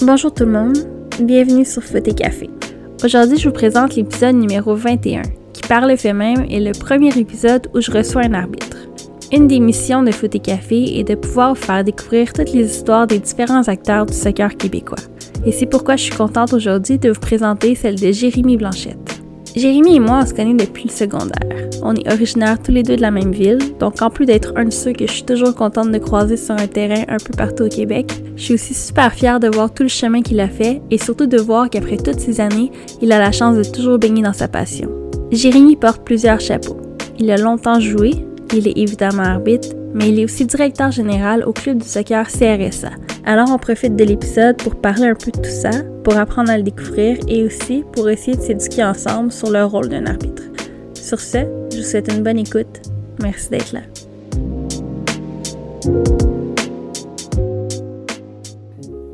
Bonjour tout le monde, bienvenue sur Foot et Café. Aujourd'hui, je vous présente l'épisode numéro 21, qui par le fait même est le premier épisode où je reçois un arbitre. Une des missions de Foot et Café est de pouvoir vous faire découvrir toutes les histoires des différents acteurs du soccer québécois. Et c'est pourquoi je suis contente aujourd'hui de vous présenter celle de Jérémy Blanchette. Jérémy et moi, on se connaît depuis le secondaire. On est originaires tous les deux de la même ville, donc en plus d'être un de ceux que je suis toujours contente de croiser sur un terrain un peu partout au Québec, je suis aussi super fière de voir tout le chemin qu'il a fait et surtout de voir qu'après toutes ces années, il a la chance de toujours baigner dans sa passion. Jérémy porte plusieurs chapeaux. Il a longtemps joué, il est évidemment arbitre, mais il est aussi directeur général au club du soccer CRSA. Alors on profite de l'épisode pour parler un peu de tout ça, pour apprendre à le découvrir et aussi pour essayer de s'éduquer ensemble sur le rôle d'un arbitre. Sur ce, je vous souhaite une bonne écoute. Merci d'être là.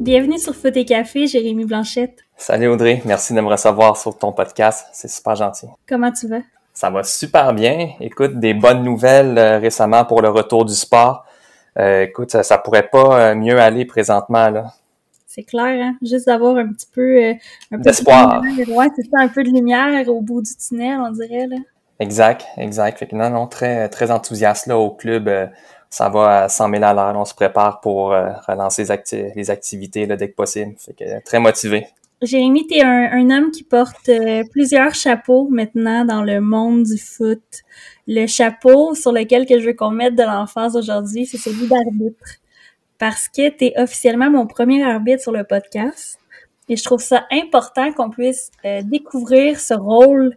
Bienvenue sur Foot et Café, Jérémy Blanchette. Salut Audrey, merci de me recevoir sur ton podcast, c'est super gentil. Comment tu vas? Ça va super bien. Écoute, des bonnes nouvelles euh, récemment pour le retour du sport. Euh, écoute, ça, ça, pourrait pas euh, mieux aller présentement là. C'est clair, hein? Juste d'avoir un petit peu, euh, d'espoir. Ouais, c'est ça, un peu de lumière au bout du tunnel, on dirait là. Exact, exact. Fait que non, non, très, très enthousiaste là au club. ça va à 100 000 à l'heure. On se prépare pour relancer les, acti les activités là, dès que possible. Fait que très motivé. Jérémy, tu un, un, homme qui porte euh, plusieurs chapeaux maintenant dans le monde du foot. Le chapeau sur lequel que je veux qu'on mette de l'enfance aujourd'hui, c'est celui d'arbitre. Parce que tu es officiellement mon premier arbitre sur le podcast. Et je trouve ça important qu'on puisse euh, découvrir ce rôle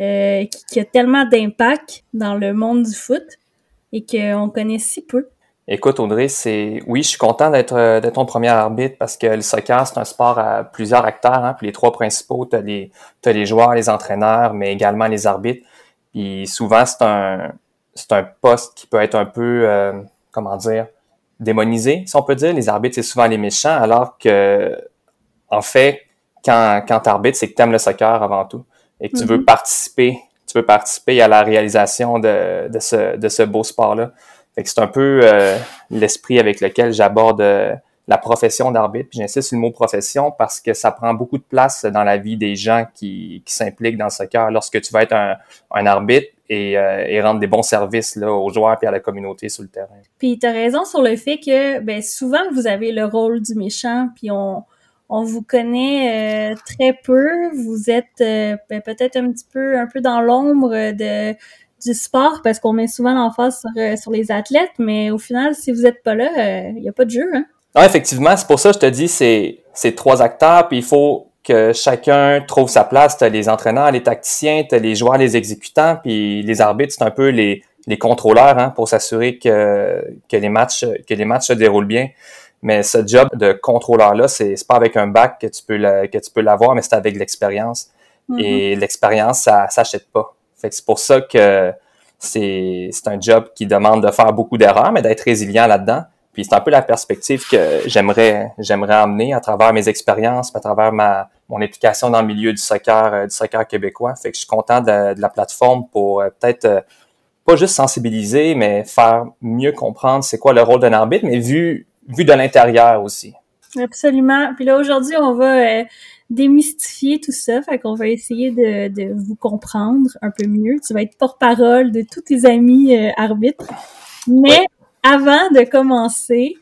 euh, qui, qui, a tellement d'impact dans le monde du foot et qu'on connaît si peu. Écoute, Audrey, c'est oui, je suis content d'être euh, d'être ton premier arbitre parce que le soccer, c'est un sport à plusieurs acteurs. Hein, puis les trois principaux, tu as les, as les joueurs, les entraîneurs, mais également les arbitres. Puis souvent, c'est un c'est un poste qui peut être un peu euh, comment dire démonisé, si on peut dire. Les arbitres, c'est souvent les méchants, alors que en fait, quand, quand tu arbitres, c'est que tu aimes le soccer avant tout et que tu veux mm-hmm. participer, tu veux participer à la réalisation de, de ce, de ce beau sport-là c'est un peu euh, l'esprit avec lequel j'aborde euh, la profession d'arbitre. J'insiste sur le mot profession parce que ça prend beaucoup de place dans la vie des gens qui, qui s'impliquent dans ce soccer. Lorsque tu vas être un, un arbitre et, euh, et, rendre des bons services là, aux joueurs et à la communauté sur le terrain. Puis tu as raison sur le fait que ben, souvent vous avez le rôle du méchant, puis on, on vous connaît très peu. Vous êtes ben, peut-être un petit peu un peu dans l'ombre de du sport parce qu'on met souvent l'emphase sur, euh, sur les athlètes, mais au final, si vous n'êtes pas là, il euh, n'y a pas de jeu. Hein? Non, effectivement, c'est pour ça que je te dis, c'est, c'est trois acteurs, puis il faut que chacun trouve sa place. Tu as les entraîneurs, les tacticiens, tu as les joueurs, les exécutants, puis les arbitres, c'est un peu les, les contrôleurs hein, pour s'assurer que, que, les matchs, que les matchs se déroulent bien. Mais ce job de contrôleur-là, c'est, c'est pas avec un bac que tu peux, que tu peux l'avoir, mais c'est avec l'expérience. Mm-hmm. Et l'expérience, ça s'achète pas. Fait que c'est pour ça que c'est, c'est un job qui demande de faire beaucoup d'erreurs, mais d'être résilient là-dedans. Puis c'est un peu la perspective que j'aimerais j'aimerais amener à travers mes expériences, à travers ma mon implication dans le milieu du soccer euh, du soccer québécois. Fait que je suis content de, de la plateforme pour euh, peut-être euh, pas juste sensibiliser, mais faire mieux comprendre c'est quoi le rôle d'un arbitre, mais vu vu de l'intérieur aussi. Absolument. Puis là aujourd'hui, on va démystifier tout ça. Fait qu'on va essayer de, de, vous comprendre un peu mieux. Tu vas être porte-parole de tous tes amis euh, arbitres. Mais avant de commencer,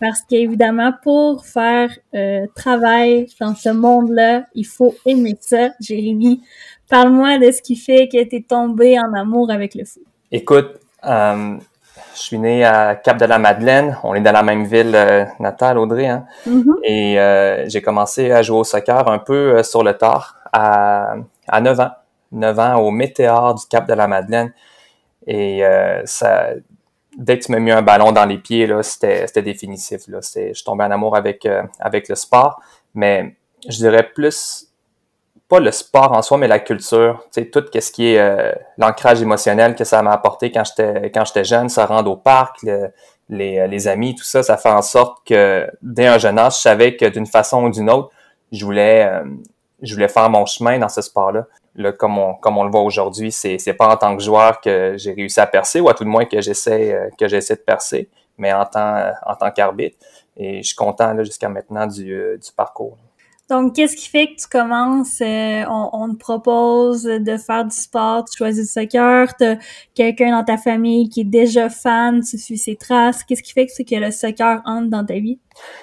parce qu'évidemment, pour faire euh, travail dans ce monde-là, il faut aimer ça. Jérémy, parle-moi de ce qui fait que tu es tombé en amour avec le foot. Écoute, euh, je suis né à Cap de la Madeleine. On est dans la même ville euh, natale, Audrey. Hein? Mm-hmm. Et euh, j'ai commencé à jouer au soccer un peu euh, sur le tard à, à 9 ans. 9 ans au Météor du Cap de la Madeleine. Et ça, dès que tu m'as mis un ballon dans les pieds, là, c'était, c'était définitif. Là. je suis tombé en amour avec, avec le sport. Mais je dirais plus pas le sport en soi, mais la culture, tu sais, tout ce qui est euh, l'ancrage émotionnel que ça m'a apporté quand j'étais quand j'étais jeune, ça rendre au parc, les, euh, les amis, tout ça, ça fait en sorte que dès un jeune âge, je savais que d'une façon ou d'une autre, je voulais euh, je voulais faire mon chemin dans ce sport-là. Là, comme on, comme on le voit aujourd'hui, c'est, c'est pas en tant que joueur que j'ai réussi à percer, ou à tout le moins que j'essaie, que j'essaie de percer, mais en tant, en tant qu'arbitre. Et je suis content là, jusqu'à maintenant du, du parcours. Donc, qu'est-ce qui fait que tu commences, euh, on, te propose de faire du sport, tu choisis le soccer, tu quelqu'un dans ta famille qui est déjà fan, tu suis ses traces. Qu'est-ce qui fait que, que le soccer entre dans ta vie?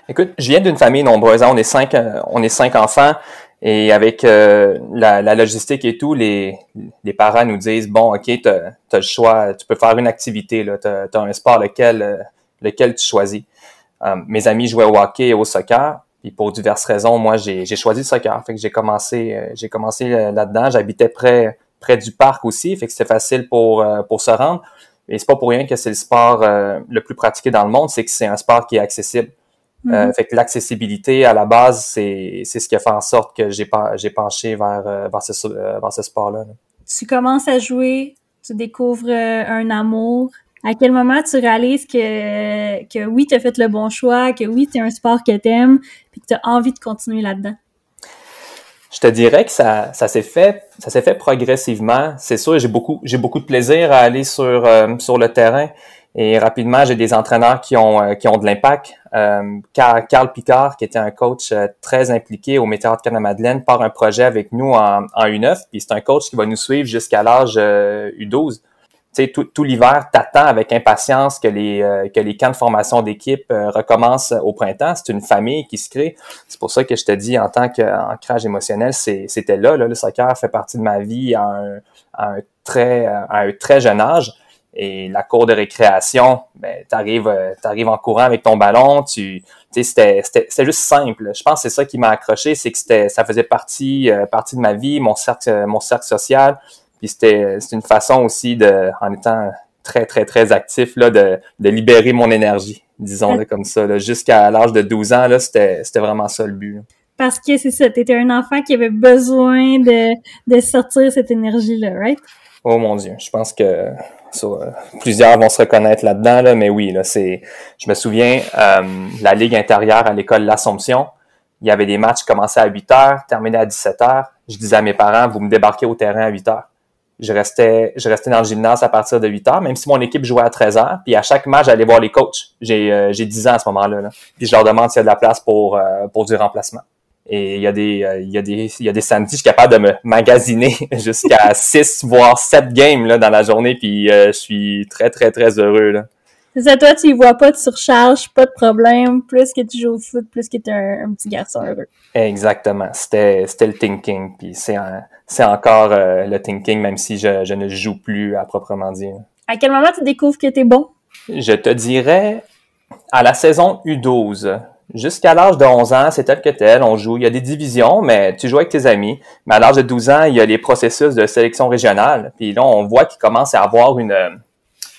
Écoute, je viens d'une famille nombreuse. Hein. On est cinq, euh, on est cinq enfants. Et avec euh, la, logistique et tout, les, les parents nous disent, bon, OK, tu as, le choix, tu peux faire une activité, tu as, un sport lequel, lequel tu choisis. mes amis jouaient au hockey et au soccer puis pour diverses raisons, moi, j'ai choisi le soccer. Fait que j'ai commencé, euh, j'ai commencé euh, là-dedans. J'habitais près, près du parc aussi, fait que c'était facile pour, euh, pour se rendre. Et c'est pas pour rien que c'est le sport le plus pratiqué dans le monde, c'est que c'est un sport qui est accessible. Mm-hmm. fait que l'accessibilité à la base, c'est ce qui a fait en sorte que j'ai j'ai penché vers, vers ce, vers ce sport-là. Tu commences à jouer, tu découvres un amour à quel moment tu réalises que, que oui, tu as fait le bon choix, que oui, c'est un sport que tu aimes, puis que tu as envie de continuer là-dedans? Je te dirais que ça, ça s'est fait, ça s'est fait progressivement. C'est sûr, j'ai beaucoup, j'ai beaucoup de plaisir à aller sur, euh, sur le terrain. Et rapidement, j'ai des entraîneurs qui ont, euh, qui ont de l'impact. Euh, Carl Picard, qui était un coach euh, très impliqué au Météor de Canada-Madeleine, part un projet avec nous en, en U9. Puis c'est un coach qui va nous suivre jusqu'à l'âge U12 sais, tout, tout l'hiver, t'attends avec impatience que les euh, que les camps de formation d'équipe euh, recommencent au printemps. C'est une famille qui se crée. C'est pour ça que je te dis, en tant qu'ancrage émotionnel, c'était là. Le soccer fait partie de ma vie à un, très à un très jeune âge. Et la cour de récréation, ben, t'arrives t'arrives en courant avec ton ballon. Tu c'était juste simple. Je pense que c'est ça qui m'a accroché, c'est que ça faisait partie euh, partie de ma vie, mon cercle mon cercle social puis c'était une façon aussi de, en étant très, très, très actif, là, de, de libérer mon énergie, disons-le comme ça. Jusqu'à l'âge de 12 ans, là, c'était vraiment ça le but. Parce que c'est ça, tu étais un enfant qui avait besoin de, de sortir cette énergie-là, right? Oh mon Dieu, je pense que plusieurs vont se reconnaître là-dedans, là, mais oui, là, c'est. Je me souviens, euh, la Ligue intérieure à l'école L'Assomption, il y avait des matchs qui commençaient à 8 heures, terminaient à 17 heures. Je disais à mes parents, vous me débarquez au terrain à 8 heures je restais, je restais dans le gymnase à partir de 8 heures, même si mon équipe jouait à 13 heures. Puis à chaque match, j'allais voir les coachs. J'ai, euh, j'ai 10 ans à ce moment-là. Là. Puis je leur demande s'il y a de la place pour, euh, pour du remplacement. Et il y a des, euh, il y a des, il y a des samedis, je suis capable de me magasiner jusqu'à 6 voire 7 games là, dans la journée. Puis je suis très, très, très heureux. Là. C'est ça, toi, tu y vois pas de surcharge, pas de problème. Plus que tu joues au foot, plus que tu es un, petit garçon heureux. Exactement. C'était, le thinking. Puis c'est, c'est encore euh, le thinking, même si je, je, ne joue plus à proprement dire. À quel moment tu découvres que tu es bon? Je te dirais à la saison U12. Jusqu'à l'âge de 11 ans, c'est tel que tel, on joue. Il y a des divisions, mais tu joues avec tes amis. Mais à l'âge de 12 ans, il y a les processus de sélection régionale. Puis là, on voit qu'il commence à avoir une,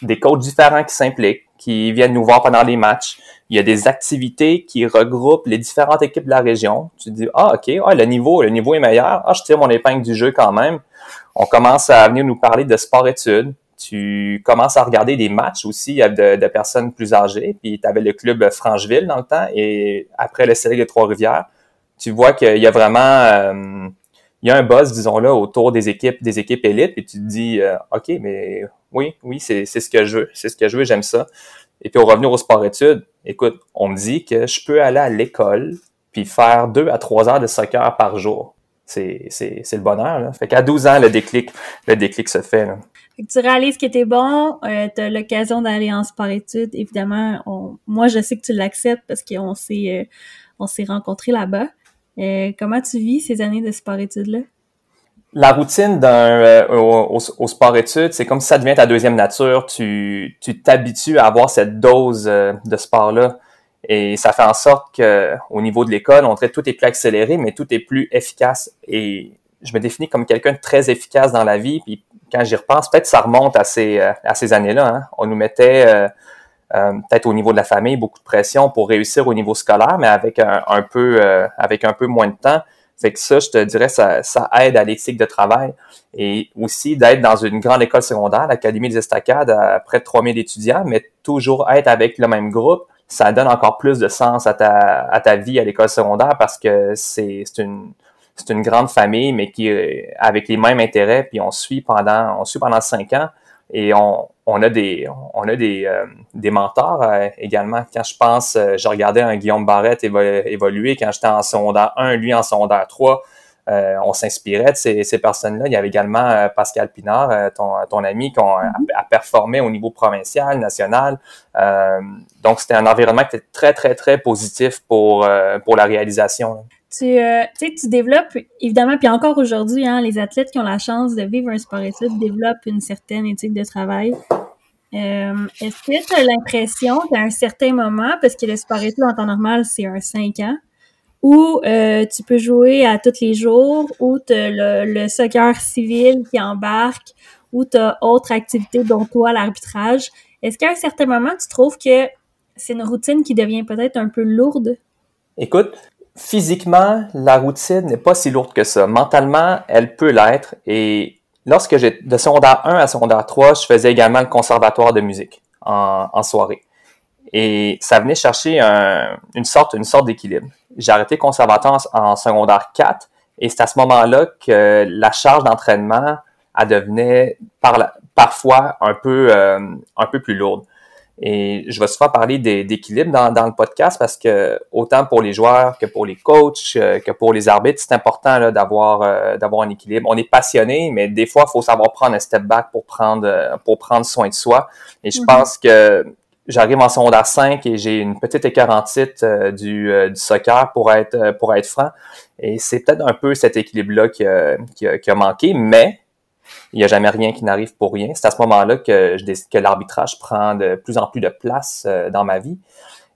des coachs différents qui s'impliquent, qui viennent nous voir pendant les matchs. Il y a des activités qui regroupent les différentes équipes de la région. Tu te dis, ah, OK, ah, le niveau, le niveau est meilleur. Ah, je tire mon épingle du jeu quand même. On commence à venir nous parler de sport-études. Tu commences à regarder des matchs aussi de, personnes plus âgées. Puis tu avais le club Francheville dans le temps et après le Série de Trois-Rivières. Tu vois qu'il y a vraiment... Euh, il y a un buzz, disons là, autour des équipes, des équipes élites, et tu te dis, euh, OK, mais oui, oui, c'est ce que je veux, c'est ce que je veux, j'aime ça. Et puis au revenir au sport-études, écoute, on me dit que je peux aller à l'école puis faire deux à trois heures de soccer par jour. C'est le bonheur. Là. Fait qu'à 12 ans, le déclic, le déclic se fait. Là. Fait que tu réalises que t'es bon, euh, tu as l'occasion d'aller en sport-études. Évidemment, moi, je sais que tu l'acceptes parce qu'on s'est euh, rencontrés là-bas. Euh, comment tu vis ces années de sport-études-là? La routine d'un euh, au, sport études, c'est comme si ça devient ta deuxième nature. Tu tu t'habitues à avoir cette dose euh, de sport là, et ça fait en sorte que au niveau de l'école, on traite tout est plus accéléré, mais tout est plus efficace. Et je me définis comme quelqu'un de très efficace dans la vie. Puis quand j'y repense, peut-être ça remonte à ces euh, à ces années-là. Hein. On nous mettait peut-être au niveau de la famille beaucoup de pression pour réussir au niveau scolaire, mais avec un peu avec un peu moins de temps. Fait que ça, je te dirais, ça, ça aide à l'éthique de travail et aussi d'être dans une grande école secondaire, l'Académie des Estacades, à près de 3000 étudiants, mais toujours être avec le même groupe, ça donne encore plus de sens à ta, à ta vie à l'école secondaire parce que c'est une, c'est une grande famille, mais qui avec les mêmes intérêts, puis on suit pendant on suit pendant cinq ans et on, on a des on a des, euh, des mentors euh, également. Quand je pense, euh, je regardais un Guillaume Barrette évoluer quand j'étais en secondaire 1, lui en secondaire 3. on s'inspirait de ces, ces personnes-là. Il y avait également Pascal Pinard, ton, ton ami, qui mm-hmm. a, performé au niveau provincial, national. donc, c'était un environnement qui était très, très, très positif pour, pour la réalisation tu, euh, tu développes, évidemment, puis encore aujourd'hui, hein, les athlètes qui ont la chance de vivre un sport étude développent une certaine éthique de travail. Euh, Est-ce que tu as l'impression qu'à un certain moment, parce que le sport étude en temps normal, c'est un 5 ans, où euh, tu peux jouer à tous les jours, où tu as le, le, soccer civil qui embarque, où tu as autre activité dont toi, l'arbitrage. Est-ce qu'à un certain moment, tu trouves que c'est une routine qui devient peut-être un peu lourde? Écoute, physiquement, la routine n'est pas si lourde que ça. Mentalement, elle peut l'être. Et lorsque j'ai de secondaire 1 à secondaire 3, je faisais également le conservatoire de musique en, soirée. Et ça venait chercher une sorte, une sorte d'équilibre. J'ai arrêté conservatoire en, secondaire 4 et c'est à ce moment-là que la charge d'entraînement a devenait par parfois un peu, euh, un peu plus lourde. Et je vais souvent parler d'équilibre dans, dans, le podcast parce que autant pour les joueurs que pour les coachs, euh, que pour les arbitres, c'est important d'avoir euh, d'avoir un équilibre. On est passionné, mais des fois, il faut savoir prendre un step back pour prendre euh, pour prendre soin de soi. Et je mm-hmm. pense que j'arrive en secondaire 5 et j'ai une petite écart en titre du, du, soccer pour être pour être franc. Et c'est peut-être un peu cet équilibre-là qui qui a manqué, mais il n'y a jamais rien qui n'arrive pour rien. C'est à ce moment-là que, je, que l'arbitrage prend de plus en plus de place euh, dans ma vie.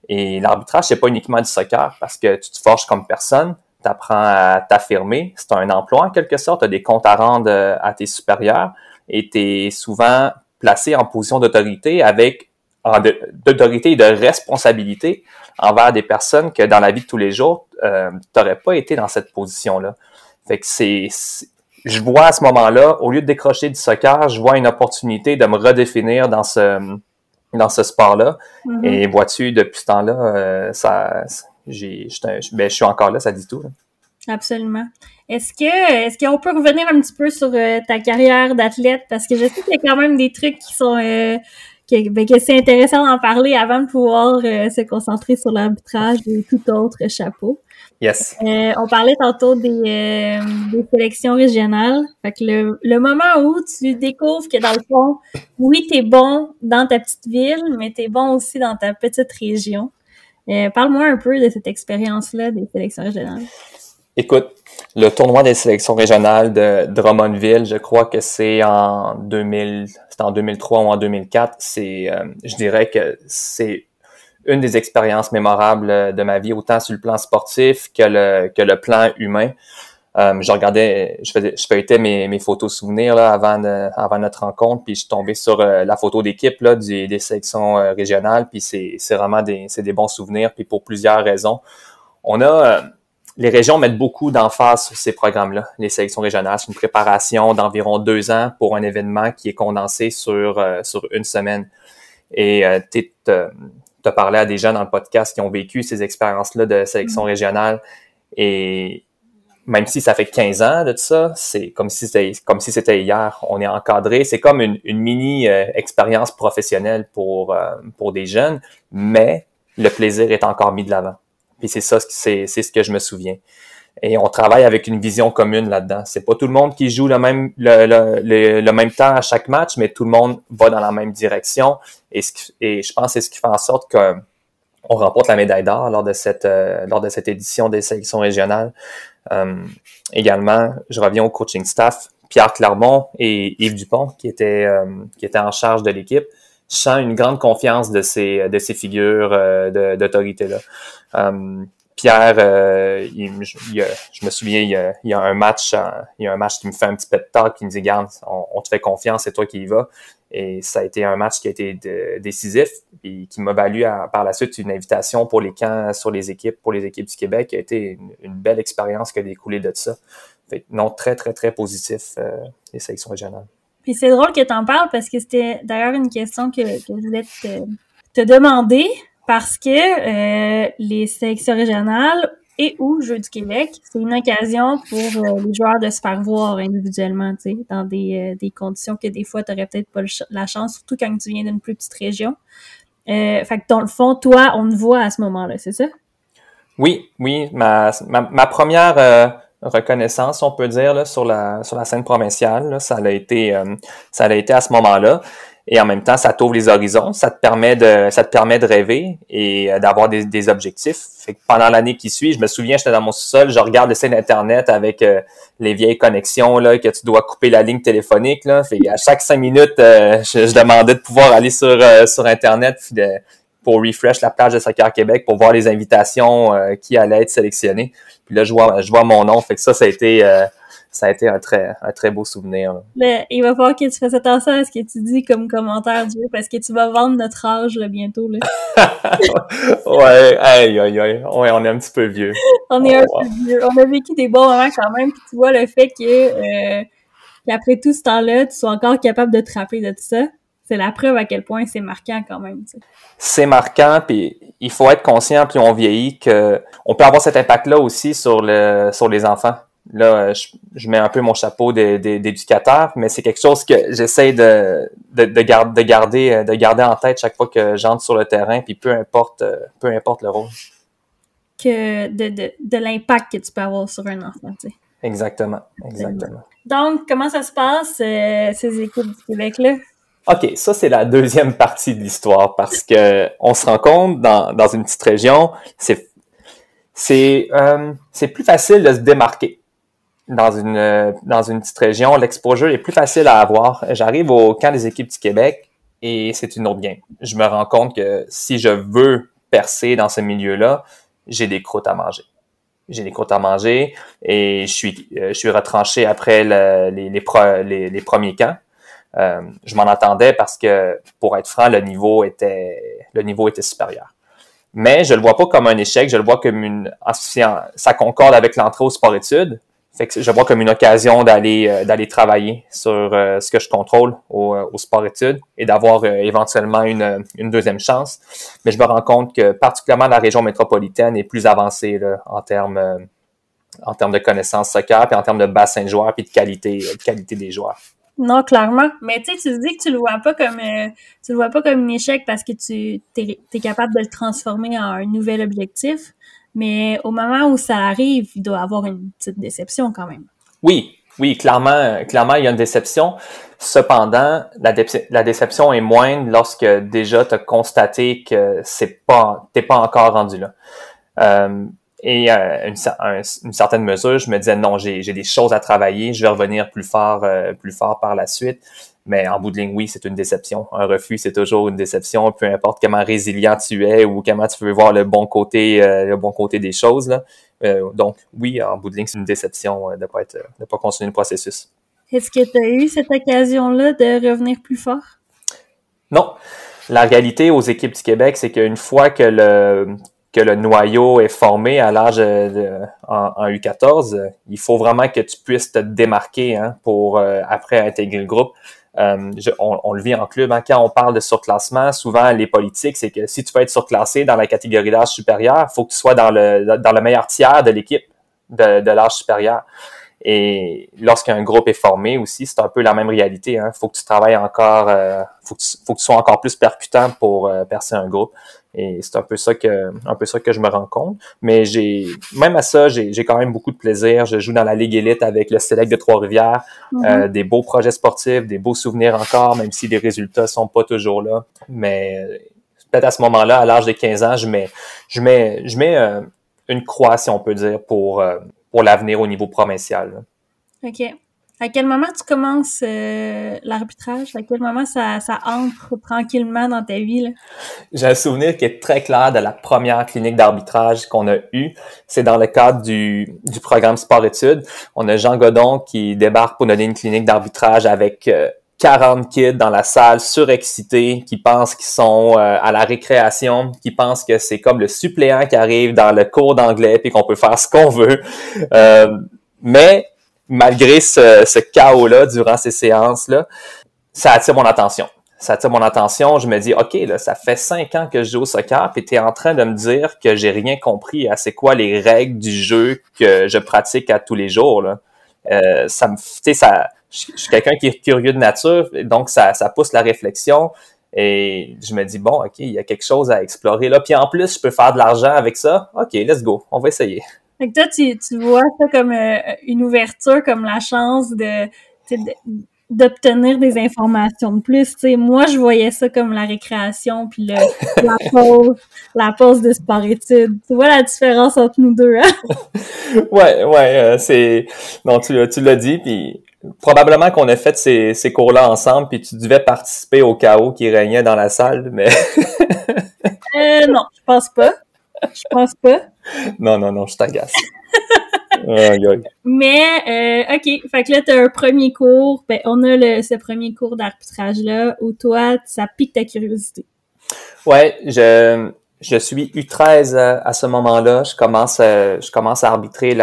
Et l'arbitrage, c'est pas uniquement du soccer parce que tu te forges comme personne, tu apprends à t'affirmer. C'est un emploi en quelque sorte, tu as des comptes à rendre euh, à tes supérieurs et tu es souvent placé en position d'autorité avec d'autorité et de responsabilité envers des personnes que dans la vie de tous les jours, euh, tu n'aurais pas été dans cette position-là. Fait que c'est je vois à ce moment-là, au lieu de décrocher du soccer, je vois une opportunité de me redéfinir dans ce dans ce sport-là. Mm-hmm. Et vois-tu, depuis ce temps-là, euh, ça, j'ai, ben, je suis encore là, ça dit tout. Absolument. Est-ce que est-ce qu'on peut revenir un petit peu sur euh, ta carrière d'athlète? Parce que je sais qu'il y a quand même des trucs qui sont euh, que, ben, que c'est intéressant d'en parler avant de pouvoir se concentrer sur l'arbitrage et tout autre chapeau. Yes. Euh, on parlait tantôt des, euh, des sélections régionales. Fait que le, le, moment où tu découvres que dans le fond, oui, t'es bon dans ta petite ville, mais t'es bon aussi dans ta petite région. Euh, Parle-moi un peu de cette expérience-là des sélections régionales. Écoute, le tournoi des sélections régionales de Drummondville, je crois que c'est en 2000, c'est en 2003 ou en 2004. C'est, je dirais que c'est une des expériences mémorables euh, de ma vie, autant sur le plan sportif que le, que le plan humain. Euh, je regardais, je faisais, je feuilletais mes, mes photos souvenirs là, avant, avant notre rencontre, puis je suis tombé sur euh, la photo d'équipe là des, des sections régionales, puis c'est, c'est vraiment des, c'est des bons souvenirs, puis pour plusieurs raisons. On a les régions mettent beaucoup d'emphase sur ces programmes-là, les sélections régionales. C'est une préparation d'environ deux ans pour un événement qui est condensé sur sur une semaine. Et euh, tu as parlé à des gens dans le podcast qui ont vécu ces expériences-là de sélection mm. régionale et même si ça fait 15 ans de ça, c'est comme si c'était comme si c'était hier. On est encadré, c'est comme une, mini euh, expérience professionnelle pour euh, pour des jeunes, mais le plaisir est encore mis de l'avant. Puis c'est ça, c'est c'est ce que je me souviens et on travaille avec une vision commune là-dedans. C'est pas tout le monde qui joue le même le, le, le, même temps à chaque match, mais tout le monde va dans la même direction. Et, ce et je pense que c'est ce qui fait en sorte qu'on remporte la médaille d'or lors de cette euh, lors de cette édition des sélections régionales. Euh, également, je reviens au coaching staff. Pierre Clermont et Yves Dupont, qui étaient euh, qui étaient en charge de l'équipe, je une grande confiance de ces de ces figures d'autorité là. Pierre, euh, je me souviens, il y, a, un match, euh, il y a un match qui me fait un petit peu de talk, qui me dit, garde, on, te fait confiance, c'est toi qui y vas. Et ça a été un match qui a été décisif et qui m'a valu par la suite une invitation pour les camps sur les équipes, pour les équipes du Québec, qui a été une, belle expérience qui a découlé de ça. Fait, non, très, très, très positif, euh, les sélections régionales. Puis c'est drôle que tu en parles parce que c'était d'ailleurs une question que, je voulais te demander parce que euh, les sélections régionales et ou Jeux du Québec. C'est une occasion pour euh, les joueurs de se faire voir individuellement, tu sais, dans des, euh, des, conditions que des fois, tu n'aurais peut-être pas la chance, surtout quand tu viens d'une plus petite région. Euh, fait que dans le fond, toi, on te voit à ce moment-là, c'est ça? Oui, oui. Ma, ma, première reconnaissance, on peut dire, là, sur la sur la scène provinciale, ça a été ça a été à ce moment-là et en même temps, ça t'ouvre les horizons, ça te permet de, ça te permet de rêver et euh, d'avoir des, des, objectifs. Fait que pendant l'année qui suit, je me souviens, j'étais dans mon sous-sol, je regarde le site internet avec euh, les vieilles connexions là que tu dois couper la ligne téléphonique là. Fait à chaque cinq minutes, euh, je, demandais de pouvoir aller sur sur internet pour refresh la page de Soccer Québec pour voir les invitations qui allaient être sélectionnées. Puis là, je vois, je vois mon nom. Fait que ça, ça a été ça a été un très, un très beau souvenir. Mais il va falloir que tu fasses attention à ce que tu dis comme commentaire, Dieu, parce que tu vas vendre notre âge là, bientôt. Là. ouais, aïe, aïe, aïe. Ouais, on est un petit peu vieux. on est un peu vieux. On a vécu des bons moments quand même, puis tu vois le fait que euh, qu'après tout ce temps-là, tu sois encore capable de te rappeler de tout ça. C'est la preuve à quel point c'est marquant quand même. C'est marquant, puis il faut être conscient, puis on vieillit, que on peut avoir cet impact-là aussi sur le sur les enfants là, je, mets un peu mon chapeau d'éducateur, mais c'est quelque chose que j'essaie de, de, de, garder, de garder en tête chaque fois que j'entre sur le terrain, puis peu importe, euh, peu importe le rôle. Que de, de, de l'impact que tu peux avoir sur un enfant, tu sais. Exactement, exactement. Donc, comment ça se passe, euh, ces équipes du Québec-là? OK, ça, c'est la deuxième partie de l'histoire parce que on se rend compte dans, dans une petite région, c'est c'est euh, c'est plus facile de se démarquer dans une, dans une petite région, l'exposure est plus facile à avoir. J'arrive au camp des équipes du Québec et c'est une autre game. Je me rends compte que si je veux percer dans ce milieu-là, j'ai des croûtes à manger. J'ai des croûtes à manger et je suis, euh, je suis retranché après le, les, les, les, premiers camps. Euh, je m'en attendais parce que, pour être franc, le niveau était, le niveau était supérieur. Mais je le vois pas comme un échec, je le vois comme une, ça concorde avec l'entrée au sport-études, fait que je vois comme une occasion d'aller euh, d'aller travailler sur euh, ce que je contrôle au, euh, au sport-études et d'avoir éventuellement une, une deuxième chance. Mais je me rends compte que particulièrement la région métropolitaine est plus avancée là, en termes en termes de connaissances soccer, puis en termes de bassin de joueurs, puis de qualité, de qualité des joueurs. Non, clairement. Mais tu sais, tu dis que tu le vois pas comme tu le vois pas comme un échec parce que tu es, es, capable de le transformer en un nouvel objectif. Mais au moment où ça arrive, il doit avoir une petite déception quand même. Oui, oui, clairement, clairement, il y a une déception. Cependant, la, déception est moindre lorsque déjà tu as constaté que c'est pas, t'es pas encore rendu là. Euh, et euh, une, une, certaine mesure, je me disais non, j'ai des choses à travailler, je vais revenir plus fort, euh, plus fort par la suite. Mais en bout de ligne, oui, c'est une déception. Un refus, c'est toujours une déception, peu importe comment résilient tu es ou comment tu veux voir le bon côté, euh, le bon côté des choses. Là. Euh, donc, oui, en bout de ligne, c'est une déception euh, de pas être, de pas continuer le processus. Est-ce que tu as eu cette occasion-là de revenir plus fort? Non. La réalité aux équipes du Québec, c'est qu'une fois que le que le noyau est formé à l'âge en, U14, il faut vraiment que tu puisses te démarquer hein, pour après intégrer le groupe. Euh, on, le vit en club. Hein. Quand on parle de surclassement, souvent les politiques, c'est que si tu veux être surclassé dans la catégorie d'âge supérieur, il faut que tu sois dans le, meilleur tiers de l'équipe de, l'âge supérieur. Et lorsqu'un groupe est formé aussi, c'est un peu la même réalité. Il hein. faut que tu travailles encore, euh, faut, que tu, faut que tu sois encore plus percutant pour euh, percer un groupe. Et c'est un peu ça que, un peu ça que je me rends compte. Mais j'ai, même à ça, j'ai, j'ai quand même beaucoup de plaisir. Je joue dans la Ligue élite avec le Select de Trois-Rivières, mm-hmm. euh, des beaux projets sportifs, des beaux souvenirs encore, même si les résultats sont pas toujours là. Mais peut-être à ce moment-là, à l'âge de 15 ans, je mets, je mets, je mets euh, une croix, si on peut dire, pour, euh, pour l'avenir au niveau provincial. OK. À quel moment tu commences euh, l'arbitrage? À quel moment ça, entre tranquillement dans ta vie? J'ai un souvenir qui est très clair de la première clinique d'arbitrage qu'on a eue. C'est dans le cadre du, du programme sport-études. On a Jean Godon qui débarque pour donner une clinique d'arbitrage avec 40 euh, kids dans la salle, surexcités, qui pensent qu'ils sont euh, à la récréation, qui pensent que c'est comme le suppléant qui arrive dans le cours d'anglais puis qu'on peut faire ce qu'on veut. mais malgré ce, chaos-là durant ces séances-là, ça attire mon attention. ça attire mon attention. Je me dis, OK, ça fait cinq ans que je joue au soccer, puis tu es en train de me dire que j'ai rien compris à c'est quoi les règles du jeu que je pratique à tous les jours. Là. Euh, ça me, ça, je, suis quelqu'un qui est curieux de nature, donc ça, ça pousse la réflexion. Et je me dis, bon, OK, il y a quelque chose à explorer là. Puis en plus, je peux faire de l'argent avec ça. OK, let's go, on va essayer. Fait que toi, tu, tu vois ça comme euh, une ouverture, comme la chance de, d'obtenir des informations de plus. sais, moi, je voyais ça comme la récréation, puis le, la pause, la pause de sport-études. Tu vois la différence entre nous deux, hein? ouais, ouais, euh, c'est... Non, tu, tu l'as dit, puis probablement qu'on a fait ces, ces cours-là ensemble, puis tu devais participer au chaos qui régnait dans la salle, mais... euh, non, je pense pas. Je pense pas. Non, non, non, je t'agace. Mais, euh, OK, fait que là, t'as un premier cours, ben, on a le, ce premier cours d'arbitrage-là où toi, ça pique ta curiosité. Ouais, je, je suis U13 à, ce moment-là. Je commence, euh, je commence à arbitrer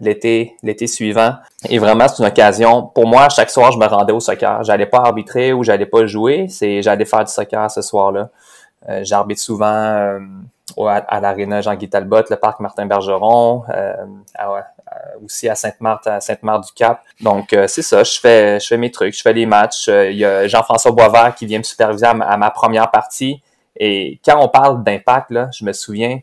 l'été, l'été suivant. Et vraiment, c'est une occasion. Pour moi, chaque soir, je me rendais au soccer. J'allais pas arbitrer ou j'allais pas jouer. C'est, j'allais faire du soccer ce soir-là. Euh, j'arbitre souvent euh, à, à l'aréna Jean-Guy Talbot, le parc Martin Bergeron, euh, aussi à Sainte-Marthe, à Sainte-Marthe-du-Cap. Donc, c'est ça, je fais, je fais mes trucs, je fais les matchs. Il y a Jean-François Boisvert qui vient me superviser à ma première partie. Et quand on parle d'impact, là, je me souviens,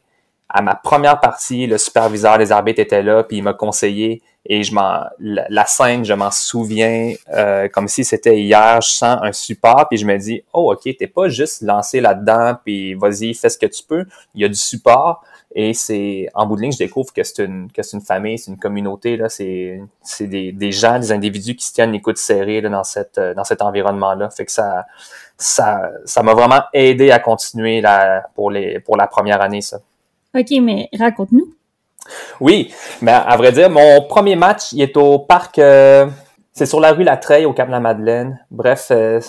à ma première partie, le superviseur des arbitres était là, puis il m'a conseillé. Et je m'en, la, scène, je m'en souviens euh, comme si c'était hier. Je sens un support, puis je me dis, oh ok, t'es pas juste lancé là-dedans, puis vas-y, fais ce que tu peux. Il y a du support. Et c'est en bout de ligne, je découvre que c'est une que c'est une famille, c'est une communauté là, c'est c'est des, des gens, des individus qui se tiennent les coudes serrés là, dans cette dans cet environnement là. Fait que ça ça ça m'a vraiment aidé à continuer la, pour les pour la première année ça. OK, mais raconte-nous. Oui, mais à vrai dire, mon premier match, il est au parc euh, c'est sur la rue La Treille au Cap la Madeleine. Bref, euh,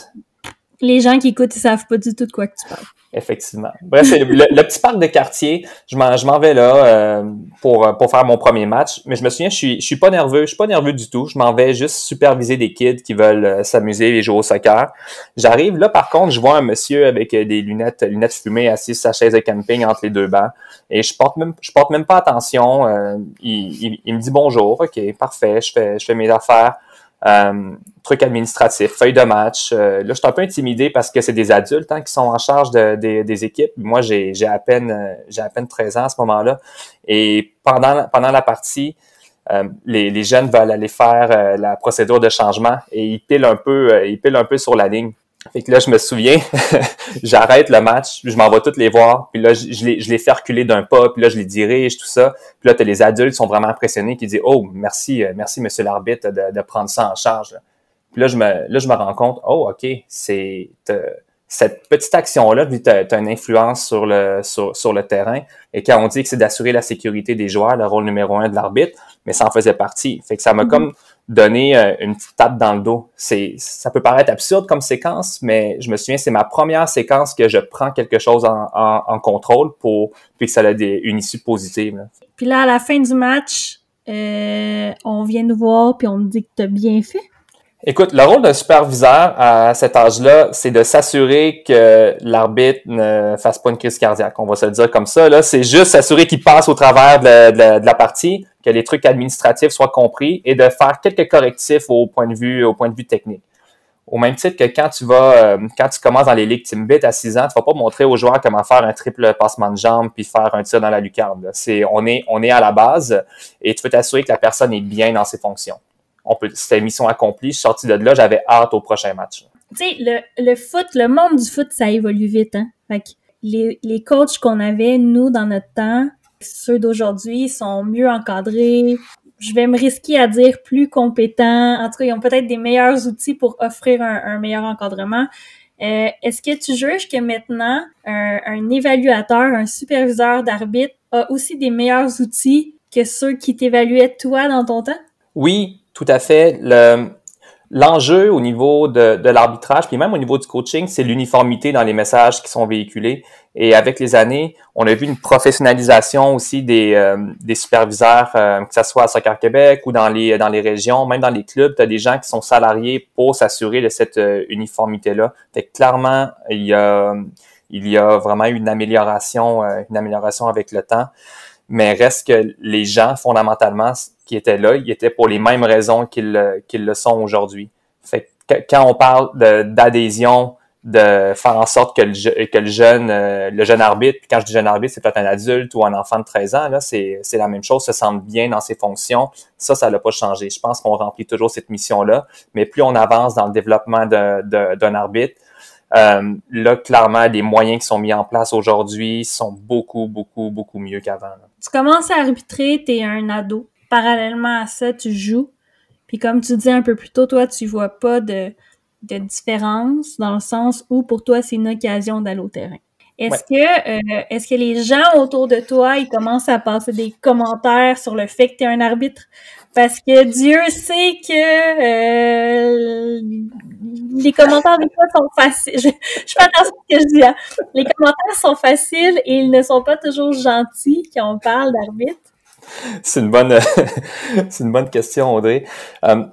les gens qui écoutent, ils savent pas du tout de quoi que tu parles. Effectivement. Bref, c'est le, petit parc de quartier. Je m'en, je m'en vais là euh, pour, pour faire mon premier match. Mais je me souviens, je suis, je suis pas nerveux. Je suis pas nerveux du tout. Je m'en vais juste superviser des kids qui veulent euh, s'amuser et jouer au soccer. J'arrive là, par contre, je vois un monsieur avec euh, des lunettes, lunettes fumées assis sur sa chaise de camping entre les deux bancs. Et je porte même, je porte même pas attention. il, il, il, me dit bonjour. OK, parfait. Je fais, je fais mes affaires. Euh, trucs administratifs, feuilles de match. Euh, là, je suis un peu intimidé parce que c'est des adultes hein, qui sont en charge de, des équipes. Moi, j'ai à peine euh, j'ai à peine 13 ans à ce moment-là. Et pendant, pendant la partie, euh, les, les, jeunes veulent aller faire la procédure de changement et ils pilent un peu, ils pilent un peu sur la ligne. Fait que là, je me souviens, j'arrête le match, je m'en vais toutes les voir, puis là, je, je, les, je les fais reculer d'un pas, puis là, je les dirige, tout ça. Puis là, as les adultes qui sont vraiment impressionnés, qui disent « Oh, merci, euh, merci, monsieur l'arbitre, de, de, prendre ça en charge. » Puis là, je me, là, je me rends compte « Oh, OK, c'est cette petite action-là, tu as, une influence sur le, sur, sur, le terrain. Et quand on dit que c'est d'assurer la sécurité des joueurs, le rôle numéro un de l'arbitre, mais ça en faisait partie. Fait que ça m'a mm-hmm. comme donner euh, une petite tape dans le dos. C'est, ça peut paraître absurde comme séquence, mais je me souviens, c'est ma première séquence que je prends quelque chose en, en, contrôle pour puis que ça a des, une issue positive. Puis là, à la fin du match, euh, on vient nous voir puis on nous dit que tu as bien fait. Écoute, le rôle d'un superviseur à cet âge-là, c'est de s'assurer que l'arbitre ne fasse pas une crise cardiaque. On va se le dire comme ça. Là, c'est juste s'assurer qu'il passe au travers de la, de la partie que les trucs administratifs soient compris et de faire quelques correctifs au point de vue, au point de vue technique. Au même titre que quand tu vas, euh, quand tu commences dans les ligues Timbit à 6 ans, tu vas pas montrer aux joueurs comment faire un triple passement de jambe puis faire un tir dans la lucarne. C'est, on est, on est à la base et tu veux t'assurer que la personne est bien dans ses fonctions. On peut, c'était mission accomplie. Je suis sorti de là, j'avais hâte au prochain match. Tu sais, le, le foot, le monde du foot, ça évolue vite, hein. Fait que les, les coachs qu'on avait, nous, dans notre temps, ceux d'aujourd'hui sont mieux encadrés. Je vais me risquer à dire plus compétents. En tout cas, ils ont peut-être des meilleurs outils pour offrir un, meilleur encadrement. Euh, Est-ce que tu juges que maintenant, un, évaluateur, un superviseur d'arbitre a aussi des meilleurs outils que ceux qui t'évaluaient toi dans ton temps? Oui, tout à fait. L'enjeu au niveau de, de l'arbitrage, puis même au niveau du coaching, c'est l'uniformité dans les messages qui sont véhiculés. Et avec les années, on a vu une professionnalisation aussi des, euh, des superviseurs, euh, que ce soit à Soccer Québec ou dans les, dans les régions, même dans les clubs, tu des gens qui sont salariés pour s'assurer de cette euh, uniformité-là. Fait clairement, il y a, il y a vraiment une amélioration, une amélioration avec le temps. Mais reste que les gens, fondamentalement, qui étaient là, ils étaient pour les mêmes raisons qu'ils le sont aujourd'hui. Fait que quand on parle d'adhésion, de, faire en sorte que le, que le jeune euh, le jeune arbitre, quand je dis jeune arbitre, c'est peut-être un adulte ou un enfant de 13 ans, là, c'est la même chose, se sente bien dans ses fonctions. Ça, ça n'a pas changé. Je pense qu'on remplit toujours cette mission-là, mais plus on avance dans le développement d'un arbitre, euh, là, clairement, les moyens qui sont mis en place aujourd'hui sont beaucoup, beaucoup, beaucoup mieux qu'avant. Tu commences à arbitrer, tu es un ado parallèlement à ça, tu joues. Puis comme tu dis un peu plus tôt, toi, tu vois pas de, de différence dans le sens où pour toi, c'est une occasion d'aller au terrain. Est-ce que euh, est-ce que les gens autour de toi, ils commencent à passer des commentaires sur le fait que tu es un arbitre? Parce que Dieu sait que euh, les commentaires des fois sont faciles. Je, je fais attention à ce que je dis. Hein. Les commentaires sont faciles et ils ne sont pas toujours gentils quand on parle d'arbitre. c'est une bonne, question, Audrey. Euh,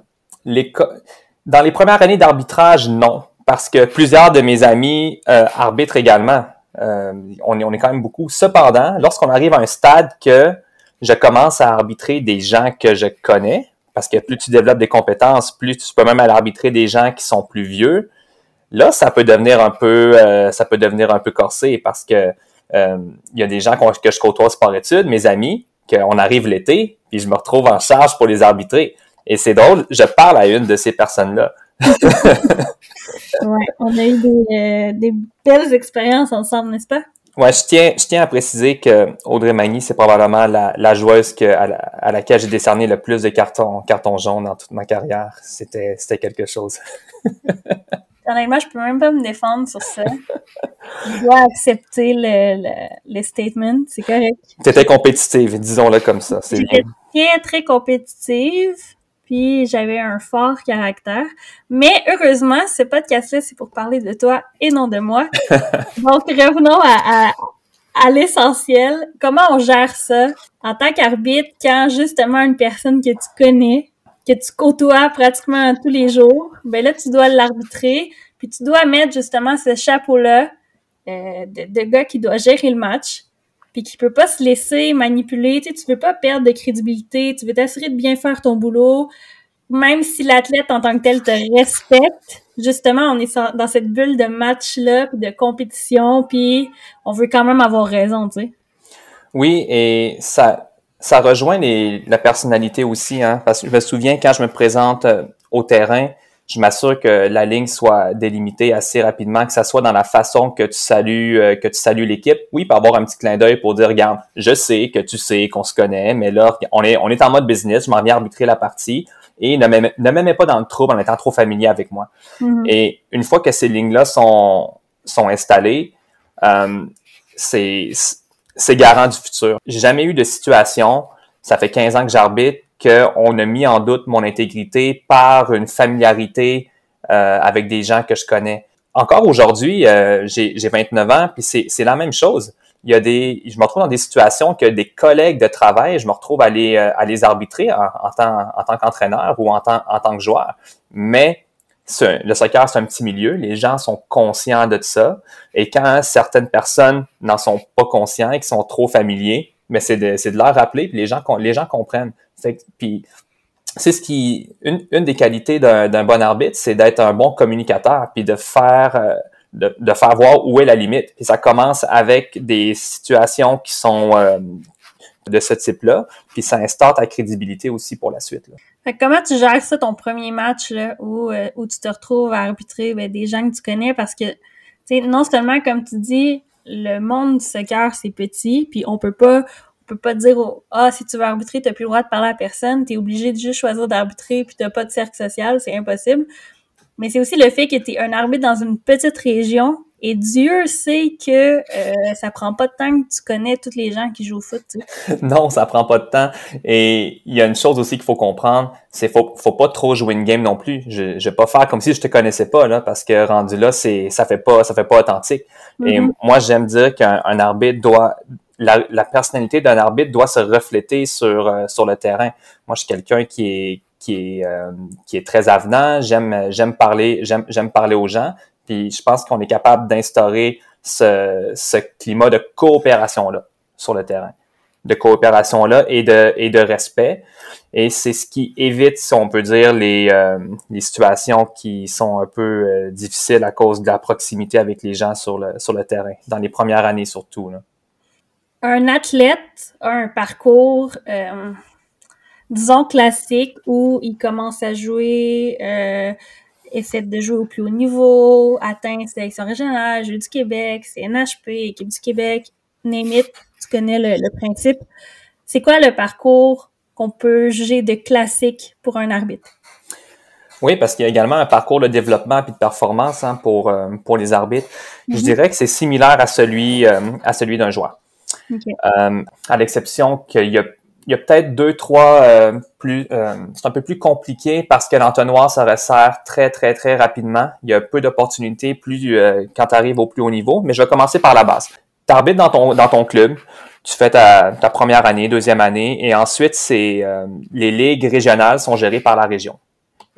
dans les premières années d'arbitrage, non, parce que plusieurs de mes amis euh, arbitrent également. On, est, on est quand même beaucoup. Cependant, lorsqu'on arrive à un stade que je commence à arbitrer des gens que je connais, parce que plus tu développes des compétences, plus tu peux même aller arbitrer des gens qui sont plus vieux. Là, ça peut devenir un peu, euh, ça peut devenir un peu corsé parce que euh, il y a des gens que je côtoie sport études, mes amis, qu'on arrive l'été, puis je me retrouve en charge pour les arbitrer. Et c'est drôle, je parle à une de ces personnes-là. ouais, on a eu euh, des belles expériences ensemble, n'est-ce pas? Ouais, je tiens, je tiens à préciser que Audrey Magny, c'est probablement la, la joueuse que, à, laquelle j'ai décerné le plus de cartons, cartons jaunes dans toute ma carrière. C'était, c'était quelque chose. Honnêtement, je peux même pas me défendre sur ça. Je dois accepter le, le, le statement, c'est correct. T'étais compétitive, disons-le comme ça. J'étais très, très compétitive, puis j'avais un fort caractère. Mais heureusement, ce podcast-là, c'est pour parler de toi et non de moi. Donc, revenons à, à, à l'essentiel. Comment on gère ça? En tant qu'arbitre quand justement une personne que tu connais que tu côtoies pratiquement tous les jours, ben là, tu dois l'arbitrer, puis tu dois mettre justement ce chapeau-là euh, de, de, gars qui doit gérer le match, puis qui peut pas se laisser manipuler. Tu sais, tu veux pas perdre de crédibilité, tu veux t'assurer de bien faire ton boulot, même si l'athlète en tant que tel te respecte. Justement, on est dans cette bulle de match-là, de compétition, puis on veut quand même avoir raison, tu sais. Oui, et ça, ça rejoint les, la personnalité aussi, hein, parce que je me souviens quand je me présente euh, au terrain, je m'assure que la ligne soit délimitée assez rapidement, que ça soit dans la façon que tu salues, euh, que tu salues l'équipe. Oui, pour avoir un petit clin d'œil pour dire, regarde, je sais que tu sais qu'on se connaît, mais là, on est, on est en mode business, je m'en viens arbitrer la partie et ne me, ne me mets pas dans le trouble en étant trop familier avec moi. Mm-hmm. Et une fois que ces lignes-là sont, sont installées, euh, c'est c'est garant du futur. J'ai jamais eu de situation, ça fait 15 ans que j'arbitre, qu'on a mis en doute mon intégrité par une familiarité euh, avec des gens que je connais. Encore aujourd'hui, euh, j'ai 29 ans, puis c'est la même chose. Il y a des, je me retrouve dans des situations que des collègues de travail, je me retrouve à les, euh, à les arbitrer en, en tant, en tant qu'entraîneur ou en tant, en tant que joueur. Mais le soccer, c'est un petit milieu. Les gens sont conscients de ça. Et quand certaines personnes n'en sont pas conscients et qui sont trop familiers, mais c'est de, de leur rappeler, puis les gens, les gens comprennent. puis c'est ce qui, une, une des qualités d'un bon arbitre, c'est d'être un bon communicateur, puis de faire, euh, de, de, faire voir où est la limite. Et ça commence avec des situations qui sont euh, de ce type-là, puis ça instaure ta crédibilité aussi pour la suite. Là. Fait comment tu gères ça ton premier match là, où, euh, où tu te retrouves à arbitrer ben, des gens que tu connais? Parce que non seulement comme tu dis le monde soccer c'est petit puis on peut pas on peut pas dire ah si tu veux arbitrer t'as plus le droit de parler à personne t'es obligé de juste choisir d'arbitrer puis t'as pas de cercle social c'est impossible mais c'est aussi le fait que tu es un arbitre dans une petite région et Dieu sait que euh, ça prend pas de temps que tu connais tous les gens qui jouent au foot. non, ça prend pas de temps. Et il y a une chose aussi qu'il faut comprendre, c'est faut faut pas trop jouer une game non plus. Je, je vais pas faire comme si je te connaissais pas là, parce que rendu là, c'est ça fait pas ça fait pas authentique. Et mm-hmm. moi, j'aime dire qu'un arbitre doit la, la personnalité d'un arbitre doit se refléter sur euh, sur le terrain. Moi, je suis quelqu'un qui est qui est euh, qui est très avenant. J'aime j'aime parler j'aime j'aime parler aux gens. Puis je pense qu'on est capable d'instaurer ce, ce climat de coopération là sur le terrain, de coopération là et de et de respect. Et c'est ce qui évite, si on peut dire, les, euh, les situations qui sont un peu euh, difficiles à cause de la proximité avec les gens sur le sur le terrain, dans les premières années surtout. Un athlète a un parcours disons classique où il commence à jouer, euh, essaie de jouer au plus haut niveau, atteint sélection régionale, Jeux du Québec, CNHP, équipe du Québec, name tu connais le, principe. C'est quoi le parcours qu'on peut juger de classique pour un arbitre? Oui, parce qu'il y a également un parcours de développement et de performance hein, pour, euh, pour les arbitres. Je mm-hmm. dirais que c'est similaire à celui, euh, à celui d'un joueur. Euh, à l'exception qu'il y a il y a peut-être deux, trois euh, plus. Euh, c'est un peu plus compliqué parce que l'entonnoir se resserre très, très, très rapidement. Il y a peu d'opportunités plus euh, quand tu arrives au plus haut niveau. Mais je vais commencer par la base. Tu arbitres dans ton, dans ton club. Tu fais ta, ta première année, deuxième année, et ensuite, c'est les ligues régionales sont gérées par la région.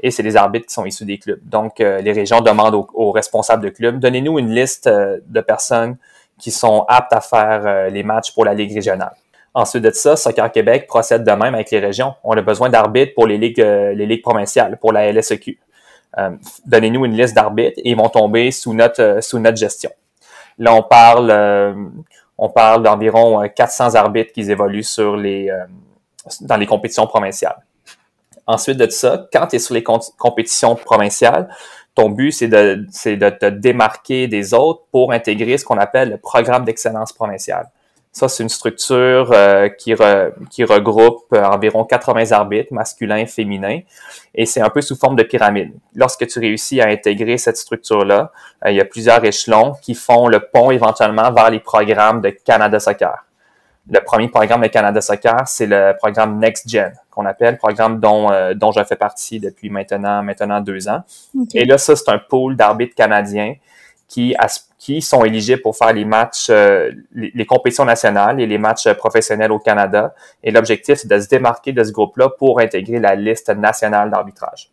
Et c'est les arbitres qui sont issus des clubs. Donc, les régions demandent aux, aux responsables de clubs, donnez-nous une liste de personnes qui sont aptes à faire les matchs pour la ligue régionale. Ensuite de ça, Soccer Québec procède de même avec les régions. On a besoin d'arbitres pour les ligues, euh, les ligues provinciales, pour la LSEQ. Euh, Donnez-nous une liste d'arbitres et ils vont tomber sous notre, euh, sous notre gestion. Là, on parle, euh, on parle d'environ 400 arbitres qui évoluent dans les compétitions provinciales. Ensuite de ça, quand tu es sur les compétitions provinciales, ton but, c'est de, de te démarquer des autres pour intégrer ce qu'on appelle le programme d'excellence provinciale. Ça, c'est une structure euh, qui, qui regroupe euh, environ 80 arbitres, masculins et féminins, et c'est un peu sous forme de pyramide. Lorsque tu réussis à intégrer cette structure-là, euh, il y a plusieurs échelons qui font le pont éventuellement vers les programmes de Canada Soccer. Le premier programme de Canada Soccer, c'est le programme Next Gen, qu'on appelle, programme dont, dont je fais partie depuis maintenant, maintenant deux ans. Et là, ça, c'est un pool d'arbitres canadiens qui, qui sont éligibles pour faire les matchs, euh, les, compétitions nationales et les matchs professionnels au Canada. Et l'objectif, c'est de se démarquer de ce groupe-là pour intégrer la liste nationale d'arbitrage.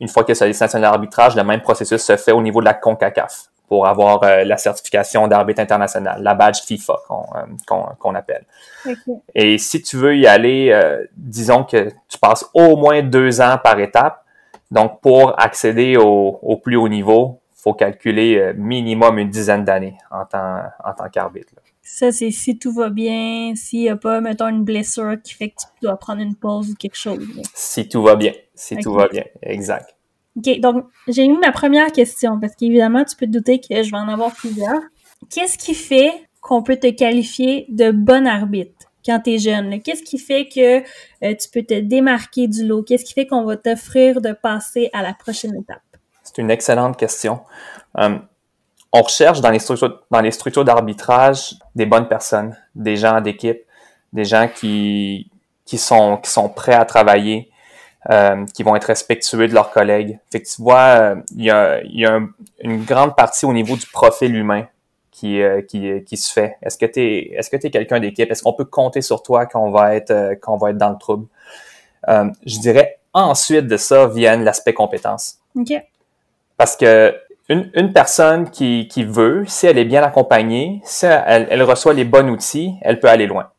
Une fois que cette liste nationale d'arbitrage, le même processus se fait au niveau de la CONCACAF pour avoir euh, la certification d'arbitre international, la badge FIFA qu'on euh, qu'on appelle. Et si tu veux y aller, disons que tu passes au moins deux ans par étape. Donc, pour accéder au, au plus haut niveau, faut calculer euh, minimum une dizaine d'années en tant, en tant qu'arbitre. Ça, c'est si tout va bien, s'il n'y a pas, mettons, une blessure qui fait que tu dois prendre une pause ou quelque chose. Si tout va bien. Si tout va bien. Exact. OK. Donc, j'ai eu ma première question parce qu'évidemment, tu peux te douter que je vais en avoir plusieurs. Qu'est-ce qui fait qu'on peut te qualifier de bon arbitre quand tu es jeune? Qu'est-ce qui fait que euh, tu peux te démarquer du lot? Qu'est-ce qui fait qu'on va t'offrir de passer à la prochaine étape? C'est une excellente question. Euh, on recherche dans les structures, dans les structures d'arbitrage des bonnes personnes, des gens d'équipe, des gens qui, qui, sont, qui sont prêts à travailler, euh, qui vont être respectueux de leurs collègues. Tu vois, euh, il y a, une grande partie au niveau du profil humain qui, qui, se fait. Est-ce que tu es, est-ce que quelqu'un d'équipe? Est-ce qu'on peut compter sur toi qu'on va être, qu'on va être dans le trouble? je dirais ensuite de ça vienne l'aspect compétence. Parce que une, une personne qui, qui, veut, si elle est bien accompagnée, si elle, elle, reçoit les bons outils, elle peut aller loin.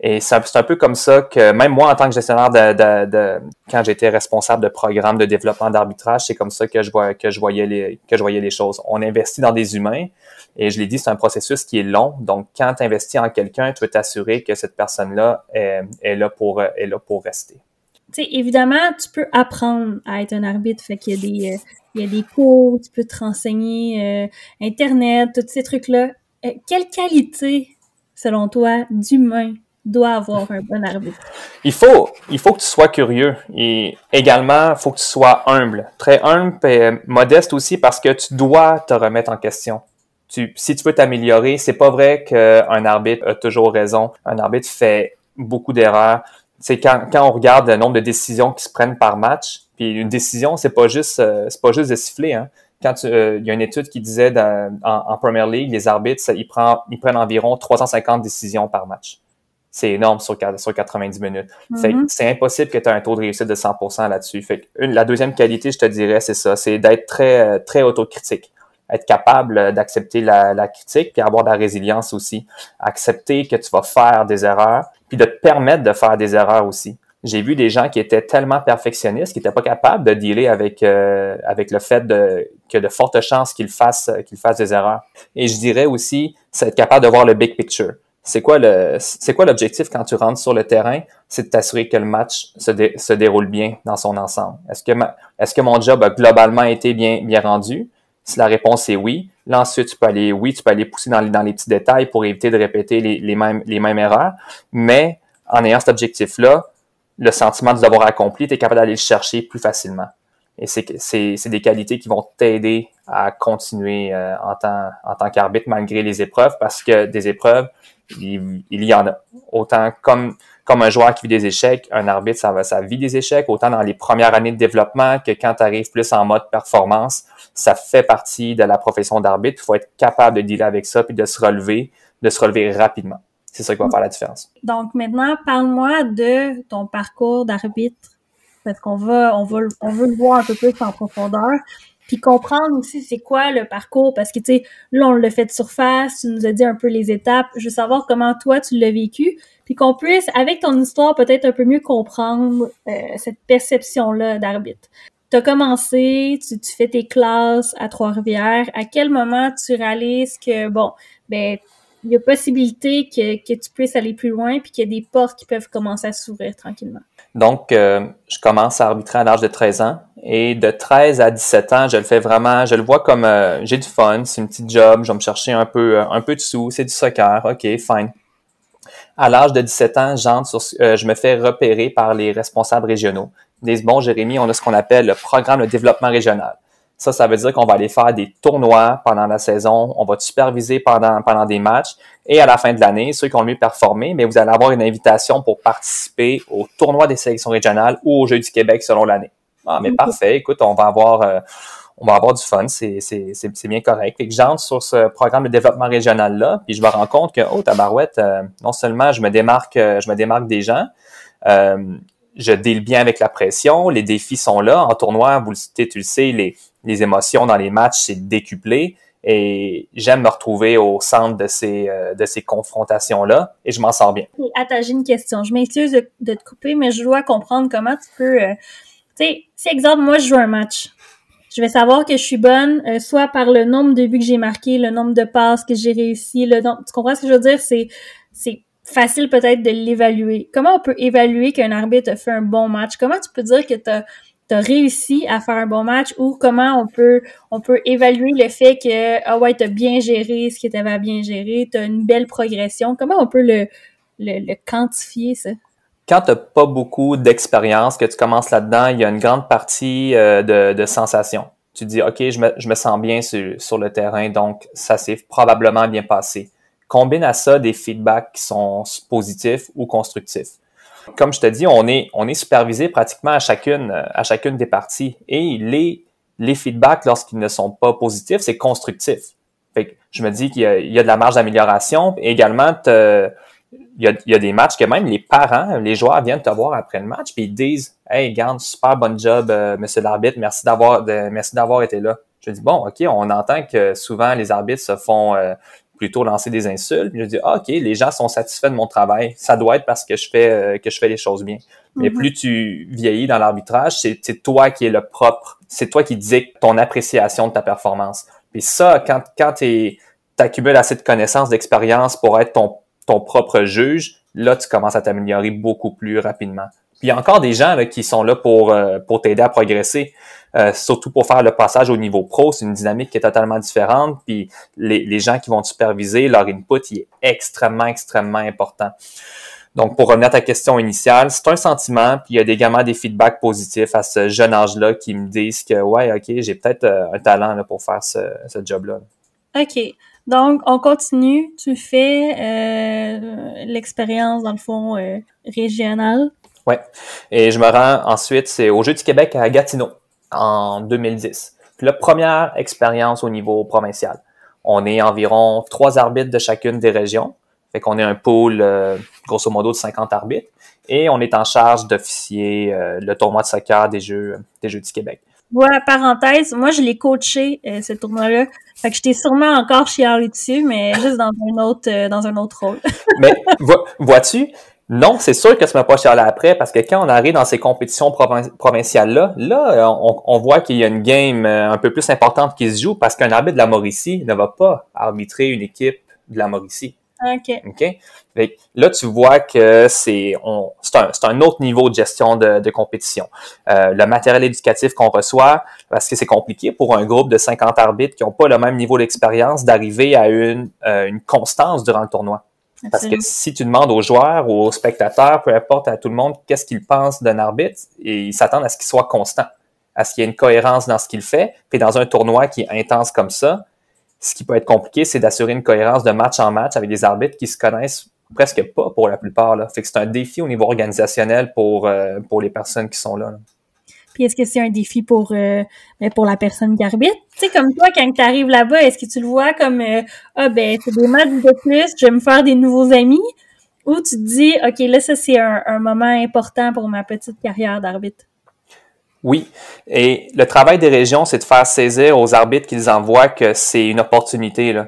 Et c'est un, peu comme ça que même moi, en tant que gestionnaire de, de, de quand j'étais responsable de programme de développement d'arbitrage, c'est comme ça que je vois que je voyais les que je voyais les choses. On investit dans des humains et je l'ai dit, c'est un processus qui est long. Donc, quand tu investis en quelqu'un, tu veux t'assurer que cette personne-là est, est, là pour est là pour rester. Sais, évidemment, tu peux apprendre à être un arbitre. Fait qu'il y a des, euh, il y a des cours, tu peux te renseigner, euh, Internet, tous ces trucs-là. Euh, quelle qualité, selon toi, d'humain doit avoir un bon arbitre? Il faut, il faut que tu sois curieux et également, il faut que tu sois humble. Très humble et modeste aussi parce que tu dois te remettre en question. Si tu veux t'améliorer, c'est pas vrai qu'un arbitre a toujours raison. Un arbitre fait beaucoup d'erreurs. C'est quand, quand on regarde le nombre de décisions qui se prennent par match, puis une décision, c'est pas juste, euh, c'est pas juste de siffler. Hein. Quand euh, il y a une étude qui disait dans, en, Premier League, les arbitres, ils, prennent, ils prennent environ 350 décisions par match. C'est énorme sur, sur 90 minutes. Mm-hmm. C'est impossible que tu aies un taux de réussite de 100% là-dessus. Fait une, la deuxième qualité, je te dirais, c'est ça, c'est d'être très, très autocritique être capable d'accepter la, la, critique, puis avoir de la résilience aussi. Accepter que tu vas faire des erreurs, puis de te permettre de faire des erreurs aussi j'ai vu des gens qui étaient tellement perfectionnistes qu'ils n'étaient pas capables de dealer avec euh, avec le fait de que de fortes chances qu'ils fassent qu'ils fassent des erreurs. Et je dirais aussi, c'est être capable de voir le big picture. C'est quoi le c'est quoi l'objectif quand tu rentres sur le terrain? C'est de t'assurer que le match se, se déroule bien dans son ensemble. Est-ce que est-ce que mon job a globalement été bien bien rendu? Si la réponse est oui, là ensuite tu peux aller oui, tu peux aller pousser dans les petits détails pour éviter de répéter les, mêmes erreurs, mais en ayant cet objectif là, le sentiment de l'avoir accompli, tu es capable d'aller le chercher plus facilement. Et c'est des qualités qui vont t'aider à continuer euh, en tant qu'arbitre malgré les épreuves, parce que des épreuves, il, y en a. Autant comme, comme un joueur qui vit des échecs, un arbitre, ça, ça vit des échecs, autant dans les premières années de développement que quand tu arrives plus en mode performance, ça fait partie de la profession d'arbitre. Il faut être capable de dealer avec ça, puis de se relever, de se relever rapidement. C'est ça qui va faire la différence. Donc maintenant, parle-moi de ton parcours d'arbitre, parce qu'on va, on va, on veut le voir un peu plus en profondeur, puis comprendre aussi c'est quoi le parcours, parce que tu sais, là on l'a fait de surface, tu nous as dit un peu les étapes. Je veux savoir comment toi tu l'as vécu, puis qu'on puisse, avec ton histoire, peut-être un peu mieux comprendre euh, cette perception-là d'arbitre. Tu as commencé, tu, tu fais tes classes à Trois-Rivières. À quel moment tu réalises que, bon, ben, il y a possibilité que, que tu puisses aller plus loin puis qu'il y a des portes qui peuvent commencer à s'ouvrir tranquillement. Donc, euh, je commence à arbitrer à l'âge de 13 ans et de 13 à 17 ans, je le fais vraiment, je le vois comme euh, j'ai du fun, c'est une petite job, je vais me chercher un peu, euh, un peu de sous, c'est du soccer, ok, fine. À l'âge de 17 ans, sur, je me fais repérer par les responsables régionaux. Ils disent, bon, Jérémy, on a ce qu'on appelle le programme de développement régional. Ça, ça veut dire qu'on va aller faire des tournois pendant la saison, on va te superviser pendant, pendant des matchs et à la fin de l'année, ceux qui ont mieux performé, mais vous allez avoir une invitation pour participer au tournoi des sélections régionales ou aux Jeux du Québec selon l'année. Ah, mais parfait, écoute, on va avoir, euh, on va avoir du fun, c'est, c'est, c'est, bien correct. Et que j'entre sur ce programme de développement régional-là, puis je me rends compte que, oh, tabarouette, euh, non seulement je me démarque, euh, je me démarque des gens, je deal bien avec la pression, les défis sont là. En tournoi, vous le, tu le sais, les, les émotions dans les matchs, c'est décuplé. Et j'aime me retrouver au centre de ces, euh, de ces confrontations-là et je m'en sors bien. Attends, une question. Je m'excuse de, te couper, mais je dois comprendre comment tu peux... Euh, tu sais, si exemple, moi, je joue un match, je vais savoir que je suis bonne, euh, soit par le nombre de buts que j'ai marqué, le nombre de passes que j'ai réussi, le Tu comprends ce que je veux dire? C'est, c'est facile peut-être de l'évaluer. Comment on peut évaluer qu'un arbitre a fait un bon match? Comment tu peux dire que tu as tu as réussi à faire un bon match ou comment on peut on peut évaluer le fait que ah ouais, tu as bien géré ce que tu avais bien géré, tu as une belle progression. Comment on peut le, le, quantifier ça? Quand tu n'as pas beaucoup d'expérience, que tu commences là-dedans, il y a une grande partie euh, de, de sensations. Tu dis, OK, je me, je me sens bien sur, sur le terrain, donc ça s'est probablement bien passé. Combine à ça des feedbacks qui sont positifs ou constructifs. Comme je te dis, on est, on est supervisé pratiquement à chacune, à chacune des parties. Et les, les feedbacks, lorsqu'ils ne sont pas positifs, c'est constructif. Fait que je me dis qu'il y, y, a de la marge d'amélioration. Également, il y, a, il y a des matchs que même les parents, les joueurs viennent te voir après le match puis ils disent Hey, garde, super bon job, euh, monsieur l'arbitre, merci d'avoir merci d'avoir été là. Je dis bon, ok, on entend que souvent les arbitres se font euh, plutôt lancer des insultes. je dis, ah, OK, les gens sont satisfaits de mon travail. Ça doit être parce que je fais, euh, que je fais les choses bien. Mais mhm. plus tu vieillis dans l'arbitrage, c'est toi qui es le propre. C'est toi qui dicte ton appréciation de ta performance. Puis ça, quand, quand tu accumules assez de connaissances, d'expérience pour être ton, ton propre juge, là, tu commences à t'améliorer beaucoup plus rapidement. Puis il y a encore des gens qui sont là pour, euh, pour t'aider à progresser. Euh, surtout pour faire le passage au niveau pro, c'est une dynamique qui est totalement différente. Puis les, les gens qui vont te superviser, leur input il est extrêmement, extrêmement important. Donc, pour revenir à ta question initiale, c'est un sentiment, puis il y a également des feedbacks positifs à ce jeune âge-là qui me disent que, ouais, OK, j'ai peut-être euh, un talent pour faire ce, ce job-là. OK. Donc, on continue. Tu fais l'expérience, dans le fond, euh, régionale. Ouais. Et je me rends ensuite, c'est au Jeu du Québec à Gatineau en 2010. Puis la première expérience au niveau provincial. On est environ trois arbitres de chacune des régions. Fait qu'on est un pool, euh, grosso modo, de 50 arbitres. Et on est en charge d'officier euh, le tournoi de soccer des Jeux, des Jeux du Québec. Ouais, parenthèse, moi je l'ai coaché euh, ce tournoi-là. Fait que j'étais sûrement encore chialé dessus, mais juste dans un autre dans un autre rôle. mais vois-tu, non, c'est sûr que ça m'a pas chialé après parce que quand on arrive dans ces compétitions provinciales-là, là, on, on voit qu'il y a une game un peu plus importante qui se joue parce qu'un arbitre de la Mauricie ne va pas arbitrer une équipe de la Mauricie. OK. OK? là, tu vois que c'est un, un, autre niveau de gestion de, de compétition. Euh, le matériel éducatif qu'on reçoit, parce que c'est compliqué pour un groupe de 50 arbitres qui n'ont pas le même niveau d'expérience d'arriver à une, euh, une constance durant le tournoi. Parce que si tu demandes aux joueurs ou aux spectateurs, peu importe à tout le monde, qu'est-ce qu'ils pensent d'un arbitre, et ils s'attendent à ce qu'il soit constant, à ce qu'il y ait une cohérence dans ce qu'il fait. Puis dans un tournoi qui est intense comme ça, ce qui peut être compliqué, c'est d'assurer une cohérence de match en match avec des arbitres qui se connaissent presque pas pour la plupart. Là. Fait que c'est un défi au niveau organisationnel pour, euh, pour les personnes qui sont là. Puis est-ce que c'est un défi pour euh, ben, pour la personne qui arbitre? Tu sais, comme toi, quand tu arrives là-bas, est-ce que tu le vois comme euh, Ah ben c'est des matchs de plus, je vais me faire des nouveaux amis? Ou tu te dis OK, là, ça c'est un, moment important pour ma petite carrière d'arbitre? Oui. Et le travail des régions, c'est de faire saisir aux arbitres qu'ils envoient que c'est une opportunité.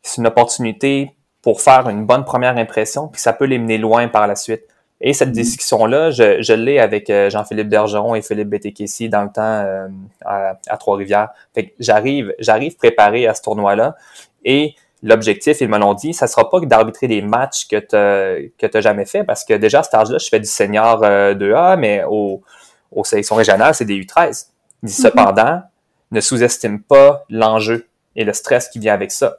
C'est une opportunité pour faire une bonne première impression, puis ça peut les mener loin par la suite. Et cette mm-hmm. discussion-là, je, je l'ai avec euh, Jean-Philippe Bergeron et Philippe Bétékessi dans le temps euh, à, Trois-Rivières. Fait que j'arrive, j'arrive préparé à ce tournoi-là. Et l'objectif, ils me l'ont dit, ça sera pas d'arbitrer des matchs que tu que t'as jamais fait, parce que déjà à cet âge-là, je fais du senior 2A, euh, mais au, aux sélections régionales, c'est des U13. Mhm. Cependant, ne sous-estime pas l'enjeu et le stress qui vient avec ça.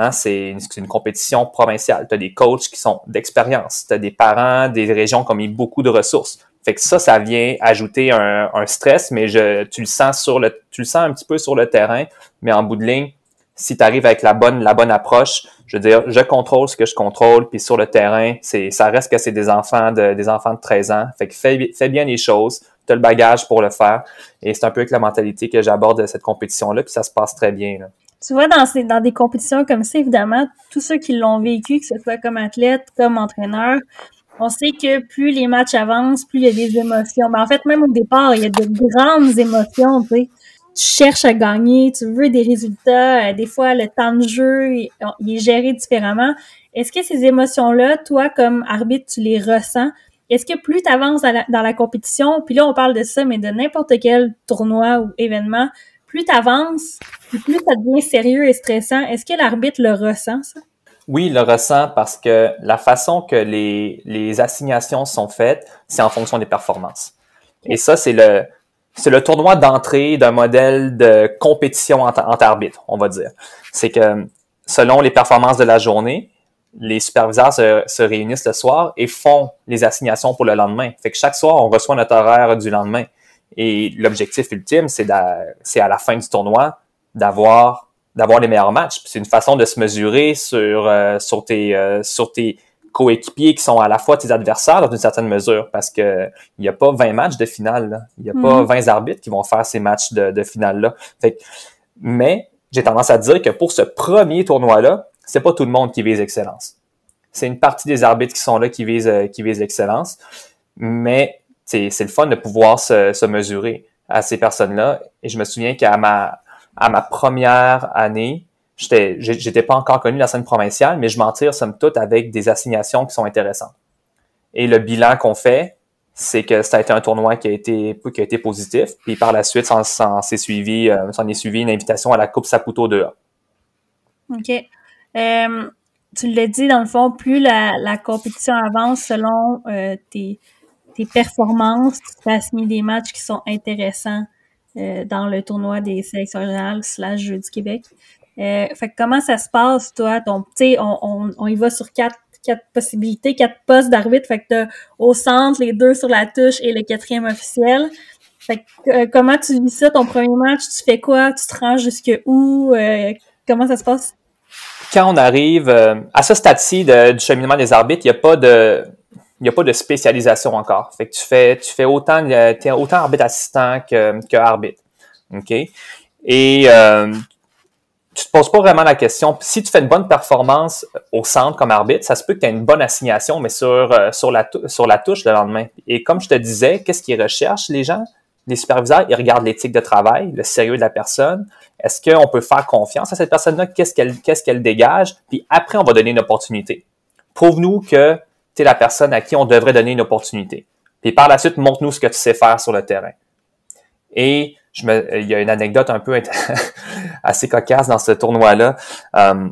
Hein, c'est une, compétition provinciale. Tu as des coachs qui sont d'expérience. Tu as des parents des régions qui ont mis beaucoup de ressources. Fait que ça, ça vient ajouter un, stress, mais je, tu le sens un petit peu sur le terrain, mais en bout de ligne, si tu arrives avec la bonne, approche, je veux dire, je contrôle ce que je contrôle, puis sur le terrain, c'est, ça reste que c'est des enfants de, des enfants de 13 ans. Fait que fais, bien les choses, tu as le bagage pour le faire. Et c'est un peu avec la mentalité que j'aborde cette compétition-là, puis ça se passe très bien. Tu vois, dans, ces, dans des compétitions comme ça, évidemment, tous ceux qui l'ont vécu, que ce soit comme athlète, comme entraîneur, on sait que plus les matchs avancent, plus il y a des émotions. Mais en fait, même au départ, il y a de grandes émotions, tu sais. Tu cherches à gagner, tu veux des résultats. Euh, des fois, le temps de jeu, il est géré différemment. Est-ce que ces émotions-là, toi, comme arbitre, tu les ressens? Est-ce que plus tu avances dans la, compétition, puis là on parle de ça, mais de n'importe quel tournoi ou événement, plus tu avances, plus ça devient sérieux et stressant, est-ce que l'arbitre le ressent, ça? Oui, il le ressent parce que la façon que les, les assignations sont faites, c'est en fonction des performances. Et ça, c'est le, c'est le tournoi d'entrée d'un modèle de compétition entre, entre arbitres, on va dire. C'est que selon les performances de la journée, les superviseurs se, réunissent le soir et font les assignations pour le lendemain. Fait que chaque soir, on reçoit notre horaire du lendemain. Et l'objectif ultime, c'est à la fin du tournoi d'avoir d'avoir les meilleurs matchs. C'est une façon de se mesurer sur euh, sur tes euh, sur tes coéquipiers qui sont à la fois tes adversaires dans une certaine mesure parce que il n'y a pas 20 matchs de finale. Il n'y a pas 20 mm-hmm. arbitres qui vont faire ces matchs de, de finale là. Fait mais j'ai tendance à dire que pour ce premier tournoi là, c'est pas tout le monde qui vise l'excellence. C'est une partie des arbitres qui sont là qui visent, euh, qui visent l'excellence, mais c'est le fun de pouvoir se, se mesurer à ces personnes-là. Et je me souviens qu'à ma, à ma première année, j'étais, j'étais pas encore connu de la scène provinciale, mais je m'en tire somme toute avec des assignations qui sont intéressantes. Et le bilan qu'on fait, c'est que ça a été un tournoi qui a été, qui a été positif. Puis par la suite, s'en, s'est suivi, euh, est suivi une invitation à la Coupe Saputo 2A. OK. Euh, tu l'as dit, dans le fond, plus la, compétition avance selon euh, tes, performances, tu peux assigner des matchs qui sont intéressants euh, dans le tournoi des sélections régionales slash Jeux du Québec. fait comment ça se passe, toi? Ton, on, on, y va sur quatre, possibilités, quatre postes d'arbitre. Fait que t'as au centre, les deux sur la touche et le quatrième officiel. Fait que, euh, comment tu vis ça, ton premier match? Tu fais quoi? Tu te rends jusque où? Euh, comment ça se passe? Quand on arrive euh, à ce stade-ci du cheminement des arbitres, il n'y a pas de il n'y a pas de spécialisation encore. Fait que tu fais, tu fais autant, es autant arbitre assistant que, que arbitre. OK? Et euh, tu te poses pas vraiment la question. Si tu fais une bonne performance au centre comme arbitre, ça se peut que tu aies une bonne assignation, mais sur, euh, sur, la, sur la touche le lendemain. Et comme je te disais, qu'est-ce qu'ils recherchent, les gens? Les superviseurs, ils regardent l'éthique de travail, le sérieux de la personne. Est-ce qu'on peut faire confiance à cette personne-là? Qu'est-ce qu'elle qu'est-ce qu'elle dégage? Puis après, on va donner une opportunité. Prouve-nous que la personne à qui on devrait donner une opportunité. Puis par la suite, montre-nous ce que tu sais faire sur le terrain. Et il y a une anecdote un peu assez cocasse dans ce tournoi-là. Euh,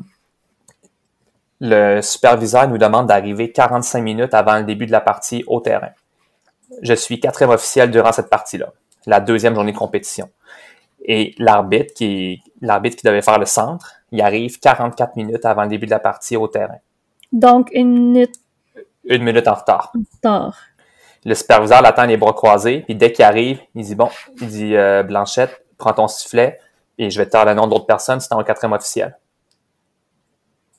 le superviseur nous demande d'arriver 45 minutes avant le début de la partie au terrain. Je suis quatrième officiel durant cette partie-là, la deuxième journée de compétition. Et l'arbitre qui, l'arbitre qui devait faire le centre, il arrive 44 minutes avant le début de la partie au terrain. Donc, une minute. Une minute en retard. En retard. Le superviseur l'attend les bras croisés, puis dès qu'il arrive, il dit bon, il dit euh, Blanchette, prends ton sifflet et je vais te faire le nom d'autres personnes, c'est en quatrième officiel.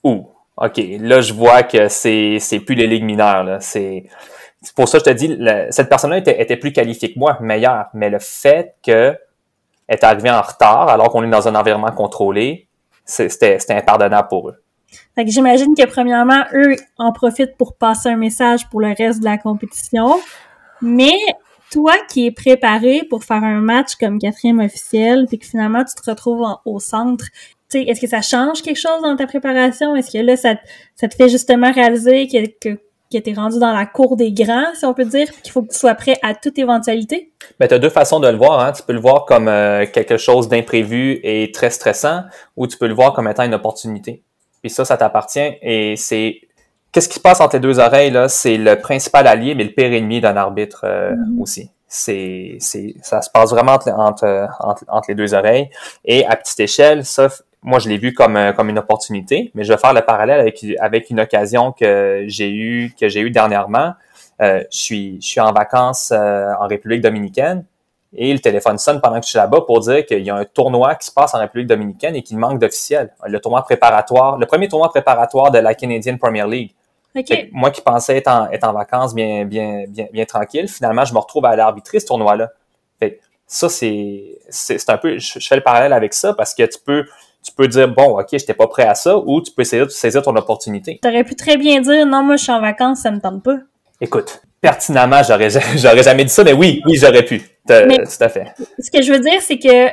Ouh, ok, là je vois que c'est c'est plus les ligues mineures là, c'est pour ça que je te dis, cette personne-là était, était, plus qualifiée que moi, meilleure, mais le fait qu'elle est arrivée en retard alors qu'on est dans un environnement contrôlé, c'était impardonnable pour eux. Fait que j'imagine que premièrement, eux en profitent pour passer un message pour le reste de la compétition. Mais toi qui es préparé pour faire un match comme quatrième officiel, puis que finalement tu te retrouves au centre, est-ce que ça change quelque chose dans ta préparation? Est-ce que là, ça, ça te fait justement réaliser que, que tu rendu dans la cour des grands, si on peut dire, qu'il faut que tu sois prêt à toute éventualité? Ben, tu as deux façons de le voir. Hein. Tu peux le voir comme euh, quelque chose d'imprévu et très stressant, ou tu peux le voir comme étant une opportunité puis ça, ça t'appartient. Et c'est qu'est-ce qui se passe entre les deux oreilles là? C'est le principal allié, mais le pire ennemi d'un arbitre euh, mm-hmm. aussi. C'est, c'est, ça se passe vraiment entre, entre, entre, les deux oreilles. Et à petite échelle, ça, moi, je l'ai vu comme, euh, comme une opportunité, mais je vais faire le parallèle avec, avec une occasion que j'ai eu que j'ai eu dernièrement. Euh, je suis, je suis en vacances en République dominicaine et le téléphone sonne pendant que je suis là-bas pour dire qu'il y a un tournoi qui se passe en République dominicaine et qu'il manque d'officiels. Le tournoi préparatoire, le premier tournoi préparatoire de la Canadian Premier League. Moi qui pensais être en, être en vacances bien, bien, bien, bien tranquille, finalement, je me retrouve à arbitrer ce tournoi-là. ça, c'est, c'est, un peu, je, fais le parallèle avec ça parce que tu peux, tu peux dire, bon, OK, j'étais pas prêt à ça, ou tu peux essayer de saisir ton opportunité. Tu aurais pu très bien dire, non, moi, je suis en vacances, ça me tente pas. Écoute, pertinemment, j'aurais, j'aurais jamais dit ça, mais oui, oui, j'aurais pu. Mais, tout à fait. Ce que je veux dire, c'est que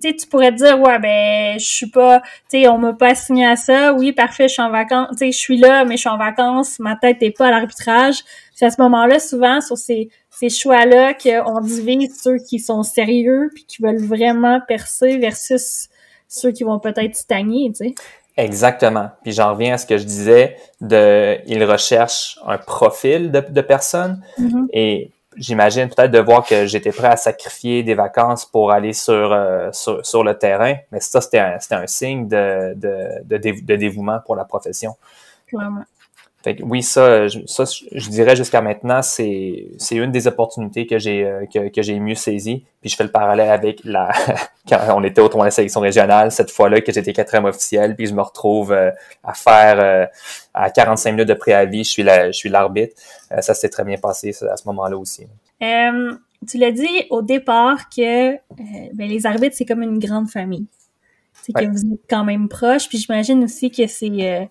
tu pourrais te dire, ouais, ben, je suis pas, tu sais, on m'a pas assigné à ça. Oui, parfait, je suis en vacances. Tu sais, je suis là, mais je suis en vacances. Ma tête n'est pas à l'arbitrage. C'est à ce moment-là, souvent, sur ces, ces choix-là, qu'on divise ceux qui sont sérieux puis qui veulent vraiment percer versus ceux qui vont peut-être stagner, tu sais. Exactement. Puis j'en reviens à ce que je disais de, ils recherchent un profil de, de personnes mm-hmm. et j'imagine peut-être de voir que j'étais prêt à sacrifier des vacances pour aller sur, euh, sur, le terrain, mais ça, c'était un, un signe de, de, de, dévouement pour la profession. Fait que oui, ça, je, ça, je dirais jusqu'à maintenant, c'est, c'est une des opportunités que j'ai, euh, que, que j'ai mieux saisi. Puis je fais le parallèle avec la, quand on était au tournoi de sélection régionale, cette fois-là que j'étais quatrième officiel, puis je me retrouve euh, à faire, euh, à 45 minutes de préavis, je suis la, je suis l'arbitre. ça s'est très bien passé à ce moment-là aussi. tu l'as dit au départ que ben, les arbitres, c'est comme une grande famille. C'est que vous êtes quand même proches, puis j'imagine aussi que c'est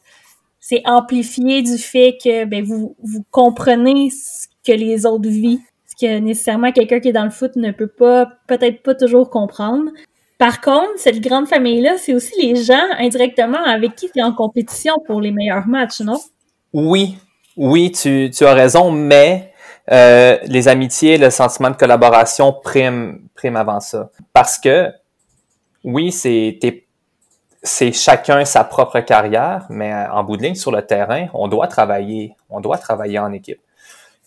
c'est amplifié du fait que ben, vous, comprenez ce que les autres vivent, ce que nécessairement quelqu'un qui est dans le foot ne peut pas, peut-être pas toujours comprendre. Par contre, cette grande famille-là, c'est aussi les gens indirectement avec qui tu es en compétition pour les meilleurs matchs, non? Oui, oui, tu, as raison, mais euh, les amitiés, le sentiment de collaboration prime, prime avant ça. Parce que, oui, c'est c'est chacun sa propre carrière, mais euh, en bout de ligne, sur le terrain, on doit travailler, on doit travailler en équipe.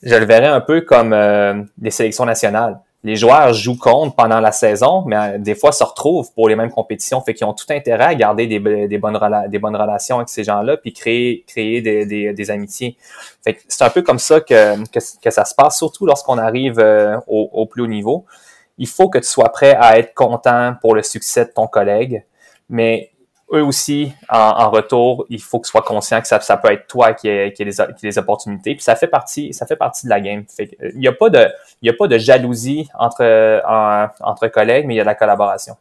Je le verrais un peu comme euh, les sélections nationales. les joueurs jouent contre pendant la saison, mais euh, des fois se retrouvent pour les mêmes compétitions. Fait qu'ils ont tout intérêt à garder des, bonnes, relations avec ces gens-là, puis créer, des, amitiés. C'est un peu comme ça que, ça se passe, surtout lorsqu'on arrive au, au, plus haut niveau. Il faut que tu sois prêt à être content pour le succès de ton collègue, mais eux aussi, en, retour, il faut qu'ils soient conscients que ça, ça peut être toi qui ai, qui, les, opportunités. Puis ça fait partie, ça fait partie de la game. Fait, il n'y a pas de, a pas de jalousie entre, entre collègues, mais il y a de la collaboration.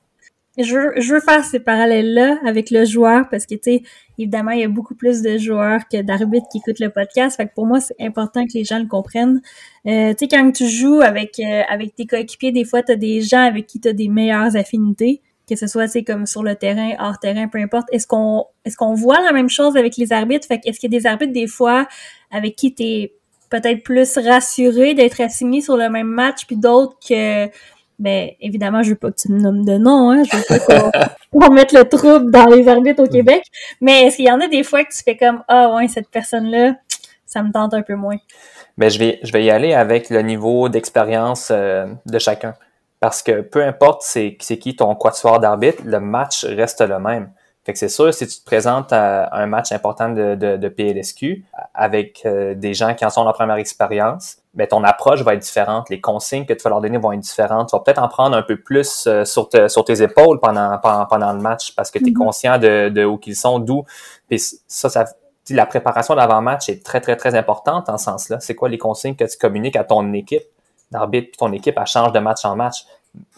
Je veux, je veux faire ces parallèles-là avec le joueur parce que, tu sais, évidemment, il y a beaucoup plus de joueurs que d'arbitres qui écoutent le podcast. Pour moi, c'est important que les gens le comprennent. Euh, tu sais, quand tu joues avec, euh, avec tes coéquipiers, des fois, tu as des gens avec qui tu as des meilleures affinités que ce soit c'est comme sur le terrain, hors terrain, peu importe. Est-ce qu'on est-ce qu'on voit la même chose avec les arbitres? Fait est-ce qu'il y a des arbitres des fois avec qui tu es peut-être plus rassuré d'être assigné sur le même match puis d'autres que ben évidemment, je veux pas que tu me nommes de nom hein, je veux pas qu'on mette le trouble dans les arbitres au Québec, mais est-ce qu'il y en a des fois que tu fais comme ah ouais, cette personne là, ça me tente un peu moins. Ben je vais je vais y aller avec le niveau d'expérience euh, de chacun. Parce que peu importe c'est qui ton quatuor d'arbitre, le match reste le même. Fait que c'est sûr, si tu te présentes à un match important de, de, de PLSQ avec euh, des gens qui en sont leur première expérience, ben ton approche va être différente. Les consignes que tu vas leur donner vont être différentes. Tu vas peut-être en prendre un peu plus euh, sur, sur tes épaules pendant, pendant, pendant, le match parce que tu es mm-hmm. conscient de, de où qu'ils sont, d'où. Puis ça, ça la préparation d'avant-match est très, très, très importante en ce sens-là. C'est quoi les consignes que tu communiques à ton équipe? D'arbitre, ton équipe, elle change de match en match.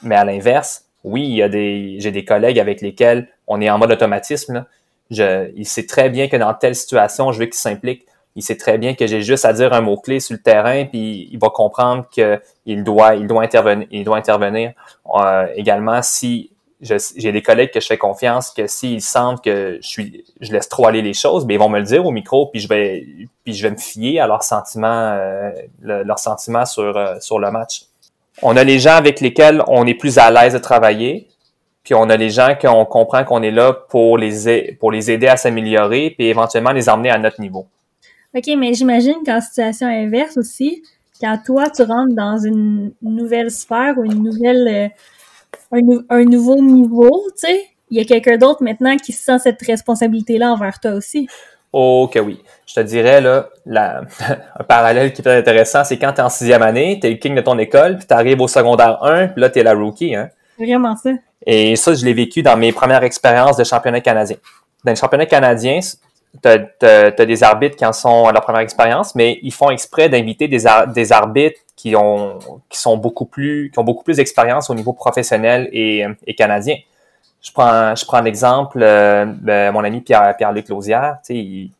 Mais à l'inverse, oui, il y a des, j'ai des collègues avec lesquels on est en mode automatisme. Il sait très bien que dans telle situation, je veux qu'il s'implique. Il sait très bien que j'ai juste à dire un mot-clé sur le terrain, puis il va comprendre qu'il doit, il doit intervenir. Il doit intervenir. Euh, également, si j'ai des collègues que je fais confiance que s'ils sentent que je suis je laisse trop aller les choses, ben ils vont me le dire au micro puis je vais puis je vais me fier à leurs sentiments euh, leurs sentiments sur euh, sur le match. On a les gens avec lesquels on est plus à l'aise de travailler, puis on a les gens qu'on comprend qu'on est là pour les pour les aider à s'améliorer puis éventuellement les emmener à notre niveau. OK, mais j'imagine qu'en situation inverse aussi, quand toi tu rentres dans une nouvelle sphère ou une nouvelle euh, un, nouveau niveau, tu sais, il y a quelqu'un d'autre maintenant qui sent cette responsabilité-là envers toi aussi. Ok, oui. Je te dirais, là, la, un parallèle qui est intéressant, c'est quand tu es en sixième année, tu es le king de ton école, puis tu arrives au secondaire 1, puis là, tu es la rookie. Hein? Vraiment ça. Et ça, je l'ai vécu dans mes premières expériences de championnat canadien. Dans les championnats canadiens, tu as, des arbitres qui en sont à leur première expérience, mais ils font exprès d'inviter des, des arbitres qui ont qui sont beaucoup plus qui ont beaucoup plus d'expérience au niveau professionnel et, et canadien. Je prends je prends l'exemple euh, de mon ami Pierre Pierre-Luc Lausière, tu sais, il,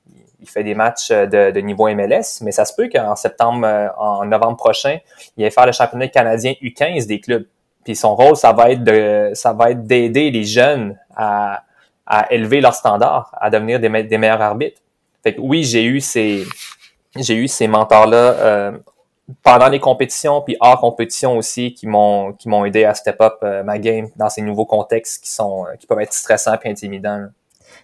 il, fait des matchs de, de, niveau MLS, mais ça se peut qu'en septembre euh, en novembre prochain, il aille faire le championnat canadien U15 des clubs. Puis son rôle ça va être de ça va être d'aider les jeunes à à élever leur standard, à devenir des, des meilleurs arbitres. Fait que oui, j'ai eu ces j'ai eu ces mentors là euh, pendant les compétitions puis hors compétition aussi qui m'ont qui m'ont aidé à step up euh, ma game dans ces nouveaux contextes qui sont euh, qui peuvent être stressants et intimidants.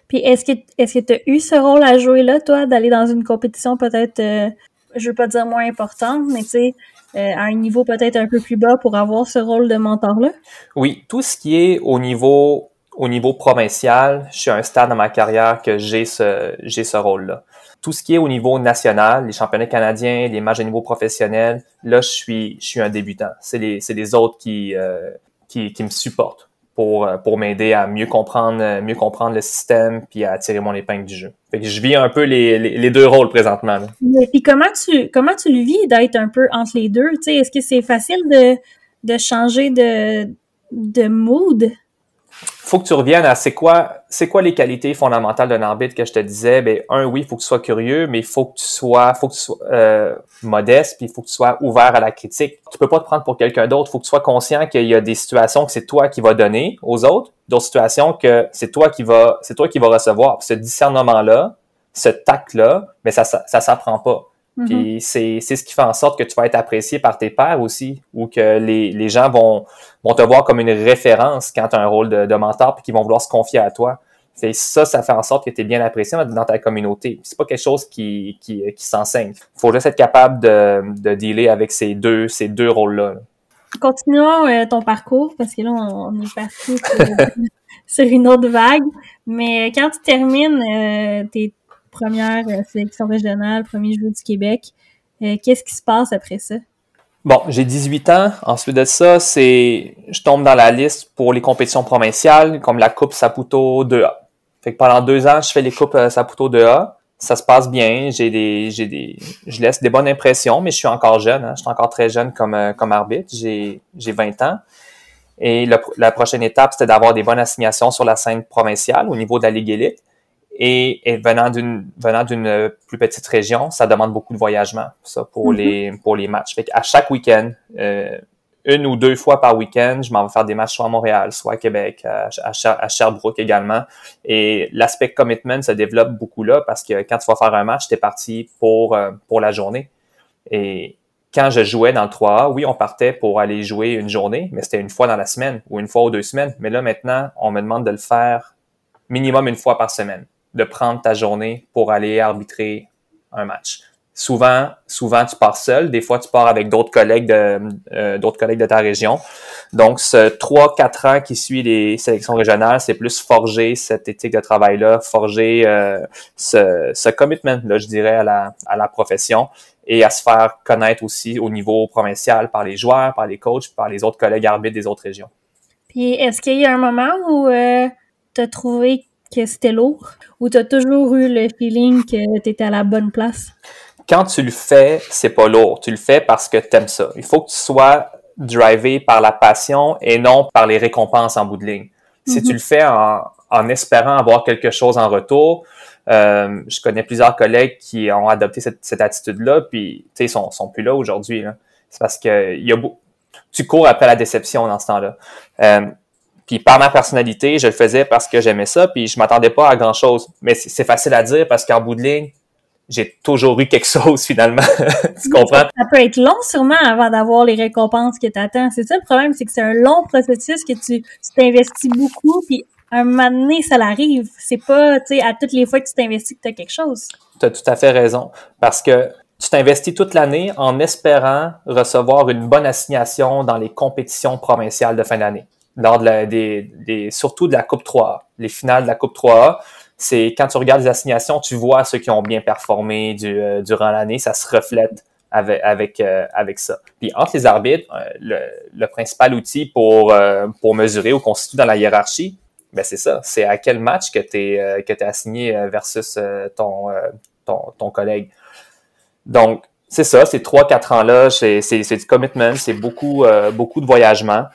Puis est-ce que est-ce que tu as eu ce rôle à jouer là toi d'aller dans une compétition peut-être euh, je veux pas dire moins importante mais tu sais à un niveau peut-être un peu plus bas pour avoir ce rôle de mentor là Oui, tout ce qui est au niveau au niveau provincial, je suis à un stade dans ma carrière que j'ai ce j'ai ce rôle là tout ce qui est au niveau national, les championnats canadiens, les matchs au niveau professionnel, là, je suis, un débutant. C'est les, autres qui, euh, qui, me supportent pour, euh, pour m'aider à mieux comprendre, mieux comprendre le système puis à tirer mon épingle du jeu. Fait que je vis un peu les, deux rôles présentement. Et puis comment tu, comment tu le vis d'être un peu entre les deux? Est-ce que c'est facile de, de changer de, de mood? Faut que tu reviennes à c'est quoi, c'est quoi les qualités fondamentales d'un arbitre que je te disais? Ben un, oui, faut que tu sois curieux, mais il faut que tu sois, faut que tu sois euh, modeste, puis il faut que tu sois ouvert à la critique. Tu peux pas te prendre pour quelqu'un d'autre. Faut que tu sois conscient qu'il y a des situations que c'est toi qui vas donner aux autres, d'autres situations que c'est toi qui va, c'est toi qui va recevoir. ce discernement-là, ce tact-là, mais ça, ça, ça s'apprend pas. Mm-hmm. Puis c'est, ce qui fait en sorte que tu vas être apprécié par tes pairs aussi, ou que les, les gens vont, vont te voir comme une référence quand tu as un rôle de, de mentor, puis qu'ils vont vouloir se confier à toi. Fait ça, ça fait en sorte que tu es bien apprécié dans ta communauté. C'est pas quelque chose qui, qui, qui s'enseigne. Il faut juste être capable de, de dealer avec ces deux, ces deux rôles-là. continuons euh, ton parcours, parce que là, on, est parti sur, une autre vague. Mais quand tu termines euh, tes premières euh, sélections régionales, premier jeu du Québec, qu'est-ce qui se passe après ça? Bon, j'ai 18 ans. Ensuite de ça, c'est je tombe dans la liste pour les compétitions provinciales, comme la Coupe Saputo 2A. Fait que pendant deux ans, je fais les Coupes Saputo 2A ça se passe bien. J'ai des, j'ai des, je laisse des bonnes impressions, mais je suis encore jeune. Hein. Je suis encore très jeune comme, euh, comme arbitre. J'ai, j'ai 20 ans. Et la prochaine étape, c'était d'avoir des bonnes assignations sur la scène provinciale au niveau de la Ligue élite. Et, et venant d'une venant d'une plus petite région, ça demande beaucoup de voyagement, ça pour mm-hmm. les pour les matchs. Fait à chaque week-end, euh, une ou deux fois par week-end, je m'en vais faire des matchs soit à Montréal, soit à Québec, à, Sherbrooke également. Et l'aspect commitment se développe beaucoup là parce que quand tu vas faire un match, tu es parti pour, euh, pour la journée. Et quand je jouais dans le 3A, oui, on partait pour aller jouer une journée, mais c'était une fois dans la semaine ou une fois ou deux semaines. Mais là, maintenant, on me demande de le faire minimum une fois par semaine, de prendre ta journée pour aller arbitrer un match. Souvent, souvent tu pars seul. Des fois, tu pars avec d'autres collègues de euh, d'autres collègues de ta région. Donc, ce 3-4 ans qui suit les sélections régionales, c'est plus forger cette éthique de travail-là, forger euh, ce, ce commitment-là, je dirais, à la, à la profession et à se faire connaître aussi au niveau provincial par les joueurs, par les coachs, par les autres collègues arbitres des autres régions. Puis, est-ce qu'il y a un moment où euh, tu as trouvé que c'était lourd? Ou tu as toujours eu le feeling que tu étais à la bonne place? quand tu le fais, c'est pas lourd. Tu le fais parce que tu aimes ça. Il faut que tu sois drivé par la passion et non par les récompenses en bout de ligne. Si mhm. tu le fais en, en, espérant avoir quelque chose en retour, euh, je connais plusieurs collègues qui ont adopté cette, cette attitude-là, puis tu sais, ils sont, sont plus là aujourd'hui. C'est parce que il y a tu cours après la déception dans ce temps-là. Euh, puis par ma personnalité, je le faisais parce que j'aimais ça, puis je m'attendais pas à grand chose. Mais c'est facile à dire parce qu'en bout de ligne, j'ai toujours eu quelque chose finalement. tu comprends? Ça peut être long sûrement avant d'avoir les récompenses que tu attends. C'est ça le problème, c'est que c'est un long processus que tu t'investis beaucoup, puis un moment donné, ça l'arrive. C'est pas, tu sais, à toutes les fois que tu t'investis que tu as quelque chose. Tu as tout à fait raison. Parce que tu t'investis toute l'année en espérant recevoir une bonne assignation dans les compétitions provinciales de fin d'année. Lors de la, des, des, surtout de la Coupe 3A, les finales de la Coupe 3A c'est quand tu regardes les assignations, tu vois ceux qui ont bien performé euh, durant l'année, ça se reflète avec avec, euh, avec ça. Puis entre les arbitres, euh, le, le, principal outil pour pour mesurer ou constituer dans la hiérarchie, ben c'est ça, c'est à quel match que tu es que tu assigné versus ton, ton ton collègue. Donc c'est ça, ces trois quatre ans là, c'est du commitment, c'est beaucoup beaucoup de voyagement.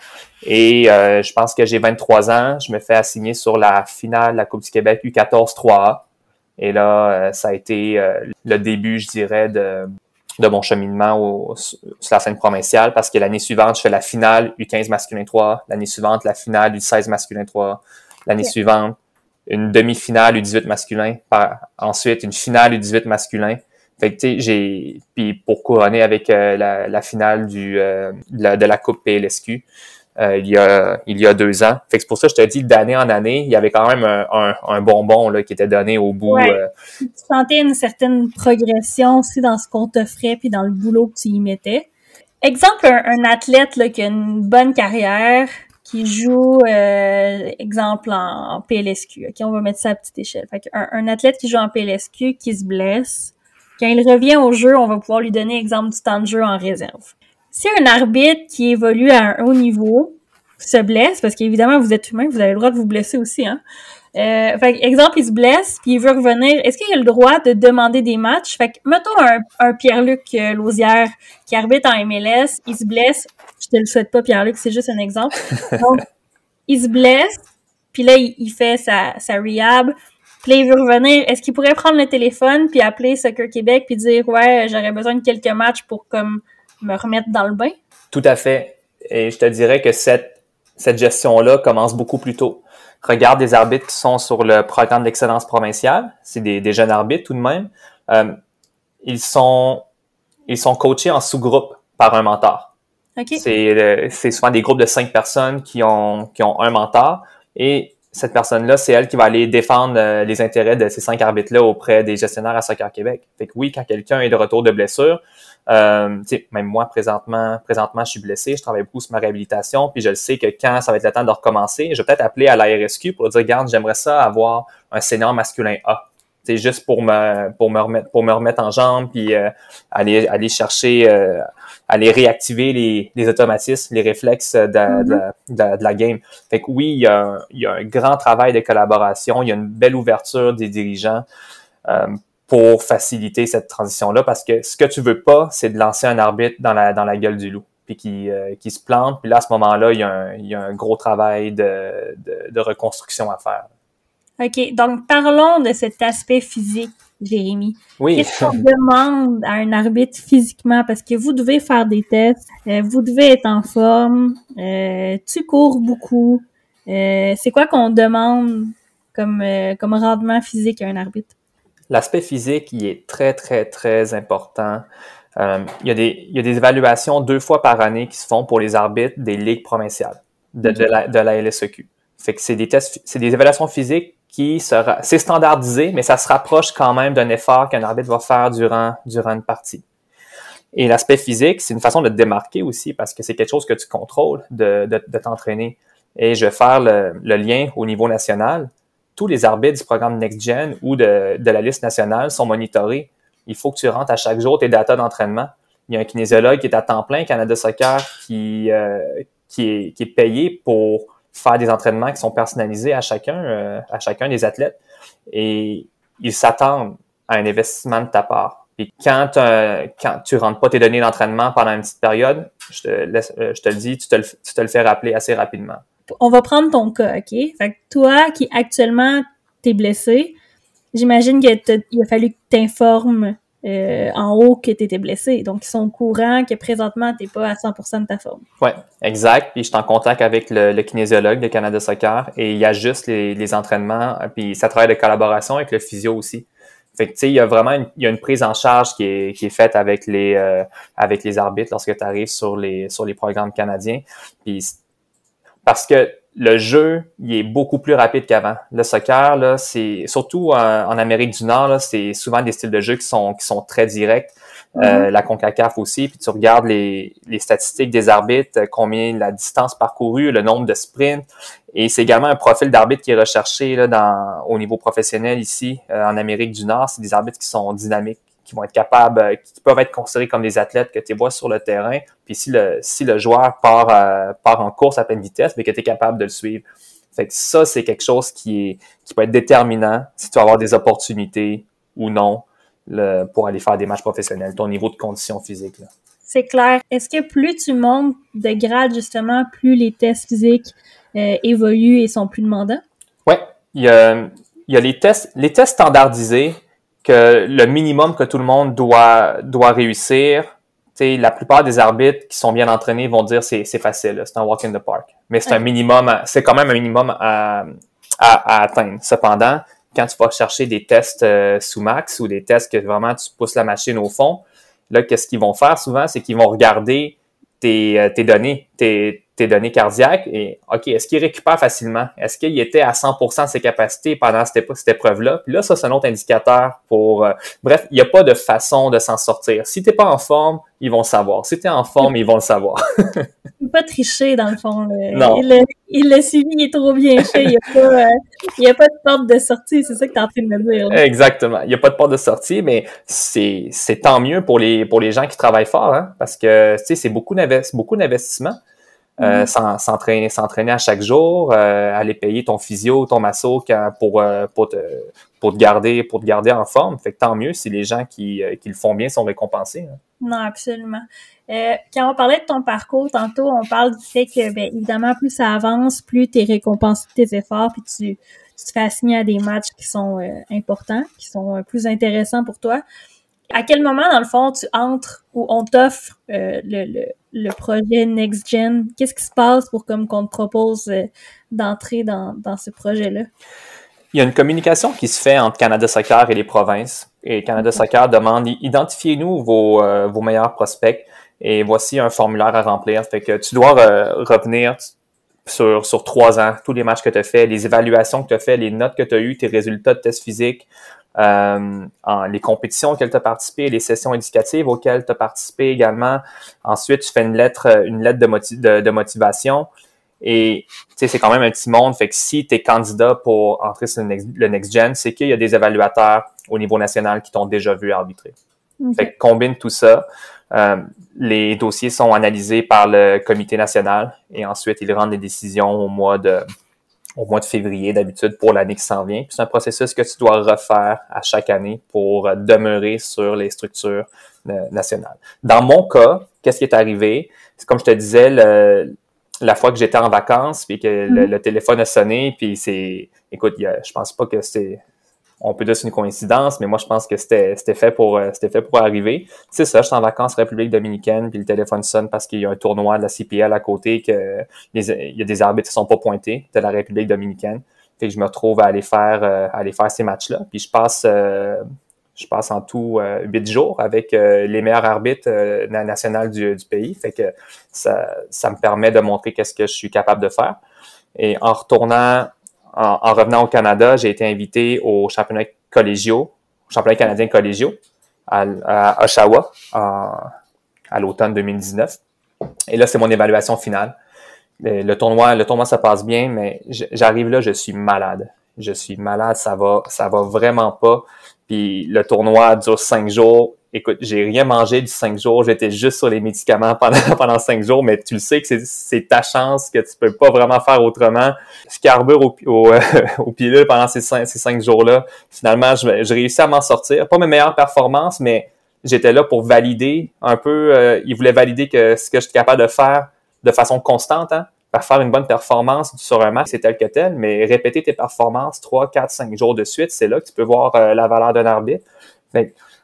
Et euh, je pense que j'ai 23 ans. Je me fais assigner sur la finale de la Coupe du Québec U14 3A. Et là, euh, ça a été euh, le début, je dirais, de, de mon cheminement au, sur la scène provinciale parce que l'année suivante, je fais la finale U15 masculin 3. L'année suivante, la finale U16 masculin 3. L'année suivante, une demi-finale U18 masculin. Par, ensuite, une finale U18 masculin. Fait que, tu j'ai... Puis pour couronner avec la, la, finale du, de, la, de la Coupe PLSQ. Euh, il, y a, il y a deux ans. Fait que c'est pour ça que je te dis, d'année en année, il y avait quand même un, un, bonbon là, qui était donné au bout. Euh. Tu sentais une certaine progression aussi dans ce qu'on t'offrait puis dans le boulot que tu y mettais. Exemple, un, athlète là, qui a une bonne carrière, qui joue, euh, exemple, en, PLSQ. OK, on va mettre ça à petite échelle. Fait un, un athlète qui joue en PLSQ, qui se blesse, quand il revient au jeu, on va pouvoir lui donner exemple du temps de jeu en réserve si un arbitre qui évolue à un haut niveau se blesse, parce qu'évidemment, vous êtes humain, vous avez le droit de vous blesser aussi, hein. Euh, fait exemple, il se blesse, puis il veut revenir. Est-ce qu'il a le droit de demander des matchs? Fait que, mettons un, un Pierre-Luc euh, Lausière qui arbitre en MLS, il se blesse. Je te le souhaite pas, Pierre-Luc, c'est juste un exemple. Donc, il se blesse, puis là, il, fait sa, sa rehab. Puis là, il veut revenir. Est-ce qu'il pourrait prendre le téléphone puis appeler Soccer Québec puis dire, ouais, j'aurais besoin de quelques matchs pour comme me remettre dans le bain? Tout à fait. Et je te dirais que cette, cette gestion-là commence beaucoup plus tôt. Regarde des arbitres qui sont sur le programme d'excellence provinciale. C'est des, des, jeunes arbitres tout de même. Euh, ils sont ils sont coachés en sous-groupe par un mentor. Okay. C'est souvent des groupes de cinq personnes qui ont, qui ont un mentor. Et cette personne-là, c'est elle qui va aller défendre euh, les intérêts de ces cinq arbitres-là auprès des gestionnaires à Soccer Québec. Fait que oui, quand quelqu'un est de retour de blessure, euh, même moi, présentement, présentement, je suis blessé, je travaille beaucoup sur ma réhabilitation, puis je le sais que quand ça va être le temps de recommencer, je vais peut-être appeler à la RSQ pour dire, regarde, j'aimerais ça avoir un senior masculin A. C'est juste pour me pour me remettre pour me remettre en jambe puis euh, aller aller chercher euh, aller réactiver les, les automatismes les réflexes de, mm-hmm. de, de, la game fait que oui il y, a un, il y a un grand travail de collaboration il y a une belle ouverture des dirigeants euh, pour faciliter cette transition là parce que ce que tu veux pas c'est de lancer un arbitre dans la dans la gueule du loup puis qui, qui se plante puis là à ce moment-là il y a un, il y a un gros travail de, de, de reconstruction à faire OK, donc parlons de cet aspect physique, Jérémy. Oui. Qu'est-ce qu'on demande à un arbitre physiquement? Parce que vous devez faire des tests, euh, vous devez être en forme, euh, tu cours beaucoup. Euh, c'est quoi qu'on demande comme, comme rendement physique à un arbitre? L'aspect physique, il est très, très, très important. il, y a des, il y a des évaluations deux fois par année qui se font pour les arbitres des ligues provinciales de, de, la, de la LSEQ. Fait que c'est des tests, c'est des évaluations physiques qui sera, c'est standardisé, mais ça se rapproche quand même d'un effort qu'un arbitre va faire durant, durant une partie. Et l'aspect physique, c'est une façon de te démarquer aussi parce que c'est quelque chose que tu contrôles de, de, de t'entraîner. Et je vais faire le, le, lien au niveau national. Tous les arbitres du programme NextGen ou de, de la liste nationale sont monitorés. Il faut que tu rentres à chaque jour tes datas d'entraînement. Il y a un kinésiologue qui est à temps plein, Canada Soccer, qui, euh, qui, est, qui est payé pour faire des entraînements qui sont personnalisés à chacun, euh, à chacun des athlètes. Et ils s'attendent à un investissement de ta part. Et quand, quand tu rentres pas tes données d'entraînement pendant une petite période, je te, laisse, euh, je te le dis, tu te le, tu te le fais rappeler assez rapidement. On va prendre ton cas, OK? Fait que toi qui actuellement t'es blessé, j'imagine qu'il a fallu que tu informes euh, en haut que tu étais blessé. Donc, ils sont au courant que présentement, tu pas à 100% de ta forme. Oui, exact. Puis, je suis en contact avec le, kinésiologue de Canada Soccer et il ajuste les, les entraînements. Puis, ça travaille de collaboration avec le physio aussi. Fait que, tu sais, il y a vraiment une, prise en charge qui est, faite avec les, euh, avec les arbitres lorsque tu arrives sur les, sur les programmes canadiens. Parce que le jeu, il est beaucoup plus rapide qu'avant. Le soccer, là, c'est surtout en, Amérique du Nord, c'est souvent des styles de jeu qui sont qui sont très directs. Euh, mhm. la Concacaf aussi, puis tu regardes les, les statistiques des arbitres, combien la distance parcourue, le nombre de sprints, et c'est également un profil d'arbitre qui est recherché là, dans, au niveau professionnel ici euh, en Amérique du Nord. C'est des arbitres qui sont dynamiques, qui vont être capables, euh, qui peuvent être considérés comme des athlètes que tu vois sur le terrain. Puis si le, si le joueur part, euh, part en course à pleine vitesse, mais que tu es capable de le suivre. Fait que ça, c'est quelque chose qui, est, qui peut être déterminant si tu vas avoir des opportunités ou non le, pour aller faire des matchs professionnels, ton niveau de condition physique. C'est clair. Est-ce que plus tu montes de grade, justement, plus les tests physiques euh, évoluent et sont plus demandants? Oui. Il y a, il y a les tests, les tests standardisés que le minimum que tout le monde doit, doit réussir, sais, la plupart des arbitres qui sont bien entraînés vont dire c'est c'est facile, c'est un walk in the park. Mais c'est un minimum, c'est quand même un minimum à, à, atteindre. Cependant, quand tu vas chercher des tests euh, sous max ou des tests que vraiment tu pousses la machine au fond, là, qu'est-ce qu'ils vont faire souvent, c'est qu'ils vont regarder tes, euh, tes données, tes, tes données cardiaques et OK, est-ce qu'il récupère facilement? Est-ce qu'il était à 100% de ses capacités pendant cette, cette épreuve-là? Puis là, ça, c'est un autre indicateur pour... Euh, bref, il n'y a pas de façon de s'en sortir. Si tu n'es pas en forme, ils vont le savoir. Si tu es en forme, ils vont le savoir. il pas tricher, dans le fond. Non. Il l'a suivi, il est trop bien fait. Il n'y a, pas, euh, a pas de porte de sortie. C'est ça que tu es en train de me dire. Exactement. Il n'y a pas de porte de sortie, mais c'est tant mieux pour les, pour les gens qui travaillent fort, hein, parce que c'est beaucoup d'investissement. Euh, mm-hmm. s'entraîner s'entraîner à chaque jour, euh, aller payer ton physio, ton masso pour euh, pour te pour te garder pour te garder en forme. Fait que tant mieux si les gens qui, qui le font bien sont récompensés. Hein. Non, absolument. quand on parlait de ton parcours tantôt, on parle du fait que ben, évidemment plus ça avance, plus tu es récompensé de tes efforts, puis tu tu te fais assigner à des matchs qui sont importants, qui sont plus intéressants pour toi à quel moment, dans le fond, tu entres ou on t'offre euh, le, le, le, projet Next Gen? Qu'est-ce qui se passe pour comme qu'on te propose euh, d'entrer dans, dans ce projet-là? Il y a une communication qui se fait entre Canada Soccer et les provinces. Et Canada Soccer demande identifiez-nous vos, euh, vos meilleurs prospects et voici un formulaire à remplir. Fait que tu dois revenir sur, sur trois ans, tous les matchs que tu as fait, les évaluations que tu as fait, les notes que tu as eues, tes résultats de tests physiques, euh, en, les compétitions auxquelles tu as participé, les sessions éducatives auxquelles tu as participé également. Ensuite, tu fais une lettre, une lettre de, de, motivation. Et c'est quand même un petit monde. Fait que si tu es candidat pour entrer sur le Next, Gen, c'est qu'il y a des évaluateurs au niveau national qui t'ont déjà vu arbitrer. Fait que combine tout ça. Euh, les dossiers sont analysés par le comité national et ensuite ils rendent des décisions au mois de au mois de février d'habitude pour l'année qui s'en vient. c'est un processus que tu dois refaire à chaque année pour demeurer sur les structures euh, nationales. Dans mon cas, qu'est-ce qui est arrivé? C'est comme je te disais, la fois que j'étais en vacances, puis que le, mm-hmm. téléphone a sonné, puis c'est, écoute, je pense pas que c'est, on peut dire c'est une coïncidence, mais moi je pense que c'était fait pour euh, c'était fait pour arriver. C'est ça, je suis en vacances République dominicaine, puis le téléphone sonne parce qu'il y a un tournoi de la CPL à côté que il y a des arbitres qui sont pas pointés de la République dominicaine. Fait que je me retrouve à aller faire euh, ces matchs-là. Puis je passe euh, en tout huit jours avec les meilleurs arbitres nationaux du, du, pays. Fait que ça, ça me permet de montrer qu'est-ce que je suis capable de faire. Et en retournant en, revenant au Canada, j'ai été invité au championnat collégiaux, championnat canadien collégiaux à, Oshawa à l'automne 2019. Et là, c'est mon évaluation finale. Le tournoi, le tournoi, ça passe bien, mais j'arrive là, je suis malade. Je suis malade, ça va, ça va vraiment pas. Puis le tournoi dure cinq jours écoute, j'ai rien mangé du cinq jours, j'étais juste sur les médicaments pendant, pendant cinq jours, mais tu le sais que c'est ta chance, que tu peux pas vraiment faire autrement. Je carbure au, au, au pilule pendant ces cinq, ces cinq jours-là. Finalement, je, je réussis à m'en sortir. Pas mes meilleures performances, mais j'étais là pour valider un peu. Euh, ils voulaient valider que ce que je suis capable de faire de façon constante, hein, faire une bonne performance sur un match, c'est tel que tel, mais répéter tes performances trois, quatre, cinq jours de suite, c'est là que tu peux voir euh, la valeur d'un arbitre.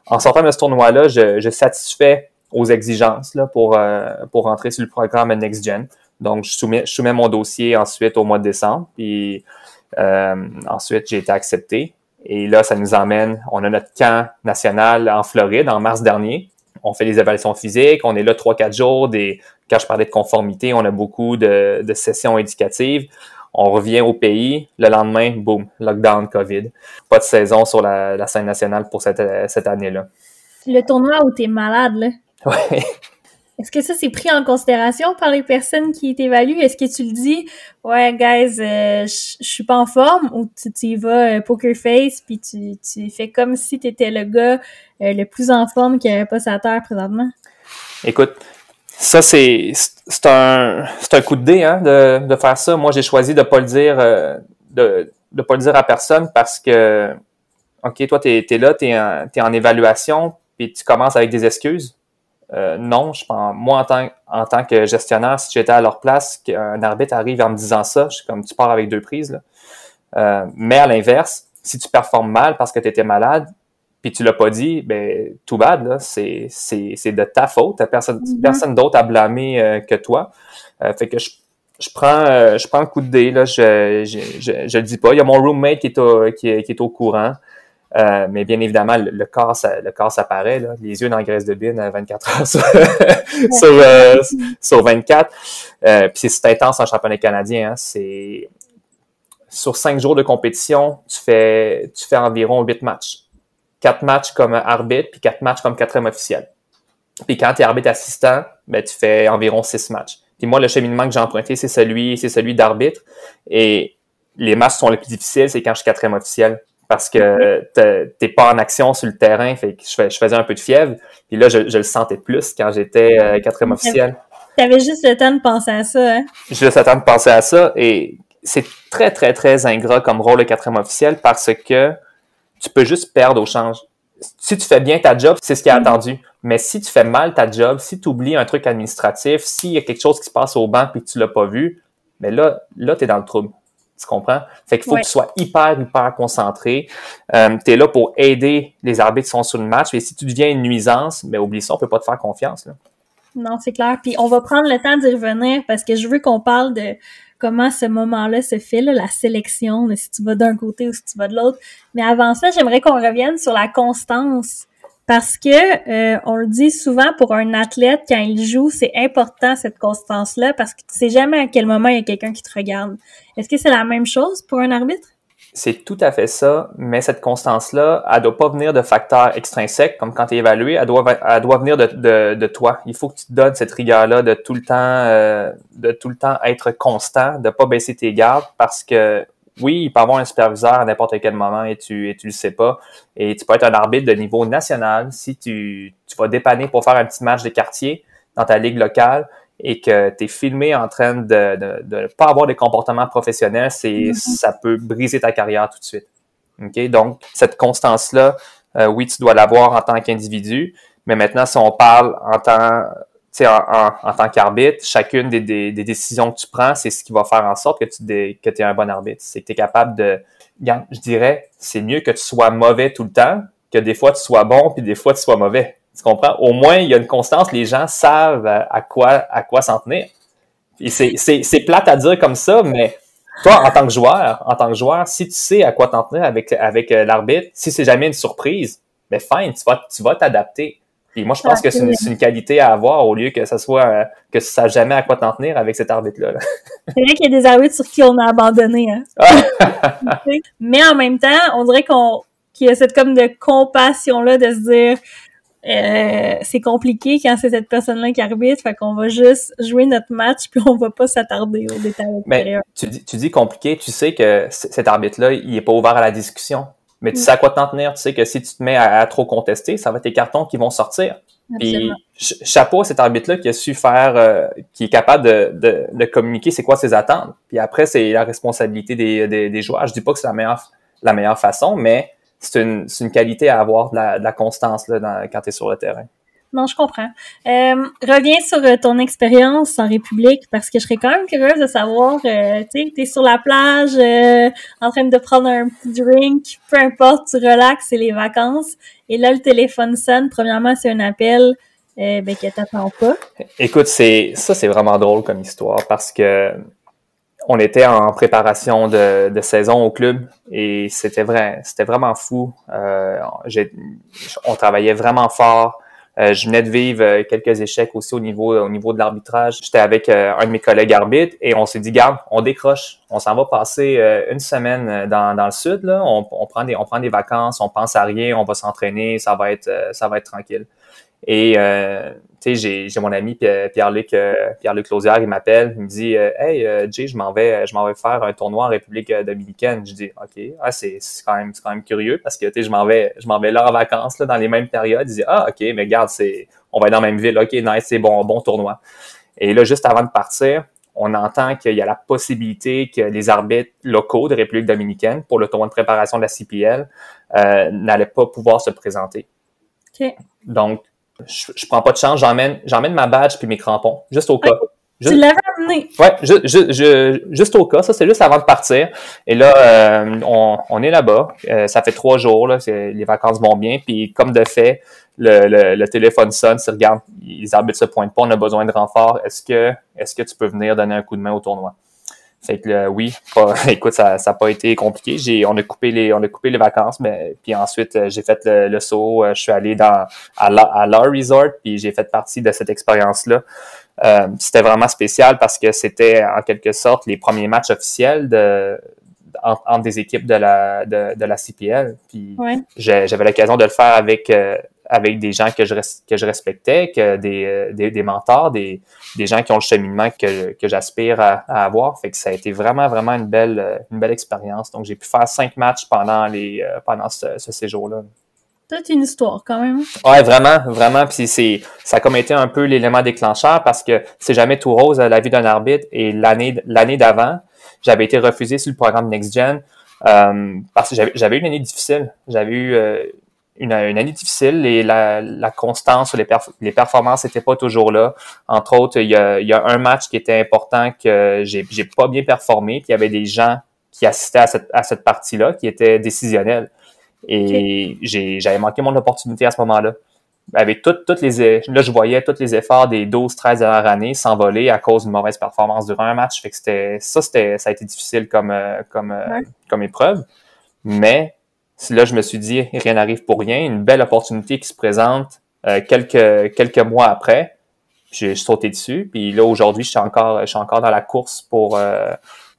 En sortant de ce tournoi-là, je, je satisfais aux exigences pour, euh, pour rentrer sur le programme Next Gen. Donc, je soumets, mon dossier ensuite au mois de décembre. Puis euh, ensuite, j'ai été accepté. Et là, ça nous emmène, on a notre camp national en Floride en mars dernier. On fait les évaluations physiques, on est là trois, quatre jours. Des, quand je parlais de conformité, on a beaucoup de sessions éducatives. On revient au pays, le lendemain, boum, lockdown, COVID. Pas de saison sur la, scène nationale pour cette, cette année-là. Le tournoi où t'es malade, là. Ouais. Est-ce que ça, c'est pris en considération par les personnes qui t'évaluent? Est-ce que tu le dis, ouais, guys, euh, je suis pas en forme, ou tu, y vas euh, poker face, puis tu, tu fais comme si tu étais le gars euh, le plus en forme qui avait pas sa terre présentement? Écoute, ça, c'est un, un coup de dé hein, de, de faire ça. Moi, j'ai choisi de pas le dire euh, de de pas le dire à personne parce que OK, toi, tu es, là, tu es, es, en évaluation, puis tu commences avec des excuses. Euh, non, je pense, moi, en tant, en tant que gestionnaire, si j'étais à leur place, qu'un arbitre arrive en me disant ça, je suis comme tu pars avec deux prises. Là. Euh, mais à l'inverse, si tu performes mal parce que tu étais malade, puis tu l'as pas dit, ben tout bad là, c'est c'est c'est de ta faute, t'as personne mm-hmm. personne d'autre à blâmer euh, que toi. Euh, fait que je je prends euh, je prends un coup de dé là, je je, je je, le dis pas. Il y a mon roommate qui est au, qui, est, qui est au courant. mais bien évidemment, le, corps, ça, le corps s'apparaît, là, les yeux dans la graisse de bine à 24 heures sur, sur, sur 24. puis c'est intense en championnat canadien. Hein, c'est sur cinq jours de compétition, tu fais tu fais environ huit matchs quatre matchs comme arbitre, puis quatre matchs comme quatrième officiel. Puis quand tu es arbitre assistant, ben, tu fais environ six matchs. Puis moi, le cheminement que j'ai emprunté, c'est celui, c'est celui d'arbitre. Et les matchs sont les plus difficiles, c'est quand je suis quatrième officiel. Parce que t'es pas en action sur le terrain, fait que je, faisais un peu de fièvre. Puis là, je, le sentais plus quand j'étais euh, quatrième officiel. T'avais juste le temps de penser à ça, hein? Juste le temps de penser à ça. Et c'est très, très, très ingrat comme rôle de quatrième officiel parce que tu peux juste perdre au change. Si tu fais bien ta job, c'est ce qui est mm-hmm. attendu. Mais si tu fais mal ta job, si tu oublies un truc administratif, s'il y a quelque chose qui se passe au banc et que tu l'as pas vu, mais là, là, tu es dans le trouble. Tu comprends? Fait qu'il faut que tu sois hyper, hyper concentré. Euh, tu es là pour aider les arbitres qui sont sur le match. Et si tu deviens une nuisance, mais oublie ça, on peut pas te faire confiance. Là. Non, c'est clair. Puis on va prendre le temps d'y revenir parce que je veux qu'on parle de comment ce moment-là se fait, la sélection, si tu vas d'un côté ou si tu vas de l'autre. Mais avant ça, j'aimerais qu'on revienne sur la constance Parce que euh, on le dit souvent pour un athlète quand il joue, c'est important cette constance-là parce que tu sais jamais à quel moment il y a quelqu'un qui te regarde. Est-ce que c'est la même chose pour un arbitre? C'est tout à fait ça, mais cette constance-là, elle doit pas venir de facteurs extrinsèques, comme quand tu es évalué, elle doit, elle doit venir de, de, toi. Il faut que tu te donnes cette rigueur-là de tout le temps, euh, de tout le temps être constant, de pas baisser tes gardes, parce que oui, il peut avoir un superviseur à n'importe quel moment et tu et tu le sais pas. Et tu peux être un arbitre de niveau national si tu, tu vas dépanner pour faire un petit match de quartier dans ta ligue locale et que tu es filmé en train de ne pas avoir des comportements professionnels, c'est mm-hmm. ça peut briser ta carrière tout de suite. OK? Donc, cette constance-là, euh, oui, tu dois l'avoir en tant qu'individu, mais maintenant, si on parle en tant, en, en, tant qu'arbitre, chacune des, des, décisions que tu prends, c'est ce qui va faire en sorte que tu que es un bon arbitre. C'est que tu es capable de... Je dirais, c'est mieux que tu sois mauvais tout le temps que des fois tu sois bon puis des fois tu sois mauvais. Tu comprends? Au moins, il y a une constance, les gens savent à quoi, à quoi s'en tenir. c'est plate à dire comme ça, mais toi, en tant que joueur, en tant que joueur, si tu sais à quoi t'en tenir avec, avec euh, l'arbitre, si c'est jamais une surprise, ben fine, tu vas, tu vas t'adapter. Puis moi, je pense que c'est une, qualité à avoir au lieu que ça soit euh, que tu saches jamais à quoi t'en tenir avec cet arbitre-là. c'est vrai qu'il y a des arbitres sur qui on a abandonné. Hein? Mais en même temps, on dirait qu'on qu'il y a cette comme de compassion-là de se dire euh, c'est compliqué quand c'est cette personne-là qui arbitre, fait qu'on va juste jouer notre match puis on va pas s'attarder aux détails Mais tu dis, tu dis compliqué, tu sais que cet arbitre-là, il est pas ouvert à la discussion. Mais tu mm. sais à quoi t'en tenir, tu sais que si tu te mets à, trop contester, ça va être tes cartons qui vont sortir. Puis chapeau à cet arbitre-là qui a su faire, euh, qui est capable de, de, communiquer c'est quoi ses attentes. Puis après, c'est la responsabilité des, des, des, joueurs. Je dis pas que c'est la meilleure, la meilleure façon, mais c'est une, une, qualité à avoir de la, de la constance là, dans, quand tu es sur le terrain. Non, je comprends. Euh, reviens sur euh, ton expérience en République parce que je serais quand même curieuse de savoir, euh, tu sais, t'es sur la plage, euh, en train de prendre un petit drink, peu importe, tu relaxes, c'est les vacances. Et là, le téléphone sonne. Premièrement, c'est un appel ben, que t'attends pas. Écoute, c'est ça, c'est vraiment drôle comme histoire parce que on était en préparation de, saison au club et c'était vrai, c'était vraiment fou. Euh, on travaillait vraiment fort. Euh, je venais de vivre euh, quelques échecs aussi au niveau au niveau de l'arbitrage. J'étais avec euh, un de mes collègues arbitres et on s'est dit garde, on décroche, on s'en va passer une semaine dans, le sud. On, on, prend des on prend des vacances, on pense à rien, on va s'entraîner, ça va être ça va être tranquille. Et euh, tu sais, j'ai mon ami Pierre-Luc euh, Pierre-Luc Lausière, il m'appelle, il me dit euh, Hey Jay, je m'en vais, je m'en vais faire un tournoi en République dominicaine. Je dis OK, ah, c'est quand même quand même curieux parce que tu sais, je m'en vais, je m'en vais là en vacances là, dans les mêmes périodes. Il dit Ah, OK, mais regarde, c'est on va être dans la même ville, OK, nice, c'est bon, bon tournoi. Et là, juste avant de partir, on entend qu'il y a la possibilité que les arbitres locaux de République dominicaine pour le tournoi de préparation de la CPL euh, n'allaient pas pouvoir se présenter. OK. Donc, je, je prends pas de chance, j'emmène, j'emmène ma badge puis mes crampons, juste au cas. tu l'avais amené? Ouais, juste au cas, ça c'est juste avant de partir. Et là, euh, on, on, est là-bas, euh, ça fait trois jours, là, les vacances vont bien, puis comme de fait, le, le, téléphone sonne, si regarde, les arbitres se pointent pas, on a besoin de renfort, est-ce que, est-ce que tu peux venir donner un coup de main au tournoi? Fait que euh, oui, écoute, ça n'a pas été compliqué. J'ai, on a coupé les, on a coupé les vacances, mais puis ensuite euh, j'ai fait le, saut. Euh, je suis allé dans à la, à Resort, puis j'ai fait partie de cette expérience-là. c'était vraiment spécial parce que c'était en quelque sorte les premiers matchs officiels de entre, des équipes de la de, de la CPL. Puis j'avais l'occasion de le faire avec avec des gens que je, que je respectais, que des, euh, des, des mentors, des, des gens qui ont le cheminement que, que j'aspire à, avoir. Fait que ça a été vraiment, vraiment une belle, une belle expérience. Donc, j'ai pu faire cinq matchs pendant, les, euh, pendant ce, ce séjour-là. C'est une histoire quand même. Ouais, vraiment, vraiment. Puis c'est, ça a comme été un peu l'élément déclencheur parce que c'est jamais tout rose à la vie d'un arbitre. Et l'année, l'année d'avant, j'avais été refusé sur le programme Next Gen euh, parce que j'avais, eu une année difficile. J'avais eu euh, une, année difficile et la, la constance, les, les performances n'étaient pas toujours là. Entre autres, il y a, il y a un match qui était important que j'ai, pas bien performé, puis il y avait des gens qui assistaient à cette, à cette partie-là qui étaient décisionnels. Et j'avais manqué mon opportunité à ce moment-là. Avec toutes, toutes les, là, je voyais tous les efforts des 12, 13 dernières années s'envoler à cause d'une mauvaise performance durant un match. Fait que c'était, ça, c'était, ça a été difficile comme, euh, comme, euh, comme épreuve. Mais là, je me suis dit, rien n'arrive pour rien, une belle opportunité qui se présente euh, quelques, quelques mois après, j'ai sauté dessus. Puis là, aujourd'hui, je suis encore, je suis encore dans la course pour, euh,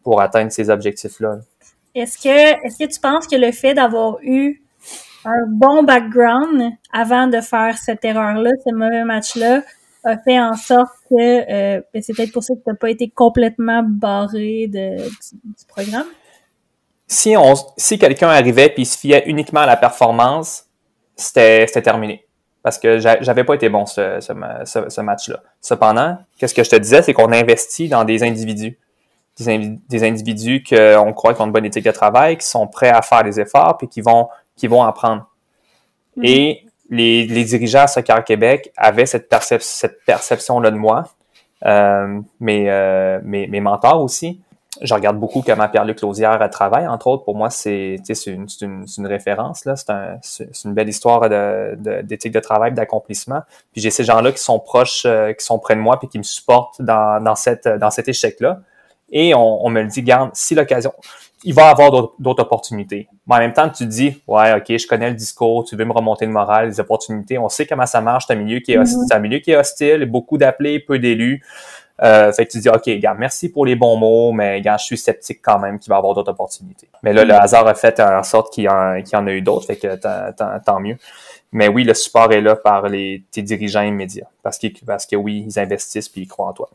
pour atteindre ces objectifs-là. Est-ce que, est-ce que tu penses que le fait d'avoir eu un bon background avant de faire cette erreur-là, ce mauvais match-là, a fait en sorte que euh, ben, c'est peut-être pour ça que tu n'as pas été complètement barré du, programme? Si, on, si quelqu'un arrivait puis se fiait uniquement à la performance, c'était terminé. Parce que j'avais pas été bon ce, ce, ce match-là. Cependant, qu'est-ce que je te disais, c'est qu'on investit dans des individus. Des, des individus qu'on croit qu'ils ont une bonne éthique de travail, qui sont prêts à faire des efforts, puis qui vont, qui vont apprendre. Mm. Et les, les, dirigeants à Soccer Québec avaient cette, cette perception-là de moi. Euh, mes, euh, mes, mes, mentors aussi. Je regarde beaucoup comment Pierre-Luc Lausière travaille, entre autres. Pour moi, c'est une, une, une, référence. là. C'est un, une belle histoire d'éthique de, de, travail, d'accomplissement. Puis j'ai ces gens-là qui sont proches, euh, qui sont près de moi, puis qui me supportent dans, dans, cette, dans cet échec-là. Et on, on, me le dit, garde, si l'occasion, il va y avoir d'autres opportunités. Mais en même temps, tu te dis, ouais, ok, je connais le discours, tu veux me remonter le moral, les opportunités, on sait comment ça marche, c'est un milieu qui est hostile, mm-hmm. un milieu qui est hostile, beaucoup d'appelés, peu d'élus. Euh, fait que tu te dis, OK, gars, merci pour les bons mots, mais gars, je suis sceptique quand même qu'il va y avoir d'autres opportunités. Mais là, le mm-hmm. hasard a fait en sorte qu'il y, en a eu d'autres, fait que tant mieux. Mais oui, le support est là par les, tes dirigeants immédiats. Parce que, parce que oui, ils investissent puis ils croient en toi.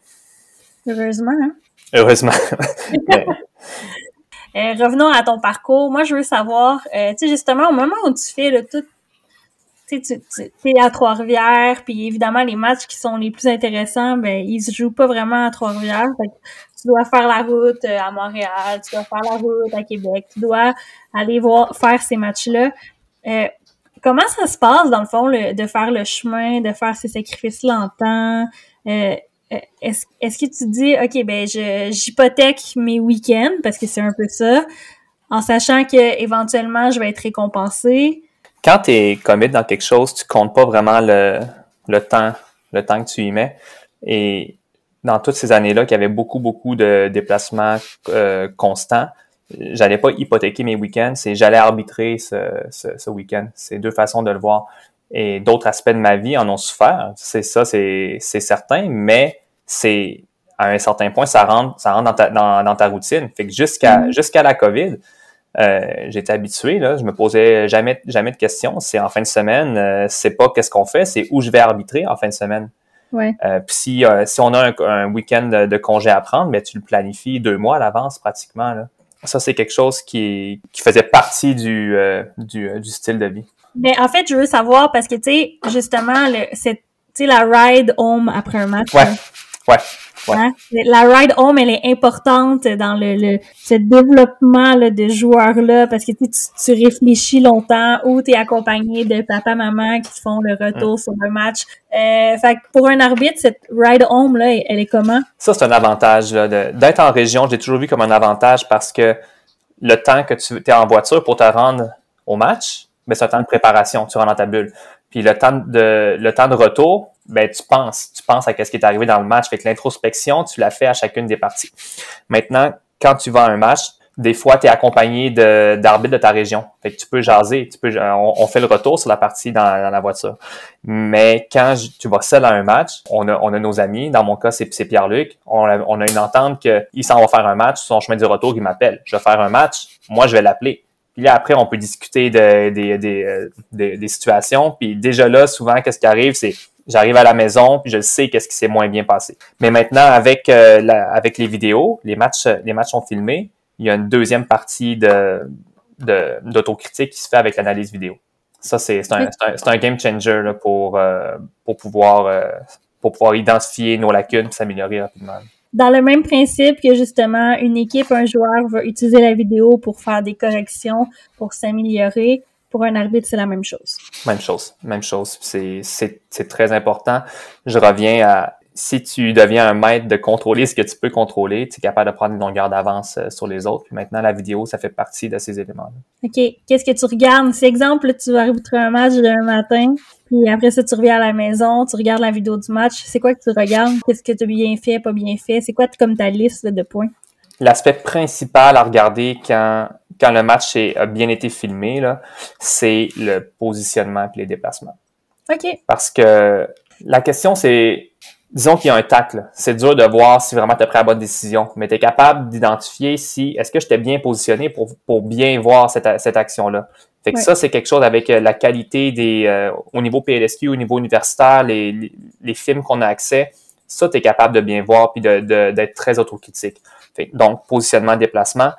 Heureusement, hein? Heureusement. Euh, revenons à ton parcours. Moi, je veux savoir, euh, tu sais, justement, au moment où tu fais le tout, tu es à Trois-Rivières, puis évidemment, les matchs qui sont les plus intéressants, ben, ils se jouent pas vraiment à Trois-Rivières. Tu dois faire la route euh, à Montréal, tu dois faire la route à Québec, tu dois aller voir faire ces matchs-là. comment ça se passe, dans le fond, de faire le chemin, de faire ces sacrifices longtemps? Euh, est-ce est que tu dis, OK, ben, j'hypothèque mes week-ends, parce que c'est un peu ça, en sachant que éventuellement je vais être récompensé? Quand tu es commit dans quelque chose, tu comptes pas vraiment le, le temps, le temps que tu y mets. Et dans toutes ces années-là, qu'il y avait beaucoup, beaucoup de déplacements euh, constants, j'allais pas hypothéquer mes week-ends, c'est j'allais arbitrer ce, ce week-end. C'est deux façons de le voir et d'autres aspects de ma vie en ont souffert. C'est ça, c'est certain, mais c'est à un certain point, ça rentre, ça rentre dans ta, dans, ta routine. Fait que jusqu'à mm-hmm. jusqu'à la COVID, euh, j'étais habitué, là, je me posais jamais, jamais de questions. C'est en fin de semaine, euh, c'est pas qu'est-ce qu'on fait, c'est où je vais arbitrer en fin de semaine. Ouais. Euh, puis si, euh, si on a un, week-end de, congé à prendre, mais tu le planifies deux mois à l'avance pratiquement. Là. Ça, c'est quelque chose qui, qui faisait partie du, du, du style de vie. Mais en fait, je veux savoir parce que, tu sais, justement, c'est, la ride home après un match. Ouais. Ouais. Ouais. Hein? La ride home, elle est importante dans le, le ce développement là, de joueurs-là parce que tu, tu réfléchis longtemps ou tu es accompagné de papa, maman qui font le retour sur le match. Euh, fait que pour un arbitre, cette ride home, là, elle est comment? Ça, c'est un avantage. D'être en région, j'ai toujours vu comme un avantage parce que le temps que tu es en voiture pour te rendre au match, mais c'est un temps de préparation, tu rentres dans ta bulle. Puis le temps de le temps de retour, ben tu penses, tu penses à ce qui est arrivé dans le match. Fait que l'introspection, tu l'as fait à chacune des parties. Maintenant, quand tu vas à un match, des fois, tu es accompagné d'arbitres de, ta région. Fait que tu peux jaser, tu peux, on, fait le retour sur la partie dans, la voiture. Mais quand tu vas seul à un match, on a, on a nos amis. Dans mon cas, c'est Pierre-Luc. On a, on a une entente qu'il s'en va faire un match. Son chemin du retour, il m'appelle. Je vais faire un match. Moi, je vais l'appeler. Puis là, après, on peut discuter de, euh, des situations. Puis déjà là, souvent, qu'est-ce qui arrive, c'est j'arrive à la maison, puis je sais qu'est-ce qui s'est moins bien passé. Mais maintenant, avec, euh, avec les vidéos, les matchs, les matchs sont filmés. Il y a une deuxième partie de, d'autocritique qui se fait avec l'analyse vidéo. Ça, c'est, c'est, un, un, game changer là, pour, euh, pour, pouvoir, pour pouvoir identifier nos lacunes et s'améliorer rapidement dans le même principe que justement une équipe, un joueur va utiliser la vidéo pour faire des corrections, pour s'améliorer. Pour un arbitre, c'est la même chose. Même chose, même chose. C'est très important. Je reviens à si tu deviens un maître de contrôler ce que tu peux contrôler, tu es capable de prendre une longueur d'avance euh, sur les autres. Puis maintenant, la vidéo, ça fait partie de ces éléments-là. OK. Qu'est-ce que tu regardes? C'est exemple, tu vas arbitrer un match d'un matin, puis après ça, tu reviens à la maison, tu regardes la vidéo du match. C'est quoi que tu regardes? Qu'est-ce que tu as bien fait, pas bien fait? C'est quoi comme ta liste de points? l'aspect principal à regarder quand, quand le match a bien été filmé, c'est le positionnement et les déplacements. OK. Parce que la question, c'est, disons qu'il y a un tacle. C'est dur de voir si vraiment tu as pris la bonne décision, mais tu es capable d'identifier si, est-ce que j'étais bien positionné pour, pour bien voir cette, cette action-là? Fait que ça, c'est quelque chose avec euh, la qualité des, euh, au niveau PLSQ, au niveau universitaire, les, les, films qu'on a accès, ça, tu es capable de bien voir puis d'être de, très autocritique. Fait, donc, positionnement, déplacement.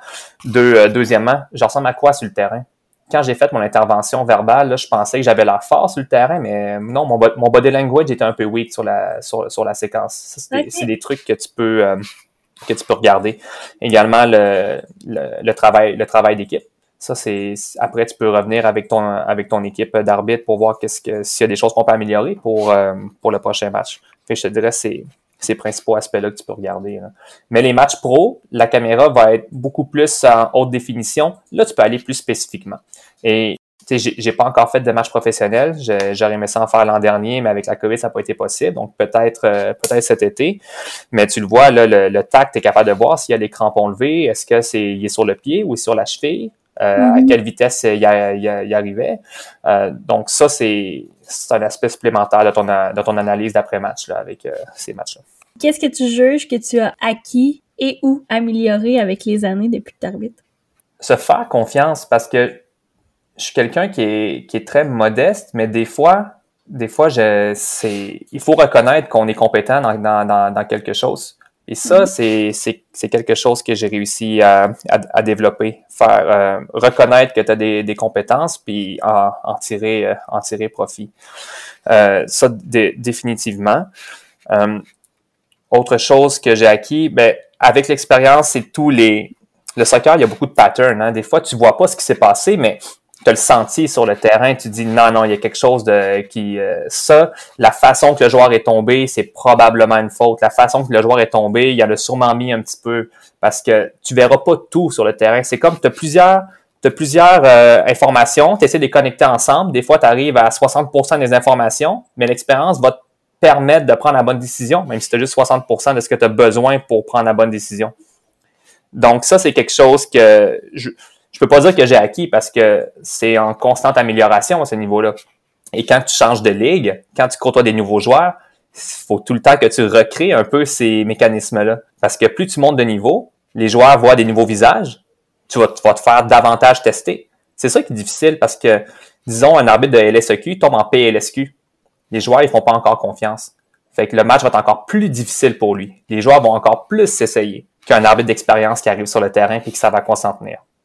Deux, euh, deuxièmement, j'en ressemble à quoi sur le terrain? Quand j'ai fait mon intervention verbale, là, je pensais que j'avais l'air fort sur le terrain, mais non, mon, mon body language était un peu weak sur la, sur, sur la séquence. C'est des, trucs que tu peux, que tu peux regarder. Également, le, le, le travail, le travail d'équipe. Ça, c'est après, tu peux revenir avec ton avec ton équipe d'arbitre pour voir qu'est-ce que s'il y a des choses qu'on peut améliorer pour, euh, pour le prochain match. Fait je te dirais c'est ces principaux aspects-là que tu peux regarder. Mais les matchs pro, la caméra va être beaucoup plus en haute définition. Là, tu peux aller plus spécifiquement. Et j'ai pas encore fait de match professionnel. J'aurais aimé ça en faire l'an dernier, mais avec la COVID, ça n'a pas été possible. Donc peut-être euh, peut-être cet été. Mais tu le vois, là, le, le tact, tu es capable de voir s'il y a les crampons levés. Est-ce que c'est il est sur le pied ou sur la cheville? Euh, à mhm. quelle vitesse il, y arrivait. Euh, donc ça, c'est un aspect supplémentaire de ton, de ton analyse d'après-match avec euh, ces matchs-là. Qu'est-ce que tu juges que tu as acquis et ou amélioré avec les années depuis que tu arbitres? Se faire confiance parce que je suis quelqu'un qui est, qui est très modeste, mais des fois, des fois, je, c'est, il faut reconnaître qu'on est compétent dans, dans, dans quelque chose. Et ça, mhm. c'est quelque chose que j'ai réussi à, à, développer, faire euh, reconnaître que tu as des, des, compétences, puis en, en, tirer, euh, en tirer profit. Euh, ça, définitivement. Euh, autre chose que j'ai acquis, ben, avec l'expérience, c'est tous les... Le soccer, il y a beaucoup de patterns. Hein. Des fois, tu vois pas ce qui s'est passé, mais tu as le senti sur le terrain, tu dis non, non, il y a quelque chose de qui. Euh, ça, la façon que le joueur est tombé, c'est probablement une faute. La façon que le joueur est tombé, il a le sûrement mis un petit peu parce que tu verras pas tout sur le terrain. C'est comme tu as plusieurs. Tu plusieurs euh, informations, tu essaies de les connecter ensemble. Des fois, tu arrives à 60% des informations, mais l'expérience va te permettre de prendre la bonne décision, même si tu as juste 60% de ce que tu as besoin pour prendre la bonne décision. Donc, ça, c'est quelque chose que je, je peux pas dire que j'ai acquis parce que c'est en constante amélioration à ce niveau-là. Et quand tu changes de ligue, quand tu côtoies des nouveaux joueurs, il faut tout le temps que tu recrées un peu ces mécanismes-là. Parce que plus tu montes de niveau, les joueurs voient des nouveaux visages, tu vas, te faire davantage tester. C'est ça qui est difficile parce que, disons, un arbitre de LSEQ tombe en PLSQ. Les joueurs, ils font pas encore confiance. Fait que le match va être encore plus difficile pour lui. Les joueurs vont encore plus s'essayer qu'un arbitre d'expérience qui arrive sur le terrain et que ça va quoi.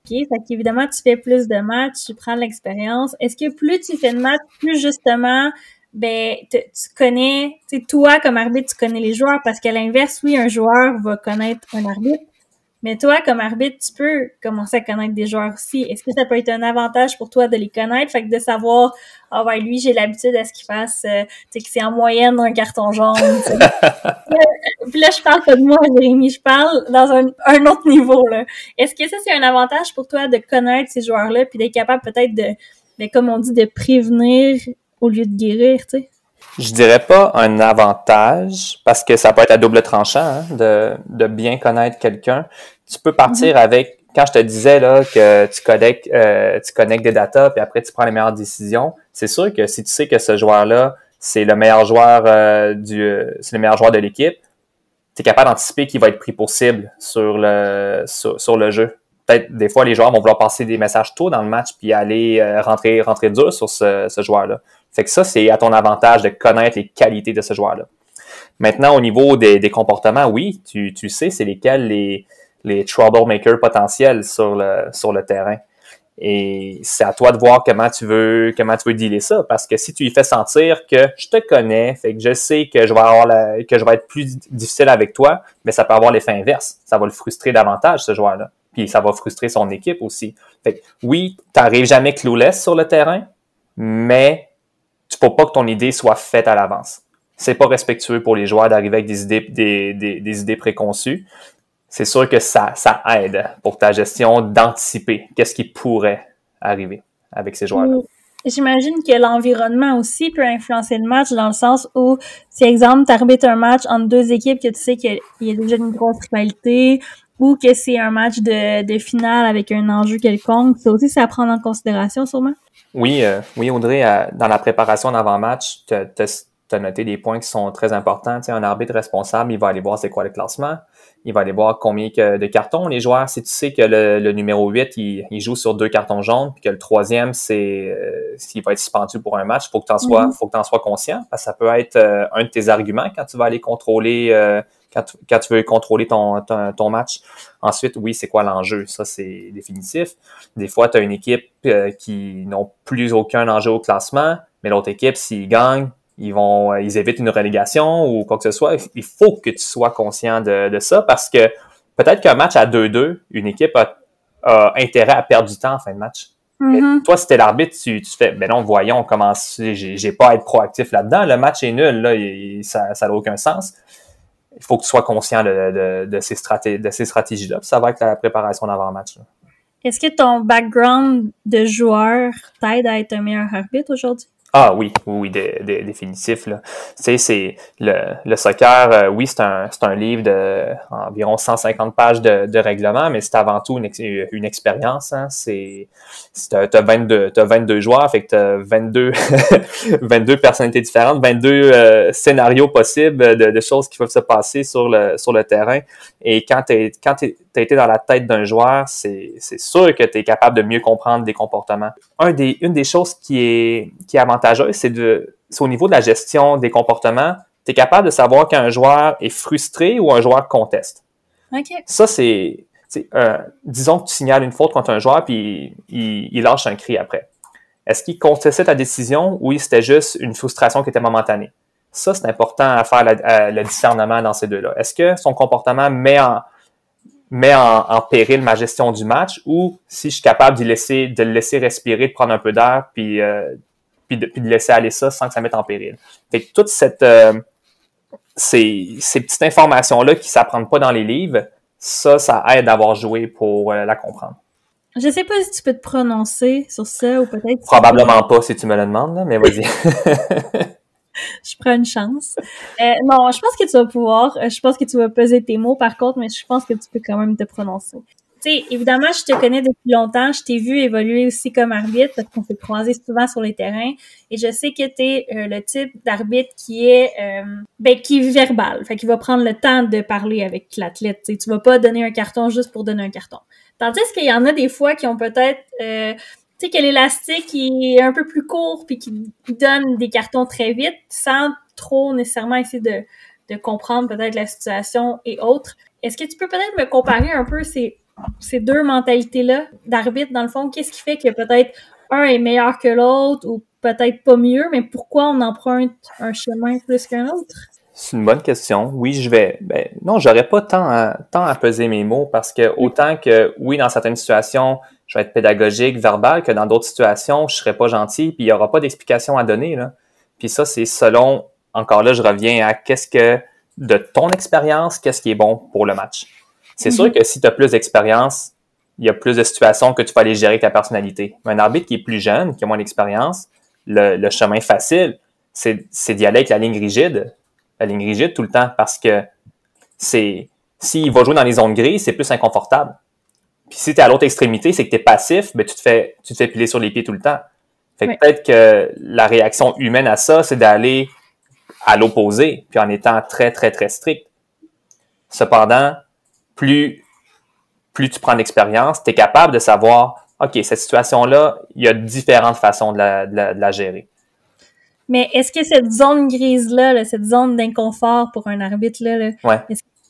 OK, fait qu'évidemment, tu fais plus de matchs, tu prends l'expérience. Est-ce que plus tu fais de matchs, plus justement, ben, tu connais, tu sais, toi, comme arbitre, tu connais les joueurs? Parce qu'à l'inverse, oui, un joueur va connaître un arbitre, mais toi, comme arbitre, tu peux commencer à connaître des joueurs aussi. Est-ce que ça peut être un avantage pour toi de les connaître? Fait que de savoir, ah oh, ouais, lui, j'ai l'habitude à ce qu'il fasse, euh, tu sais, que c'est en moyenne un carton jaune. Puis là, je parle pas de moi, Jérémy, je parle dans un, un autre niveau, là. Est-ce que ça, c'est un avantage pour toi de connaître ces joueurs-là puis d'être capable peut-être de, de, comme on dit, de prévenir au lieu de guérir, tu sais? Je dirais pas un avantage parce que ça peut être à double tranchant hein, de, de bien connaître quelqu'un tu peux partir mhm. avec, quand je te disais là, que tu connectes, euh, tu connectes des data, puis après tu prends les meilleures décisions, c'est sûr que si tu sais que ce joueur-là, c'est le meilleur joueur euh, du c'est le meilleur joueur de l'équipe, tu es capable d'anticiper qu'il va être pris pour cible sur le sur, le jeu. Peut-être des fois les joueurs vont vouloir passer des messages tôt dans le match puis aller euh, rentrer rentrer dur sur ce, ce joueur-là. Fait que ça c'est à ton avantage de connaître les qualités de ce joueur-là. Maintenant au niveau des, comportements, oui, tu, tu sais c'est lesquels les les troublemakers potentiels sur le, sur le terrain. Et c'est à toi de voir comment tu veux comment tu veux dealer ça parce que si tu lui fais sentir que je te connais, fait que je sais que je vais avoir que je vais être plus difficile avec toi, mais ça peut avoir l'effet inverse, ça va le frustrer davantage ce joueur-là. Puis ça va frustrer son équipe aussi. Fait que oui, t'arrives jamais clouless sur le terrain, mais tu pas que ton idée soit faite à l'avance. C'est pas respectueux pour les joueurs d'arriver avec des idées des, idées préconçues c'est sûr que ça, ça aide pour ta gestion d'anticiper qu'est-ce qui pourrait arriver avec ces joueurs-là. J'imagine que l'environnement aussi peut influencer le match dans le sens où, si exemple, tu arbitres un match entre deux équipes que tu sais qu'il y a déjà une grosse rivalité, ou que c'est un match de, de finale avec un enjeu quelconque. Ça aussi, c'est à prendre en considération, sûrement? Oui, euh, oui, Audrey, dans la préparation d'avant-match, tu as noté des points qui sont très importants. Tu sais, un arbitre responsable, il va aller voir c'est quoi le classement. Il va aller voir combien de cartons les joueurs. Si tu sais que le, numéro 8, il, joue sur deux cartons jaunes, puis que le troisième, c'est euh, s'il va être suspendu pour un match, faut que tu en sois, mm-hmm. faut que tu en sois conscient. Parce que ça peut être euh, un de tes arguments quand tu vas aller contrôler quand tu, veux contrôler ton, ton, match. Ensuite, oui, c'est quoi l'enjeu? Ça, c'est définitif. Des fois, tu as une équipe euh, qui n'ont plus aucun enjeu au classement, mais l'autre équipe, s'ils gagnent, ils vont euh, ils évitent une relégation ou quoi que ce soit. Il faut que tu sois conscient de, de ça parce que peut-être qu'un match à 2-2, une équipe a, intérêt à perdre du temps en fin de match. Mm-hmm. Toi, si t'es l'arbitre, tu, tu fais, ben non, voyons comment, j'ai pas à être proactif là-dedans. Le match est nul, là, ça n'a aucun sens il faut que tu sois conscient de, de, ces, stratégies, de ces stratégies-là. Ça va être la préparation d'avant-match. Est-ce que ton background de joueur t'aide à être un meilleur arbitre aujourd'hui? Ah oui, oui, définitif. Là. Tu c'est le, le soccer, euh, oui, c'est un, un livre de environ 150 pages de, de règlement, mais c'est avant tout une, une expérience. Hein. C'est, t'as, t'as 22, t'as 22 joueurs, fait que t'as 22, 22 personnalités différentes, 22 euh, scénarios possibles de, choses qui peuvent se passer sur le, sur le terrain. Et quand t'es, quand été dans la tête d'un joueur, c'est, sûr que tu es capable de mieux comprendre des comportements. Des, une des choses qui est, qui est avantageuse c'est au niveau de la gestion des comportements, tu es capable de savoir qu'un joueur est frustré ou un joueur conteste. Ça, c'est, euh, disons que tu signales une faute contre un joueur puis il, lâche un cri après. Est-ce qu'il contestait ta décision? Ou c'était juste une frustration qui était momentanée? Ça, c'est important à faire le discernement dans ces deux-là. Est-ce que son comportement met en, met en, péril ma gestion du match ou si je suis capable de, laisser, de le laisser respirer, de prendre un peu d'air, puis euh, puis de, laisser aller ça sans que ça mette en péril. Fait que toute cette euh, ces, ces, petites informations-là qui s'apprennent pas dans les livres, ça, ça aide à avoir joué pour euh, la comprendre. Je sais pas si tu peux te prononcer sur ça ou peut-être. Probablement pas si tu me le demandes, mais vas-y. je prends une chance. Euh, non, je pense que tu vas pouvoir. Je pense que tu vas peser tes mots par contre, mais je pense que tu peux quand même te prononcer évidemment, je te connais depuis longtemps, je t'ai vu évoluer aussi comme arbitre parce qu'on s'est croisé souvent sur les terrains et je sais que tu es euh, le type d'arbitre qui est euh, ben, qui est verbal, fait qu'il va prendre le temps de parler avec l'athlète, tu vas pas donner un carton juste pour donner un carton. Tandis qu'il y en a des fois qui ont peut-être euh, tu sais que l'élastique est un peu plus court puis qui donne des cartons très vite sans trop nécessairement essayer de de comprendre peut-être la situation et autres. Est-ce que tu peux peut-être me comparer un peu ces ces deux mentalités-là d'arbitre, dans le fond, qu'est-ce qui fait que peut-être un est meilleur que l'autre ou peut-être pas mieux, mais pourquoi on emprunte un chemin plus qu'un autre? C'est une bonne question. Oui, je vais. Ben, non, j'aurais pas tant à, tant à peser mes mots parce que autant que oui, dans certaines situations, je vais être pédagogique, verbal, que dans d'autres situations, je serai pas gentil, puis il y aura pas d'explication à donner. Là. Puis ça, c'est selon. Encore là, je reviens à qu'est-ce que de ton expérience, qu'est-ce qui est bon pour le match. C'est sûr mhm. que si tu as plus d'expérience, il y a plus de situations que tu vas aller gérer avec ta personnalité. Mais un arbitre qui est plus jeune, qui a moins d'expérience, le, chemin facile, c'est d'y aller avec la ligne rigide. La ligne rigide tout le temps parce que c'est s'il va jouer dans les zones grises, c'est plus inconfortable. Puis si tu es à l'autre extrémité, c'est que tu es passif, mais tu te fais tu te fais piler sur les pieds tout le temps. Fait que peut-être que la réaction humaine à ça, c'est d'aller à l'opposé, puis en étant très, très, très strict. Cependant, plus, plus tu prends d'expérience, tu es capable de savoir, OK, cette situation-là, il y a différentes façons de la, de la, gérer. Mais est-ce que cette zone grise-là, cette zone d'inconfort pour un arbitre-là,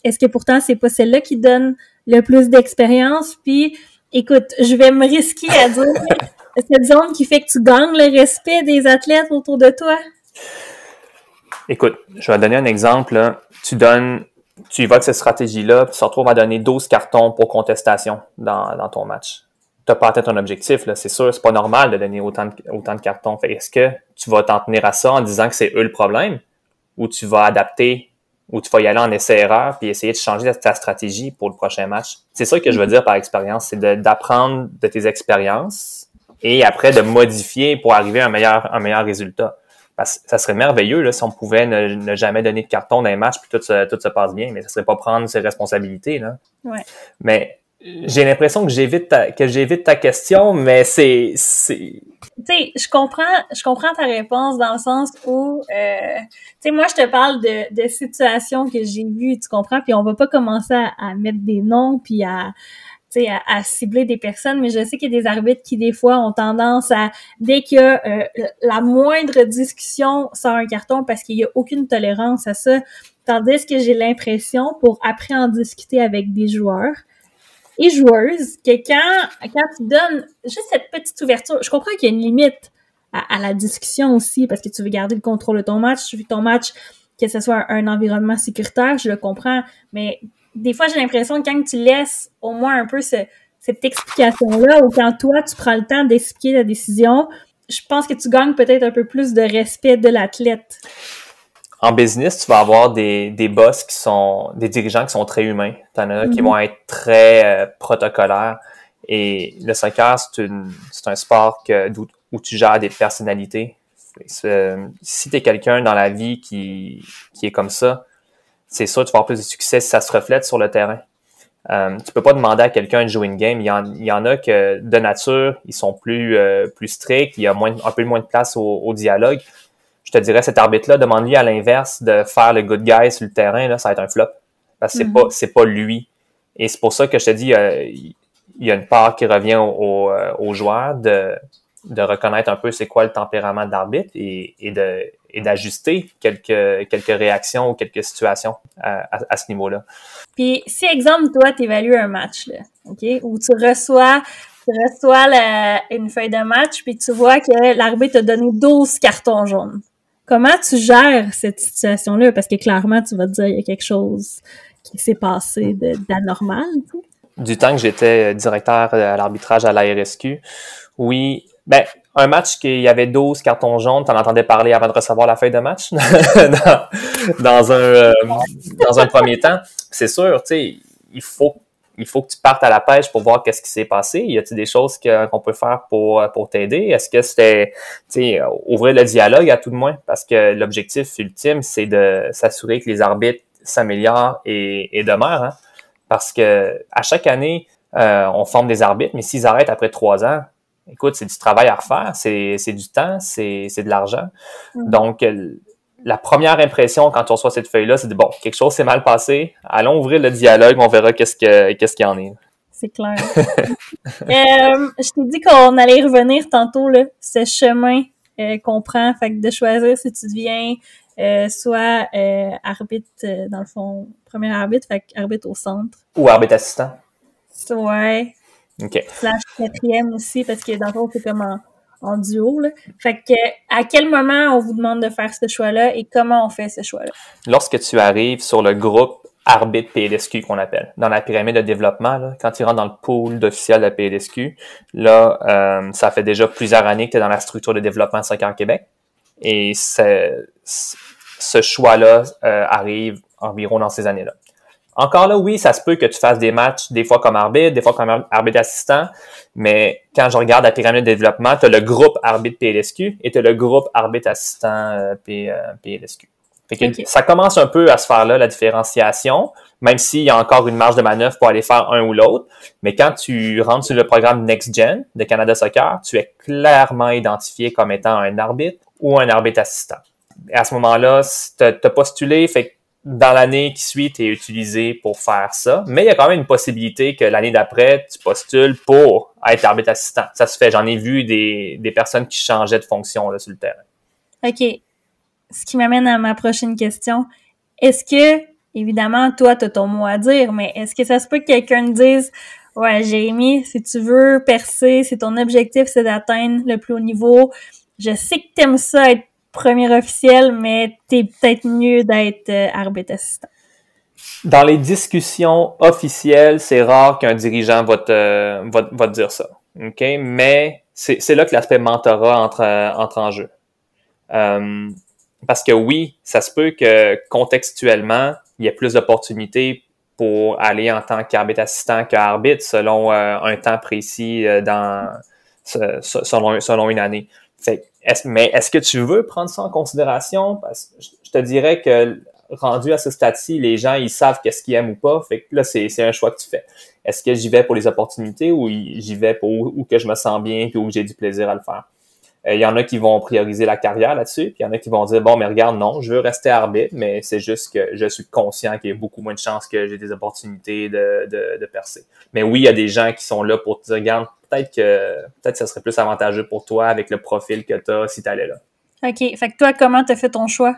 est-ce que pourtant c'est pas celle-là qui donne le plus d'expérience? Puis, écoute, je vais me risquer à dire cette zone qui fait que tu gagnes le respect des athlètes autour de toi? Écoute, je vais donner un exemple. Tu donnes tu évoques cette stratégie-là, tu te retrouves à donner 12 cartons pour contestation dans, ton match. Tu n'as pas atteint ton objectif, là, c'est sûr, c'est pas normal de donner autant de, de cartons. est-ce que tu vas t'en tenir à ça en disant que c'est eux le problème, ou tu vas adapter, ou tu vas y aller en essai-erreur, puis essayer de changer ta stratégie pour le prochain match? C'est ça que je veux dire par expérience, c'est d'apprendre de, tes expériences et après de modifier pour arriver à un meilleur résultat. Parce que ça serait merveilleux là, si on pouvait ne, jamais donner de carton dans un match puis tout se, tout se passe bien, mais ça serait pas prendre ses responsabilités. Là. Ouais. Mais j'ai l'impression que j'évite ta, que j'évite ta question, mais c'est c'est. Tu sais, je comprends, je comprends ta réponse dans le sens où, euh, tu sais, moi je te parle de, de situations que j'ai vues, tu comprends, puis on va pas commencer à, mettre des noms puis à à, cibler des personnes, mais je sais qu'il y a des arbitres qui, des fois, ont tendance à, dès qu'il y a la moindre discussion, sans un carton parce qu'il y a aucune tolérance à ça. Tandis que j'ai l'impression, pour après en discuter avec des joueurs, et joueuse que quand, tu donnes juste cette petite ouverture, je comprends qu'il y a une limite à, la discussion aussi parce que tu veux garder le contrôle de ton match, tu veux ton match, que ce soit un, environnement sécuritaire, je le comprends, mais des fois j'ai l'impression que quand tu laisses au moins un peu cette explication-là ou quand toi tu prends le temps d'expliquer la décision, je pense que tu gagnes peut-être un peu plus de respect de l'athlète en business, tu vas avoir des, des boss qui sont, des dirigeants qui sont très humains. Tu en as qui mhm. vont être très euh, protocolaires. Et le soccer, c'est un sport que, où, tu gères des personnalités. si tu es quelqu'un dans la vie qui, qui est comme ça, c'est sûr que tu vas avoir plus de succès si ça se reflète sur le terrain. Euh, tu peux pas demander à quelqu'un de jouer une game. Il y, en, il y en a que de nature, ils sont plus euh, plus stricts, il y a moins, un peu moins de place au, au dialogue je te dirais, cet arbitre-là, demande-lui à l'inverse de faire le good guy sur le terrain, là, ça va être un flop. Parce que c'est pas, mhm. c'est pas lui. Et c'est pour ça que je te dis, euh, il y a une part qui revient au, euh, au, joueur de, de reconnaître un peu c'est quoi le tempérament de l'arbitre et, et de et d'ajuster quelques quelques réactions ou quelques situations à, à, ce niveau-là. Puis si exemple toi tu évalues un match là, OK, où tu reçois tu reçois une feuille de match puis tu vois que l'arbitre t'a donné 12 cartons jaunes. Comment tu gères cette situation-là? Parce que clairement, tu vas te dire, il y a quelque chose qui s'est passé d'anormal. Du temps que j'étais directeur à l'arbitrage à la RSQ, oui, ben, un match qui y avait 12 cartons jaunes, t'en entendais parler avant de recevoir la feuille de match? Dans, un, euh, dans un premier temps. C'est sûr, tu sais, il faut il faut que tu partes à la pêche pour voir qu'est-ce qui s'est passé. Y a-t-il des choses qu'on peut faire pour, pour t'aider? Est-ce que c'était, tu sais, ouvrir le dialogue à tout de moins? Parce que l'objectif ultime, c'est de s'assurer que les arbitres s'améliorent et, et demeurent. Hein? Parce que à chaque année, euh, on forme des arbitres, mais s'ils arrêtent après trois ans, écoute, c'est du travail à refaire, c'est du temps, c'est de l'argent. Mm. Donc, la première impression quand on reçoit cette feuille-là, c'est de bon, quelque chose s'est mal passé. Allons ouvrir le dialogue, on verra qu'est-ce que qu'est-ce qu'il y en est. C'est clair. euh, je t'ai dit qu'on allait revenir tantôt là, ce chemin euh, qu'on prend, fait que de choisir si tu deviens euh, soit euh, arbitre euh, dans le fond, premier arbitre, fait arbitre au centre. Ou arbitre assistant. Ouais. OK. Slash quatrième aussi, parce que dans le fond, c'est comme en en duo. Là. Fait que à quel moment on vous demande de faire ce choix-là et comment on fait ce choix-là? Lorsque tu arrives sur le groupe arbitre PLSQ qu'on appelle, dans la pyramide de développement, là, quand tu rentres dans le pool d'officiels de la PLSQ, là, euh, ça fait déjà plusieurs années que tu es dans la structure de développement de Soccer Québec. Et ce choix-là euh, arrive environ dans ces années-là. Encore là, oui, ça se peut que tu fasses des matchs des fois comme arbitre, des fois comme arbitre assistant, mais quand je regarde la pyramide de développement, tu as le groupe arbitre PLSQ et tu as le groupe arbitre assistant euh, PLSQ. Ça commence un peu à se faire là, la différenciation, même s'il y a encore une marge de manœuvre pour aller faire un ou l'autre. Mais quand tu rentres sur le programme Next Gen de Canada Soccer, tu es clairement identifié comme étant un arbitre ou un arbitre assistant. Et à ce moment-là, tu as postulé, fait dans l'année qui suit, tu es utilisé pour faire ça. Mais il y a quand même une possibilité que l'année d'après, tu postules pour être arbitre assistant. Ça se fait. J'en ai vu des, des personnes qui changeaient de fonction là, sur le terrain. OK. Ce qui m'amène à ma prochaine question. Est-ce que, évidemment, toi, tu as ton mot à dire, mais est-ce que ça se peut que quelqu'un dise Ouais, Jérémy, si tu veux percer, si ton objectif c'est d'atteindre le plus haut niveau, je sais que tu aimes ça être premier officiel, mais t'es peut-être mieux d'être euh, arbitre assistant. Dans les discussions officielles, c'est rare qu'un dirigeant va te, va, te dire ça. Mais c'est là que l'aspect mentorat entre, entre en jeu. Euh, parce que oui, ça se peut que contextuellement, il y ait plus d'opportunités pour aller en tant qu'arbitre assistant qu'arbitre selon euh, un temps précis dans selon, selon une année mais est-ce que tu veux prendre ça en considération? Parce que je te dirais que rendu à ce stade-ci, les gens, ils savent qu'est-ce qu'ils aiment ou pas. Fait que là, c'est, un choix que tu fais. Est-ce que j'y vais pour les opportunités ou j'y vais pour où que je me sens bien et où j'ai du plaisir à le faire? Euh, il y en a qui vont prioriser la carrière là-dessus, puis il y en a qui vont dire bon, mais regarde, non, je veux rester arbitre, mais c'est juste que je suis conscient qu'il y a beaucoup moins de chances que j'ai des opportunités de, de, de, percer. Mais oui, il y a des gens qui sont là pour te dire regarde, peut-être que peut-être ça serait plus avantageux pour toi avec le profil que tu as si tu allais là. OK. Fait que toi, comment tu as fait ton choix?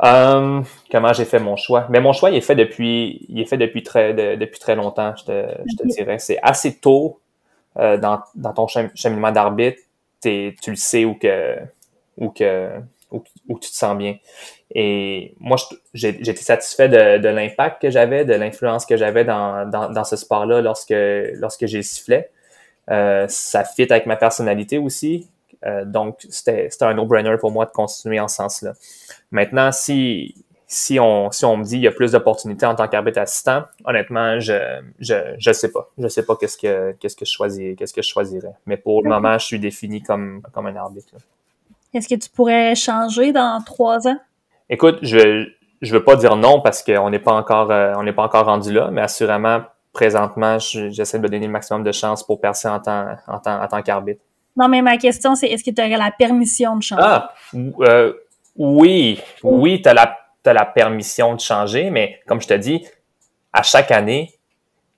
Um, comment j'ai fait mon choix? Mais mon choix, il est fait depuis, il est fait depuis très, depuis très longtemps, je te, je te dirais. C'est assez tôt euh, dans, dans ton cheminement d'arbitre tu le sais ou que, que, tu te sens bien. Et moi, j'étais satisfait de, de l'impact que j'avais, de l'influence que j'avais dans, dans, dans, ce sport-là lorsque, lorsque j'ai sifflé. Euh, ça fit avec ma personnalité aussi. Euh, donc, c'était un no-brainer pour moi de continuer en ce sens-là. Maintenant, si, si on, si on me dit qu'il y a plus d'opportunités en tant qu'arbitre assistant, honnêtement, je, je, je sais pas. Je sais pas qu'est-ce que, qu'est-ce que je choisis, qu'est-ce que je choisirais. Mais pour le moment, je suis défini comme, comme un arbitre. Est-ce que tu pourrais changer dans trois ans? Écoute, je, je veux pas dire non parce qu'on n'est pas encore, euh, on n'est pas encore rendu là, mais assurément, présentement, j'essaie de me donner le maximum de chances pour percer en tant, en tant, en tant qu'arbitre. Non, mais ma question, c'est est-ce que tu aurais la permission de changer? Ah, euh, oui, oui, tu as la as la permission de changer, mais comme je te dis, à chaque année,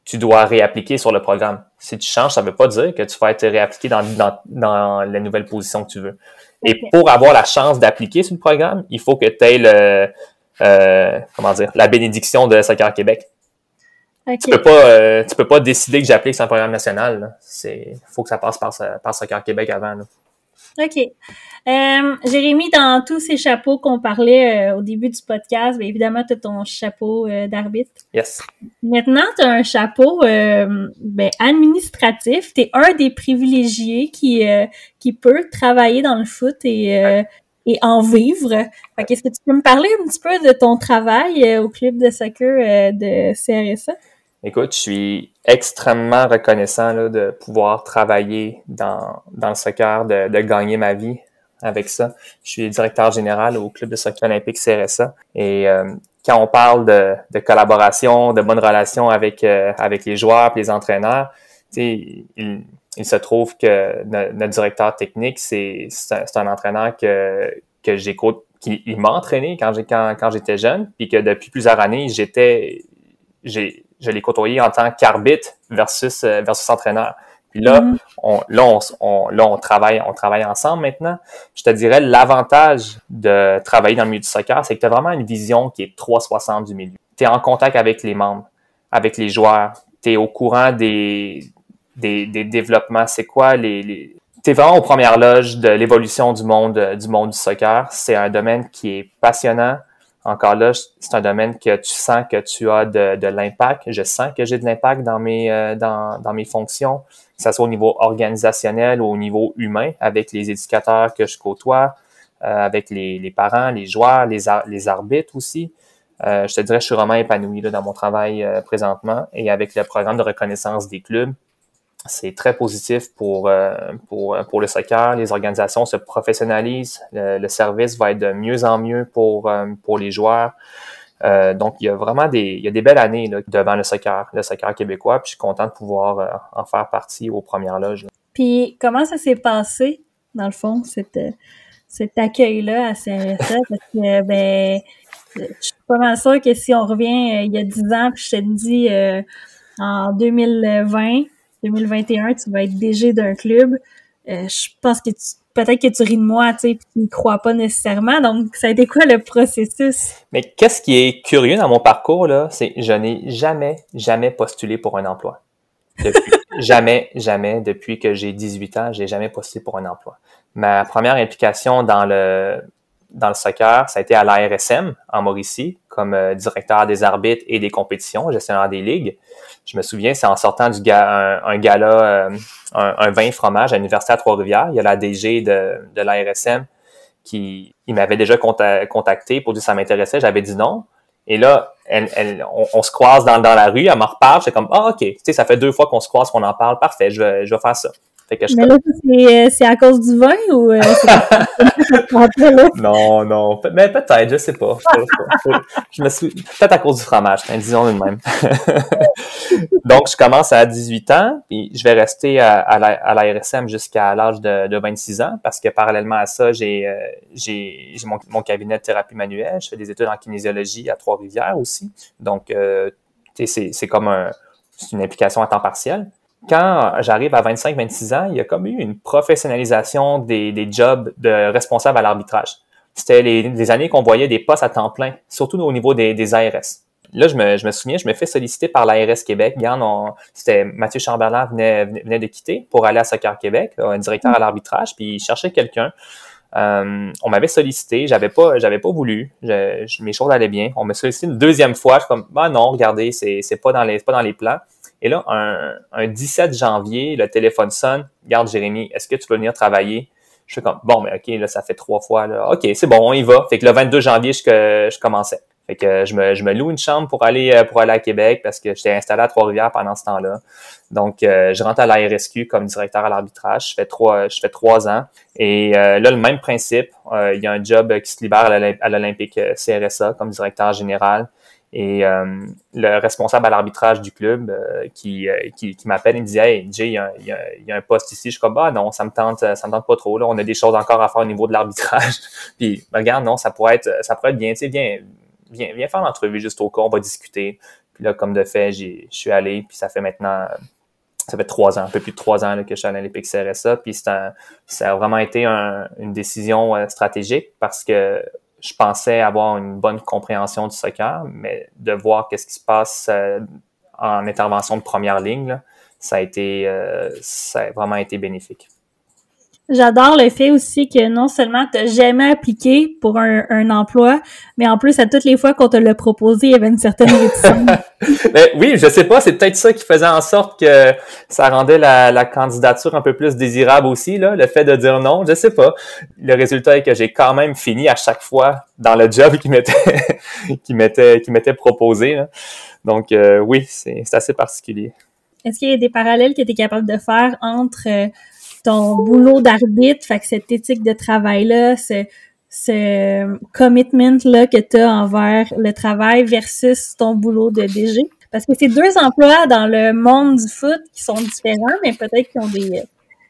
tu dois réappliquer sur le programme. Si tu changes, ça ne veut pas dire que tu vas être réappliqué dans, dans, dans la nouvelle position que tu veux. Et pour avoir la chance d'appliquer sur le programme, il faut que tu aies le, euh, comment dire, la bénédiction de Soccer Québec. Tu peux pas, euh, tu peux pas décider que j'applique sur un programme national. C'est, faut que ça passe par, par Soccer Québec avant. Là. OK. Euh, Jérémy, dans tous ces chapeaux qu'on parlait euh, au début du podcast, bien évidemment, tu as ton chapeau euh, d'arbitre. Yes. Maintenant, tu as un chapeau ben, administratif. Tu es un des privilégiés qui, qui peut travailler dans le foot et, et en vivre. Est-ce que tu peux me parler un petit peu de ton travail au club de soccer de CRSA? Écoute, je suis extrêmement reconnaissant là, de pouvoir travailler dans, dans le soccer, de, de gagner ma vie avec ça. Je suis directeur général au club de soccer olympique CRSA et euh, quand on parle de, de, collaboration, de bonnes relations avec euh, avec les joueurs, les entraîneurs, il, il se trouve que notre, directeur technique, c'est un, un, entraîneur que que j'écoute, qui m'a entraîné quand j'ai quand, quand j'étais jeune, puis que depuis plusieurs années j'étais j'ai je l'ai côtoyé en tant qu'arbitre versus euh, versus entraîneur. Puis là, mm-hmm. on, là, on, là, on travaille, on travaille ensemble maintenant. Je te dirais, l'avantage de travailler dans le milieu du soccer, c'est que tu as vraiment une vision qui est 360 du milieu. Tu es en contact avec les membres, avec les joueurs. Tu es au courant des, des, des développements. C'est quoi les, les... Tu es vraiment aux premières loges de l'évolution du monde, du monde du soccer. C'est un domaine qui est passionnant encore là, c'est un domaine que tu sens que tu as de, de l'impact. Je sens que j'ai de l'impact dans mes, euh, dans, dans mes fonctions, que ce soit au niveau organisationnel ou au niveau humain, avec les éducateurs que je côtoie, euh, avec les, les, parents, les joueurs, les, les arbitres aussi. Euh, je te dirais, je suis vraiment épanoui là, dans mon travail présentement et avec le programme de reconnaissance des clubs c'est très positif pour, euh, pour, pour le soccer. Les organisations se professionnalisent. Le, service va être de mieux en mieux pour, euh, pour les joueurs. Euh, donc, il y a vraiment des, il y a des belles années devant le soccer, le soccer québécois. Puis je suis content de pouvoir en faire partie aux premières loges. Puis comment ça s'est passé, dans le fond, cet, cet accueil-là à CRSA? Parce que, ben, je suis pas mal sûre que si on revient il y a 10 ans, puis je te dis en 2020, 2021, tu vas être DG d'un club. Euh, je pense que tu peut-être que tu ris de moi, tu sais, puis tu n'y crois pas nécessairement. Donc, ça a été quoi le processus? Mais qu'est-ce qui est curieux dans mon parcours, là, c'est je n'ai jamais, jamais postulé pour un emploi. Depuis, jamais, jamais, depuis que j'ai 18 ans, j'ai jamais postulé pour un emploi. Ma première implication dans le dans le soccer, ça a été à l'ARSM en Mauricie, comme euh, directeur des arbitres et des compétitions, gestionnaire des ligues je me souviens, c'est en sortant du ga un, gala, euh, un, vin fromage à l'Université à Trois-Rivières. Il y a la DG de, de l'ARSM qui il m'avait déjà contacté pour dire que ça m'intéressait. J'avais dit non. Et là, elle, on, se croise dans, dans la rue, elle m'en reparle. C'est comme, ah, OK, tu sais, ça fait deux fois qu'on se croise, qu'on en parle. Parfait, je vais, je vais faire ça. Fait que je Mais là, c'est à cause du vin ou Non, non. Mais peut-être, je sais pas. Je me suis... Peut-être à cause du fromage, disons le même. Donc, je commence à 18 ans, puis je vais rester à, la, à la RSM jusqu'à l'âge de, de, 26 ans, parce que parallèlement à ça, j'ai j'ai mon, mon, cabinet de thérapie manuelle, je fais des études en kinésiologie à Trois-Rivières aussi. Donc, euh, c'est comme un, une implication à temps partiel. Quand j'arrive à 25-26 ans, il y a comme eu une professionnalisation des, jobs de responsable à l'arbitrage. C'était les, années qu'on voyait des postes à temps plein, surtout au niveau des, des ARS. Là, je me, je me, souviens, je me fais solliciter par l'ARS Québec. C'était Mathieu Chamberlain venait, venait, de quitter pour aller à Soccer Québec, un directeur à l'arbitrage, puis il cherchait quelqu'un. Euh, on m'avait sollicité, j'avais pas, pas voulu, je, mes choses allaient bien. On m'a sollicité une deuxième fois, je suis comme, bah non, regardez, c'est, c'est pas dans les, pas dans les plans. Et là, un, un 17 janvier, le téléphone sonne. Garde Jérémy, est-ce que tu veux venir travailler? Je suis comme, bon, mais ok, là, ça fait trois fois, là. Ok, c'est bon, on y va. Fait que le 22 janvier, je, je commençais. Fait que je me, je me loue une chambre pour aller euh, pour aller à Québec parce que j'étais installé à Trois-Rivières pendant ce temps-là. Donc, euh, je rentre à la RSQ comme directeur à l'arbitrage. Je fais trois, je fais trois ans. Et euh, là, le même principe. il y a un job qui se libère à l'Olympique CRSA comme directeur général. Et le responsable à l'arbitrage du club qui, qui, qui m'appelle et me dit Hey, Jay, il y, a, y a, un poste ici. Je suis comme bah non, ça me tente, ça me tente pas trop. Là, on a des choses encore à faire au niveau de l'arbitrage. Puis regarde, non, ça pourrait être ça pourrait être bien, tu sais, bien viens, viens faire l'entrevue juste au cas, on va discuter. Puis là, comme de fait, je suis allé, puis ça fait maintenant, ça fait trois ans, un peu plus de trois ans que je suis allé à l'Epic CRSA. Puis ça a vraiment été une décision euh, stratégique parce que je pensais avoir une bonne compréhension du soccer, mais de voir qu'est-ce qui se passe euh, en intervention de première ligne, ça a été, euh, ça a vraiment été bénéfique. J'adore le fait aussi que non seulement tu jamais appliqué pour un, un, emploi, mais en plus, à toutes les fois qu'on te l'a proposé, il y avait une certaine réticence. oui, je sais pas, c'est peut-être ça qui faisait en sorte que ça rendait la, la, candidature un peu plus désirable aussi, là, le fait de dire non, je sais pas. Le résultat est que j'ai quand même fini à chaque fois dans le job qui m'était qui m'était qui m'était proposé. Là. Donc euh, oui, c'est assez particulier. Est-ce qu'il y a des parallèles que tu es capable de faire entre euh, ton boulot d'arbitre, fait que cette éthique de travail-là, ce, ce commitment-là que tu as envers le travail versus ton boulot de DG. Parce que c'est deux emplois dans le monde du foot qui sont différents, mais peut-être qu'ils ont des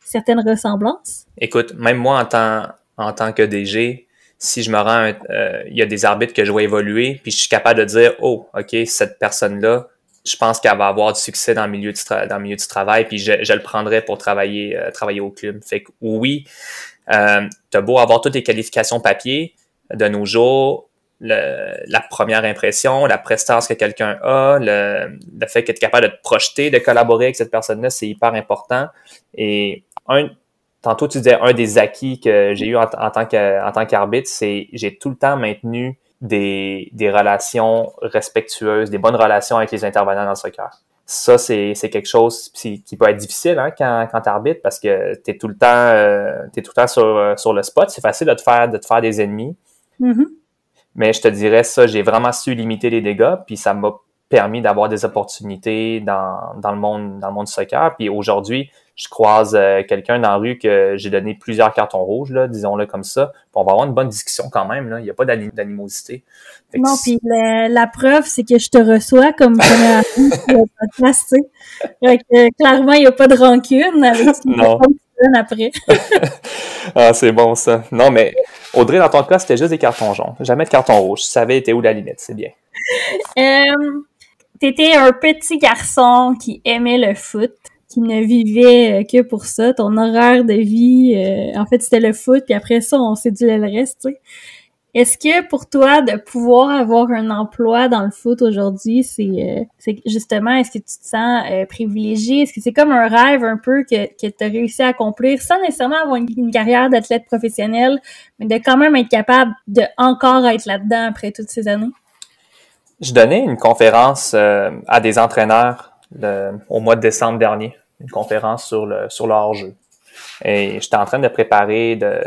certaines ressemblances. Écoute, même moi en tant, en tant que DG, si je me rends, euh, il y a des arbitres que je vois évoluer, puis je suis capable de dire, oh, ok, cette personne-là, je pense qu'elle va avoir du succès dans le milieu du, dans le milieu du travail, puis je, je le prendrai pour travailler, euh, travailler au club. Fait que oui, euh, t'as beau avoir toutes les qualifications papier, de nos jours, le, la première impression, la prestance que quelqu'un a, le, le fait qu'être capable de te projeter, de collaborer avec cette personne-là, c'est hyper important. Et un, tantôt tu disais un des acquis que j'ai eu en, en tant qu'arbitre, c'est j'ai tout le temps maintenu des, des relations respectueuses, des bonnes relations avec les intervenants dans le soccer. Ça, c'est quelque chose qui peut être difficile hein, quand, quand tu arbitres parce que tu es tout le temps, euh, es tout le temps sur, euh, sur le spot. C'est facile de te faire, de te faire des ennemis. Mm-hmm. Mais je te dirais ça, j'ai vraiment su limiter les dégâts, puis ça m'a permis d'avoir des opportunités dans, dans, le monde dans le monde du soccer. Puis aujourd'hui, je croise euh, quelqu'un dans la rue que j'ai donné plusieurs cartons rouges, là, disons-le comme ça. Puis on va avoir une bonne discussion quand même. Là. Il n'y a pas d'animosité. Non, puis la, preuve, c'est que je te reçois comme première le podcast, tu sais. clairement, il n'y a pas de rancune avec ce non. après. ah, c'est bon ça. Non, mais Audrey, dans ton cas, c'était juste des cartons jaunes. Jamais de carton rouge. Tu savais était où la limite, c'est bien. Euh, T'étais un petit garçon qui aimait le foot qui ne vivait euh, que pour ça. Ton horaire de vie, euh, en fait, c'était le foot, puis après ça, on séduisait le reste, tu sais. Est-ce que pour toi, de pouvoir avoir un emploi dans le foot aujourd'hui, c'est euh, justement, est-ce que tu te sens privilégié? Est-ce que c'est comme un rêve un peu que, que tu as réussi à accomplir sans nécessairement avoir une, carrière d'athlète professionnel, mais de quand même être capable de encore être là-dedans après toutes ces années? Je donnais une conférence à des entraîneurs au mois de décembre dernier une conférence sur le, sur le hors-jeu. Et j'étais en train de préparer, de,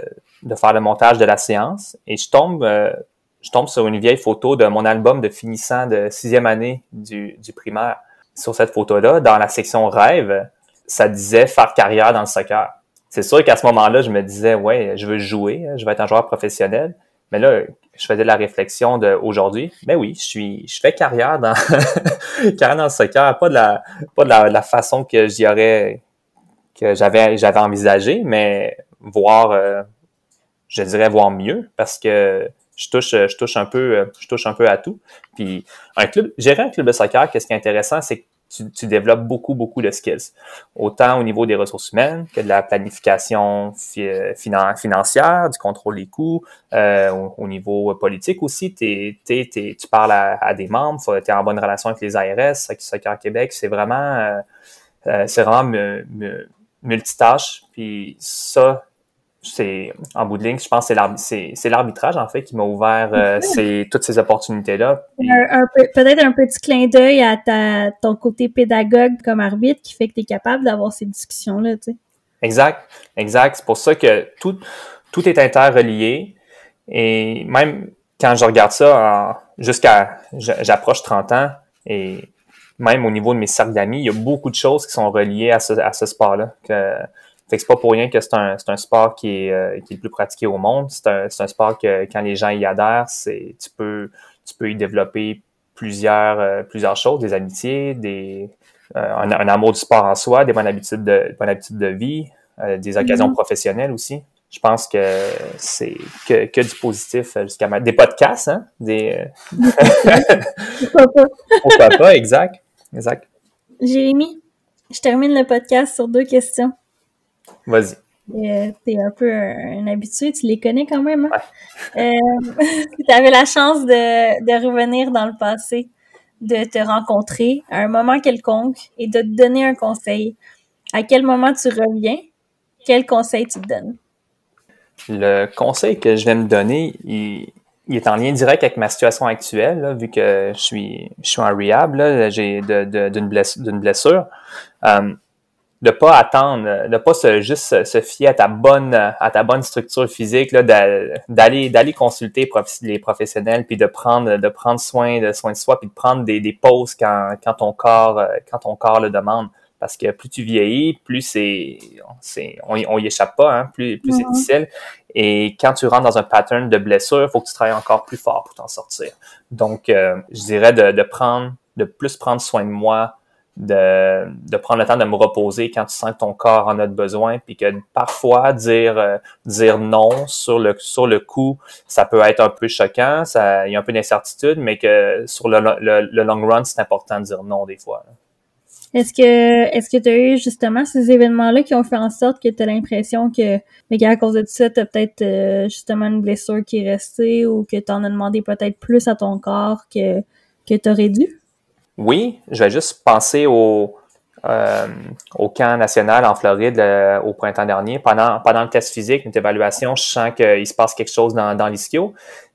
de faire le montage de la séance et je tombe, euh, je tombe sur une vieille photo de mon album de finissant de sixième année du, du primaire. Sur cette photo-là, dans la section rêve, ça disait faire carrière dans le soccer. C'est sûr qu'à ce moment-là, je me disais, ouais, je veux jouer, je veux être un joueur professionnel. Mais là, je faisais la réflexion de aujourd'hui, mais oui, je suis, je fais carrière dans, carrière dans le soccer, pas de la, pas de la, façon que j'y aurais, que j'avais, j'avais envisagé, mais voir, euh, je dirais voir mieux parce que je touche, je touche un peu, je touche un peu à tout. Puis un club, gérer un club de soccer, qu'est-ce qui est intéressant, c'est que tu, développes beaucoup, beaucoup de skills. Autant au niveau des ressources humaines que de la planification financière, du contrôle des coûts, euh, au, niveau politique aussi. tu parles à, des membres, tu es en bonne relation avec les ARS, Soccer Québec. C'est vraiment, euh, euh, c'est vraiment multitâche. Puis ça, c'est en bout de ligne, je pense que c'est l'arbitrage en fait qui m'a ouvert euh, toutes ces opportunités-là. Peut-être un petit clin d'œil à ta, ton côté pédagogue comme arbitre qui fait que tu es capable d'avoir ces discussions-là, tu sais. Exact, exact. C'est pour ça que tout, tout est interrelié. Et même quand je regarde ça jusqu'à j'approche 30 ans et même au niveau de mes cercles d'amis, il y a beaucoup de choses qui sont reliées à ce, à ce sport-là. Fait que c'est pas pour rien que c'est un, un sport qui est, euh, qui est le plus pratiqué au monde. C'est un, un sport que quand les gens y adhèrent, c'est tu peux tu peux y développer plusieurs euh, plusieurs choses, des amitiés, des euh, un, amour du sport en soi, des bonnes habitudes de bonnes habitudes de vie, des occasions mm-hmm. professionnelles aussi. Je pense que c'est que, que du positif jusqu'à maintenant. Des podcasts, hein? Des Pourquoi pas? Pourquoi pas, exact. Exact. Jérémy, je termine le podcast sur deux questions. Vas-y. Euh, t'es un peu un, habitué, tu les connais quand même. Hein? Euh, tu avais la chance de, de, revenir dans le passé, de te rencontrer à un moment quelconque et de te donner un conseil. À quel moment tu reviens? Quel conseil tu te donnes? Le conseil que je vais me donner, il, est en lien direct avec ma situation actuelle, vu que je suis, je suis en rehab, j'ai d'une de, blessure. blessure. Euh, de pas attendre, de pas se, juste se fier à ta bonne, à ta bonne structure physique, d'aller, d'aller consulter les professionnels, puis de prendre, de prendre soin de soin de soi, puis de prendre des, des pauses quand, quand ton corps, euh, quand ton corps le demande. Parce que plus tu vieillis, plus c'est, c'est on, on y échappe pas, hein, plus, plus c'est difficile. Et quand tu rentres dans un pattern de blessure, il faut que tu travailles encore plus fort pour t'en sortir. Donc, euh, je dirais de, de prendre, de plus prendre soin de moi, de, de, prendre le temps de me reposer quand tu sens que ton corps en a besoin, puis que parfois dire euh, dire non sur le sur le coup, ça peut être un peu choquant, ça il y a un peu d'incertitude, mais que sur le, le, long run, c'est important de dire non des fois. Est-ce que est-ce que tu as eu justement ces événements-là qui ont fait en sorte que tu as l'impression que mais qu'à cause de ça, tu as peut-être euh, justement une blessure qui est restée ou que tu en as demandé peut-être plus à ton corps que que tu aurais dû? Oui, je vais juste penser au, euh, au camp national en Floride au printemps dernier. Pendant, pendant le test physique, notre évaluation, je sens qu'il se passe quelque chose dans, dans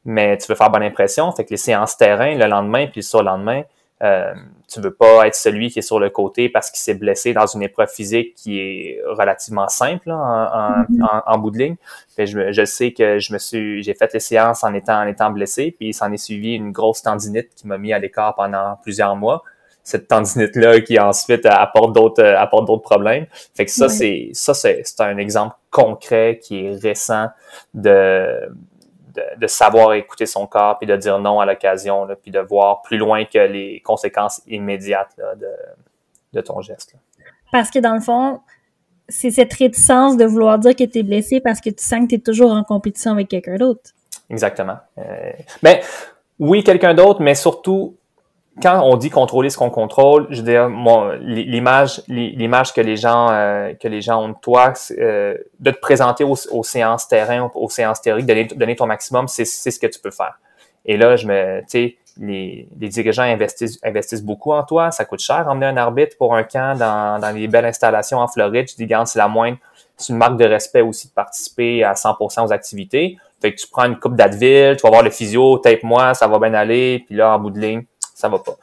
mais tu veux faire bonne impression. Fait que les séances terrain le lendemain puis le surlendemain, euh, tu veux pas être celui qui est sur le côté parce qu'il s'est blessé dans une épreuve physique qui est relativement simple en, mm-hmm. en, bout de ligne. je, je, sais que je me suis, j'ai fait les séances en étant en étant blessé, puis s'en est suivi une grosse tendinite qui m'a mis à l'écart pendant plusieurs mois. Cette tendinite là qui ensuite apporte d'autres apporte d'autres problèmes. Fait que ça c'est ça c'est un exemple concret qui est récent de de, savoir écouter son corps, puis de dire non à l'occasion, puis de voir plus loin que les conséquences immédiates de, ton geste. Parce que dans le fond, c'est cette réticence de vouloir dire que tu es blessé parce que tu sens que tu es toujours en compétition avec quelqu'un d'autre. Exactement. mais euh, ben, oui, quelqu'un d'autre, mais surtout quand on dit contrôler ce qu'on contrôle, je veux dire, l'image, l'image que les gens, euh, que les gens ont de toi, euh, de te présenter aux, séances terrain, aux séances théoriques, donner, donner ton maximum, c'est, ce que tu peux faire. Et là, je me, tu sais, les, les, dirigeants investissent, investissent beaucoup en toi. Ça coûte cher emmener un arbitre pour un camp dans, dans les belles installations en Floride. Je dis, garde, c'est la moindre. C'est une marque de respect aussi de participer à 100% aux activités. Fait que tu prends une coupe d'Advil, tu vas voir le physio, tape-moi, ça va bien aller. Puis là, en bout de ligne, ça va pas.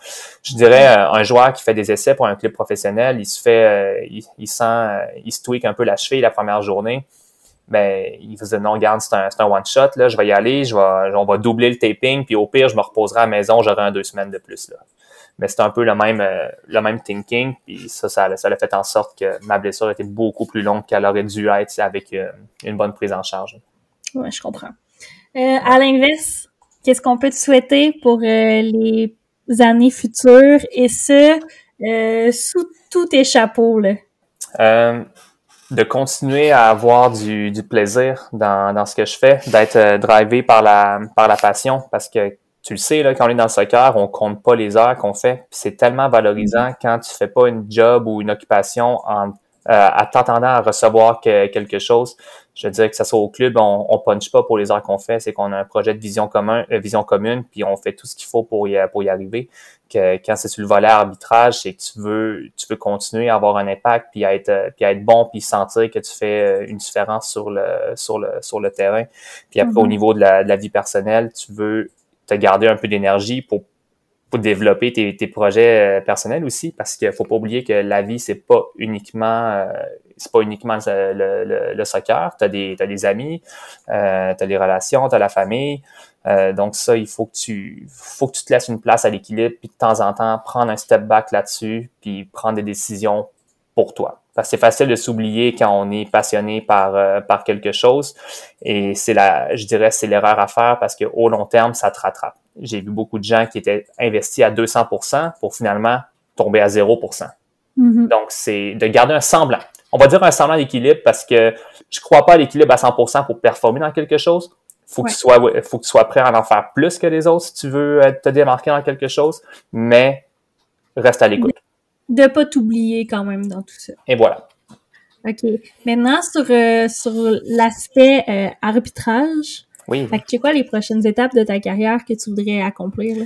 Je dirais euh, un joueur qui fait des essais pour un club professionnel, il se fait, euh, il, sent, euh, il se tweak un peu la cheville la première journée. ben, il faisait non, regarde, c'est un, un one-shot, là, je vais y aller, on va doubler le taping, puis au pire, je me reposerai à la maison, j'aurai un deux semaines de plus. Là. Mais c'est un peu le même, le même thinking, puis ça, ça, ça a fait en sorte que ma blessure était beaucoup plus longue qu'elle aurait dû être avec une bonne prise en charge. Ouais, je comprends. Euh, à l'inverse, qu'est-ce qu'on peut te souhaiter pour les années futures et ce, sous tous tes chapeaux, là? de continuer à avoir du, du plaisir dans, dans, ce que je fais, d'être euh, drivé par la, par la passion, parce que tu le sais, là, quand on est dans le soccer, on compte pas les heures qu'on fait. C'est tellement valorisant mm-hmm. quand tu fais pas une job ou une occupation en, euh, à t'attendant à recevoir quelque chose. Je veux dire que ça soit au club, on, on punch pas pour les heures qu'on fait, c'est qu'on a un projet de vision commun, euh, vision commune, puis on fait tout ce qu'il faut pour y, pour y arriver que quand c'est sur le volet arbitrage, c'est que tu veux, tu veux continuer à avoir un impact, puis à être, euh, puis à être bon, puis sentir que tu fais euh, une différence sur le, sur le, sur le terrain. Puis après, au mhm. niveau de la, de la, vie personnelle, tu veux te garder un peu d'énergie pour, développer tes, projets euh, personnels aussi, parce qu'il faut pas oublier que la vie, c'est pas uniquement, c'est pas uniquement le, le, le soccer. Des, as des amis, euh, t'as les relations, t'as la famille. Euh, donc ça, il faut que tu faut que tu te laisses une place à l'équilibre, puis de temps en temps prendre un step back là-dessus, puis prendre des décisions pour toi. Parce que c'est facile de s'oublier quand on est passionné par euh, par quelque chose, et c'est la, je dirais, c'est l'erreur à faire parce que au long terme, ça te rattrape. J'ai vu beaucoup de gens qui étaient investis à 200% pour finalement tomber à 0%. Mm-hmm. Donc c'est de garder un semblant. On va dire un semblant d'équilibre parce que je crois pas à l'équilibre à 100% pour performer dans quelque chose faut que tu sois, faut que tu sois prêt à en faire plus que les autres si tu veux euh, te démarquer dans quelque chose, mais reste à l'écoute. De ne pas t'oublier quand même dans tout ça. Et voilà. OK. Maintenant, sur, euh, sur l'aspect euh, arbitrage, oui. Fait que quoi les prochaines étapes de ta carrière que tu voudrais accomplir? Là?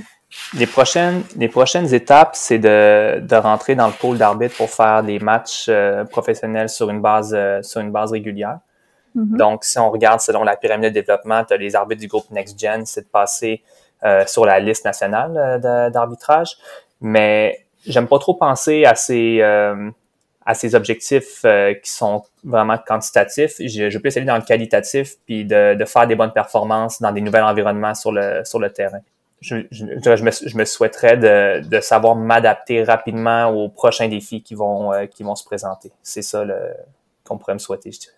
Les prochaines, les prochaines étapes, c'est de, de rentrer dans le pôle d'arbitre pour faire des matchs professionnels sur une base, sur une base régulière. Mm-hmm. Donc, si on regarde selon la pyramide de développement, tu as les arbitres du groupe NextGen, c'est de passer euh, sur la liste nationale euh, d'arbitrage. Mais j'aime pas trop penser à ces, euh, à ces objectifs qui sont vraiment quantitatifs. Je, je peux aller dans le qualitatif puis de, de, faire des bonnes performances dans des nouveaux environnements sur le, sur le terrain. Je, je, je, me, je me souhaiterais de, de savoir m'adapter rapidement aux prochains défis qui vont, qui vont se présenter. C'est ça qu'on pourrait me souhaiter, je dirais.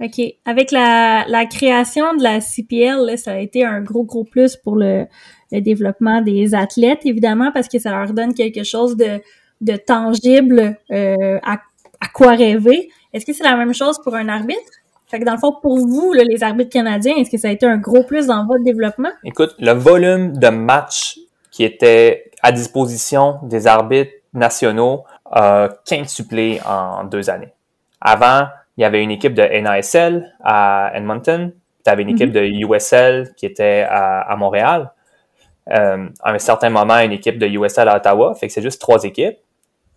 OK. Avec la, la création de la CPL, ça a été un gros, gros plus pour le, le, développement des athlètes, évidemment, parce que ça leur donne quelque chose de, de tangible euh, à, à quoi rêver. Est-ce que c'est la même chose pour un arbitre? Fait que dans le fond, pour vous, là, les arbitres canadiens, est-ce que ça a été un gros plus dans votre développement? Écoute, le volume de matchs qui était à disposition des arbitres nationaux a quintuplé en deux années. Avant, il y avait une équipe de NASL à Edmonton, tu avais une équipe mhm. de USL qui était à, Montréal. Euh, à un certain moment, une équipe de USL à Ottawa, fait que c'est juste trois équipes.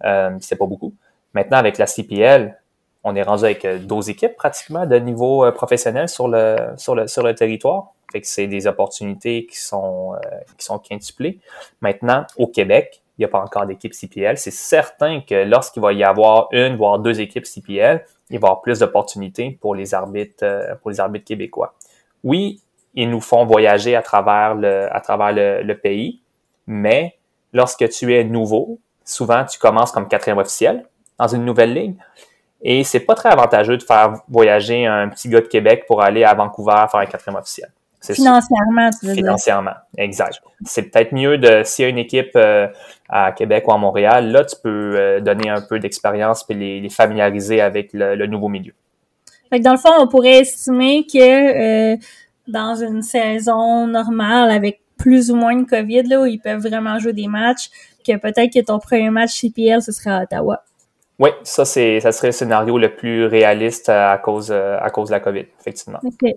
Euh, c'est pas beaucoup. Maintenant, avec la CPL, on est rendu avec 12 euh, équipes pratiquement de niveau euh, professionnel sur le, sur le, sur le territoire. Fait que c'est des opportunités qui sont, qui sont quintuplées. Maintenant, au Québec, il n'y a pas encore d'équipe CPL. C'est certain que lorsqu'il va y avoir une, voire deux équipes CPL, il va y avoir plus d'opportunités pour les arbitres, euh, pour les arbitres québécois. Oui, ils nous font voyager à travers le, à travers le, pays, mais lorsque tu es nouveau, souvent tu commences comme quatrième officiel dans une nouvelle ligne. Et c'est pas très avantageux de faire voyager un petit gars de Québec pour aller à Vancouver faire un quatrième officiel. Financièrement, tu veux Financièrement, exact. C'est peut-être mieux de, s'il y a une équipe euh, à Québec ou à Montréal, là, tu peux euh, donner un peu d'expérience puis les, familiariser avec le, nouveau milieu. Fait que dans le fond, on pourrait estimer que euh, dans une saison normale avec plus ou moins de COVID, là, où ils peuvent vraiment jouer des matchs, que peut-être que ton premier match CPL, ce sera à Ottawa. Oui, ça, c'est, ça serait le scénario le plus réaliste à cause, à cause de la COVID, effectivement. OK.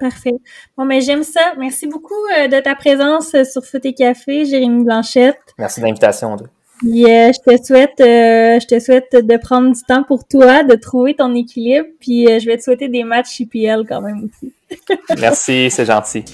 Parfait. Bon, mais j'aime ça. Merci beaucoup euh, de ta présence euh, sur Foot et Café, Jérémy Blanchette. Merci de l'invitation, André. Puis, je te souhaite, euh, je te souhaite de prendre du temps pour toi, de trouver ton équilibre. Puis, euh, je vais te souhaiter des matchs IPL quand même aussi. Merci, c'est gentil.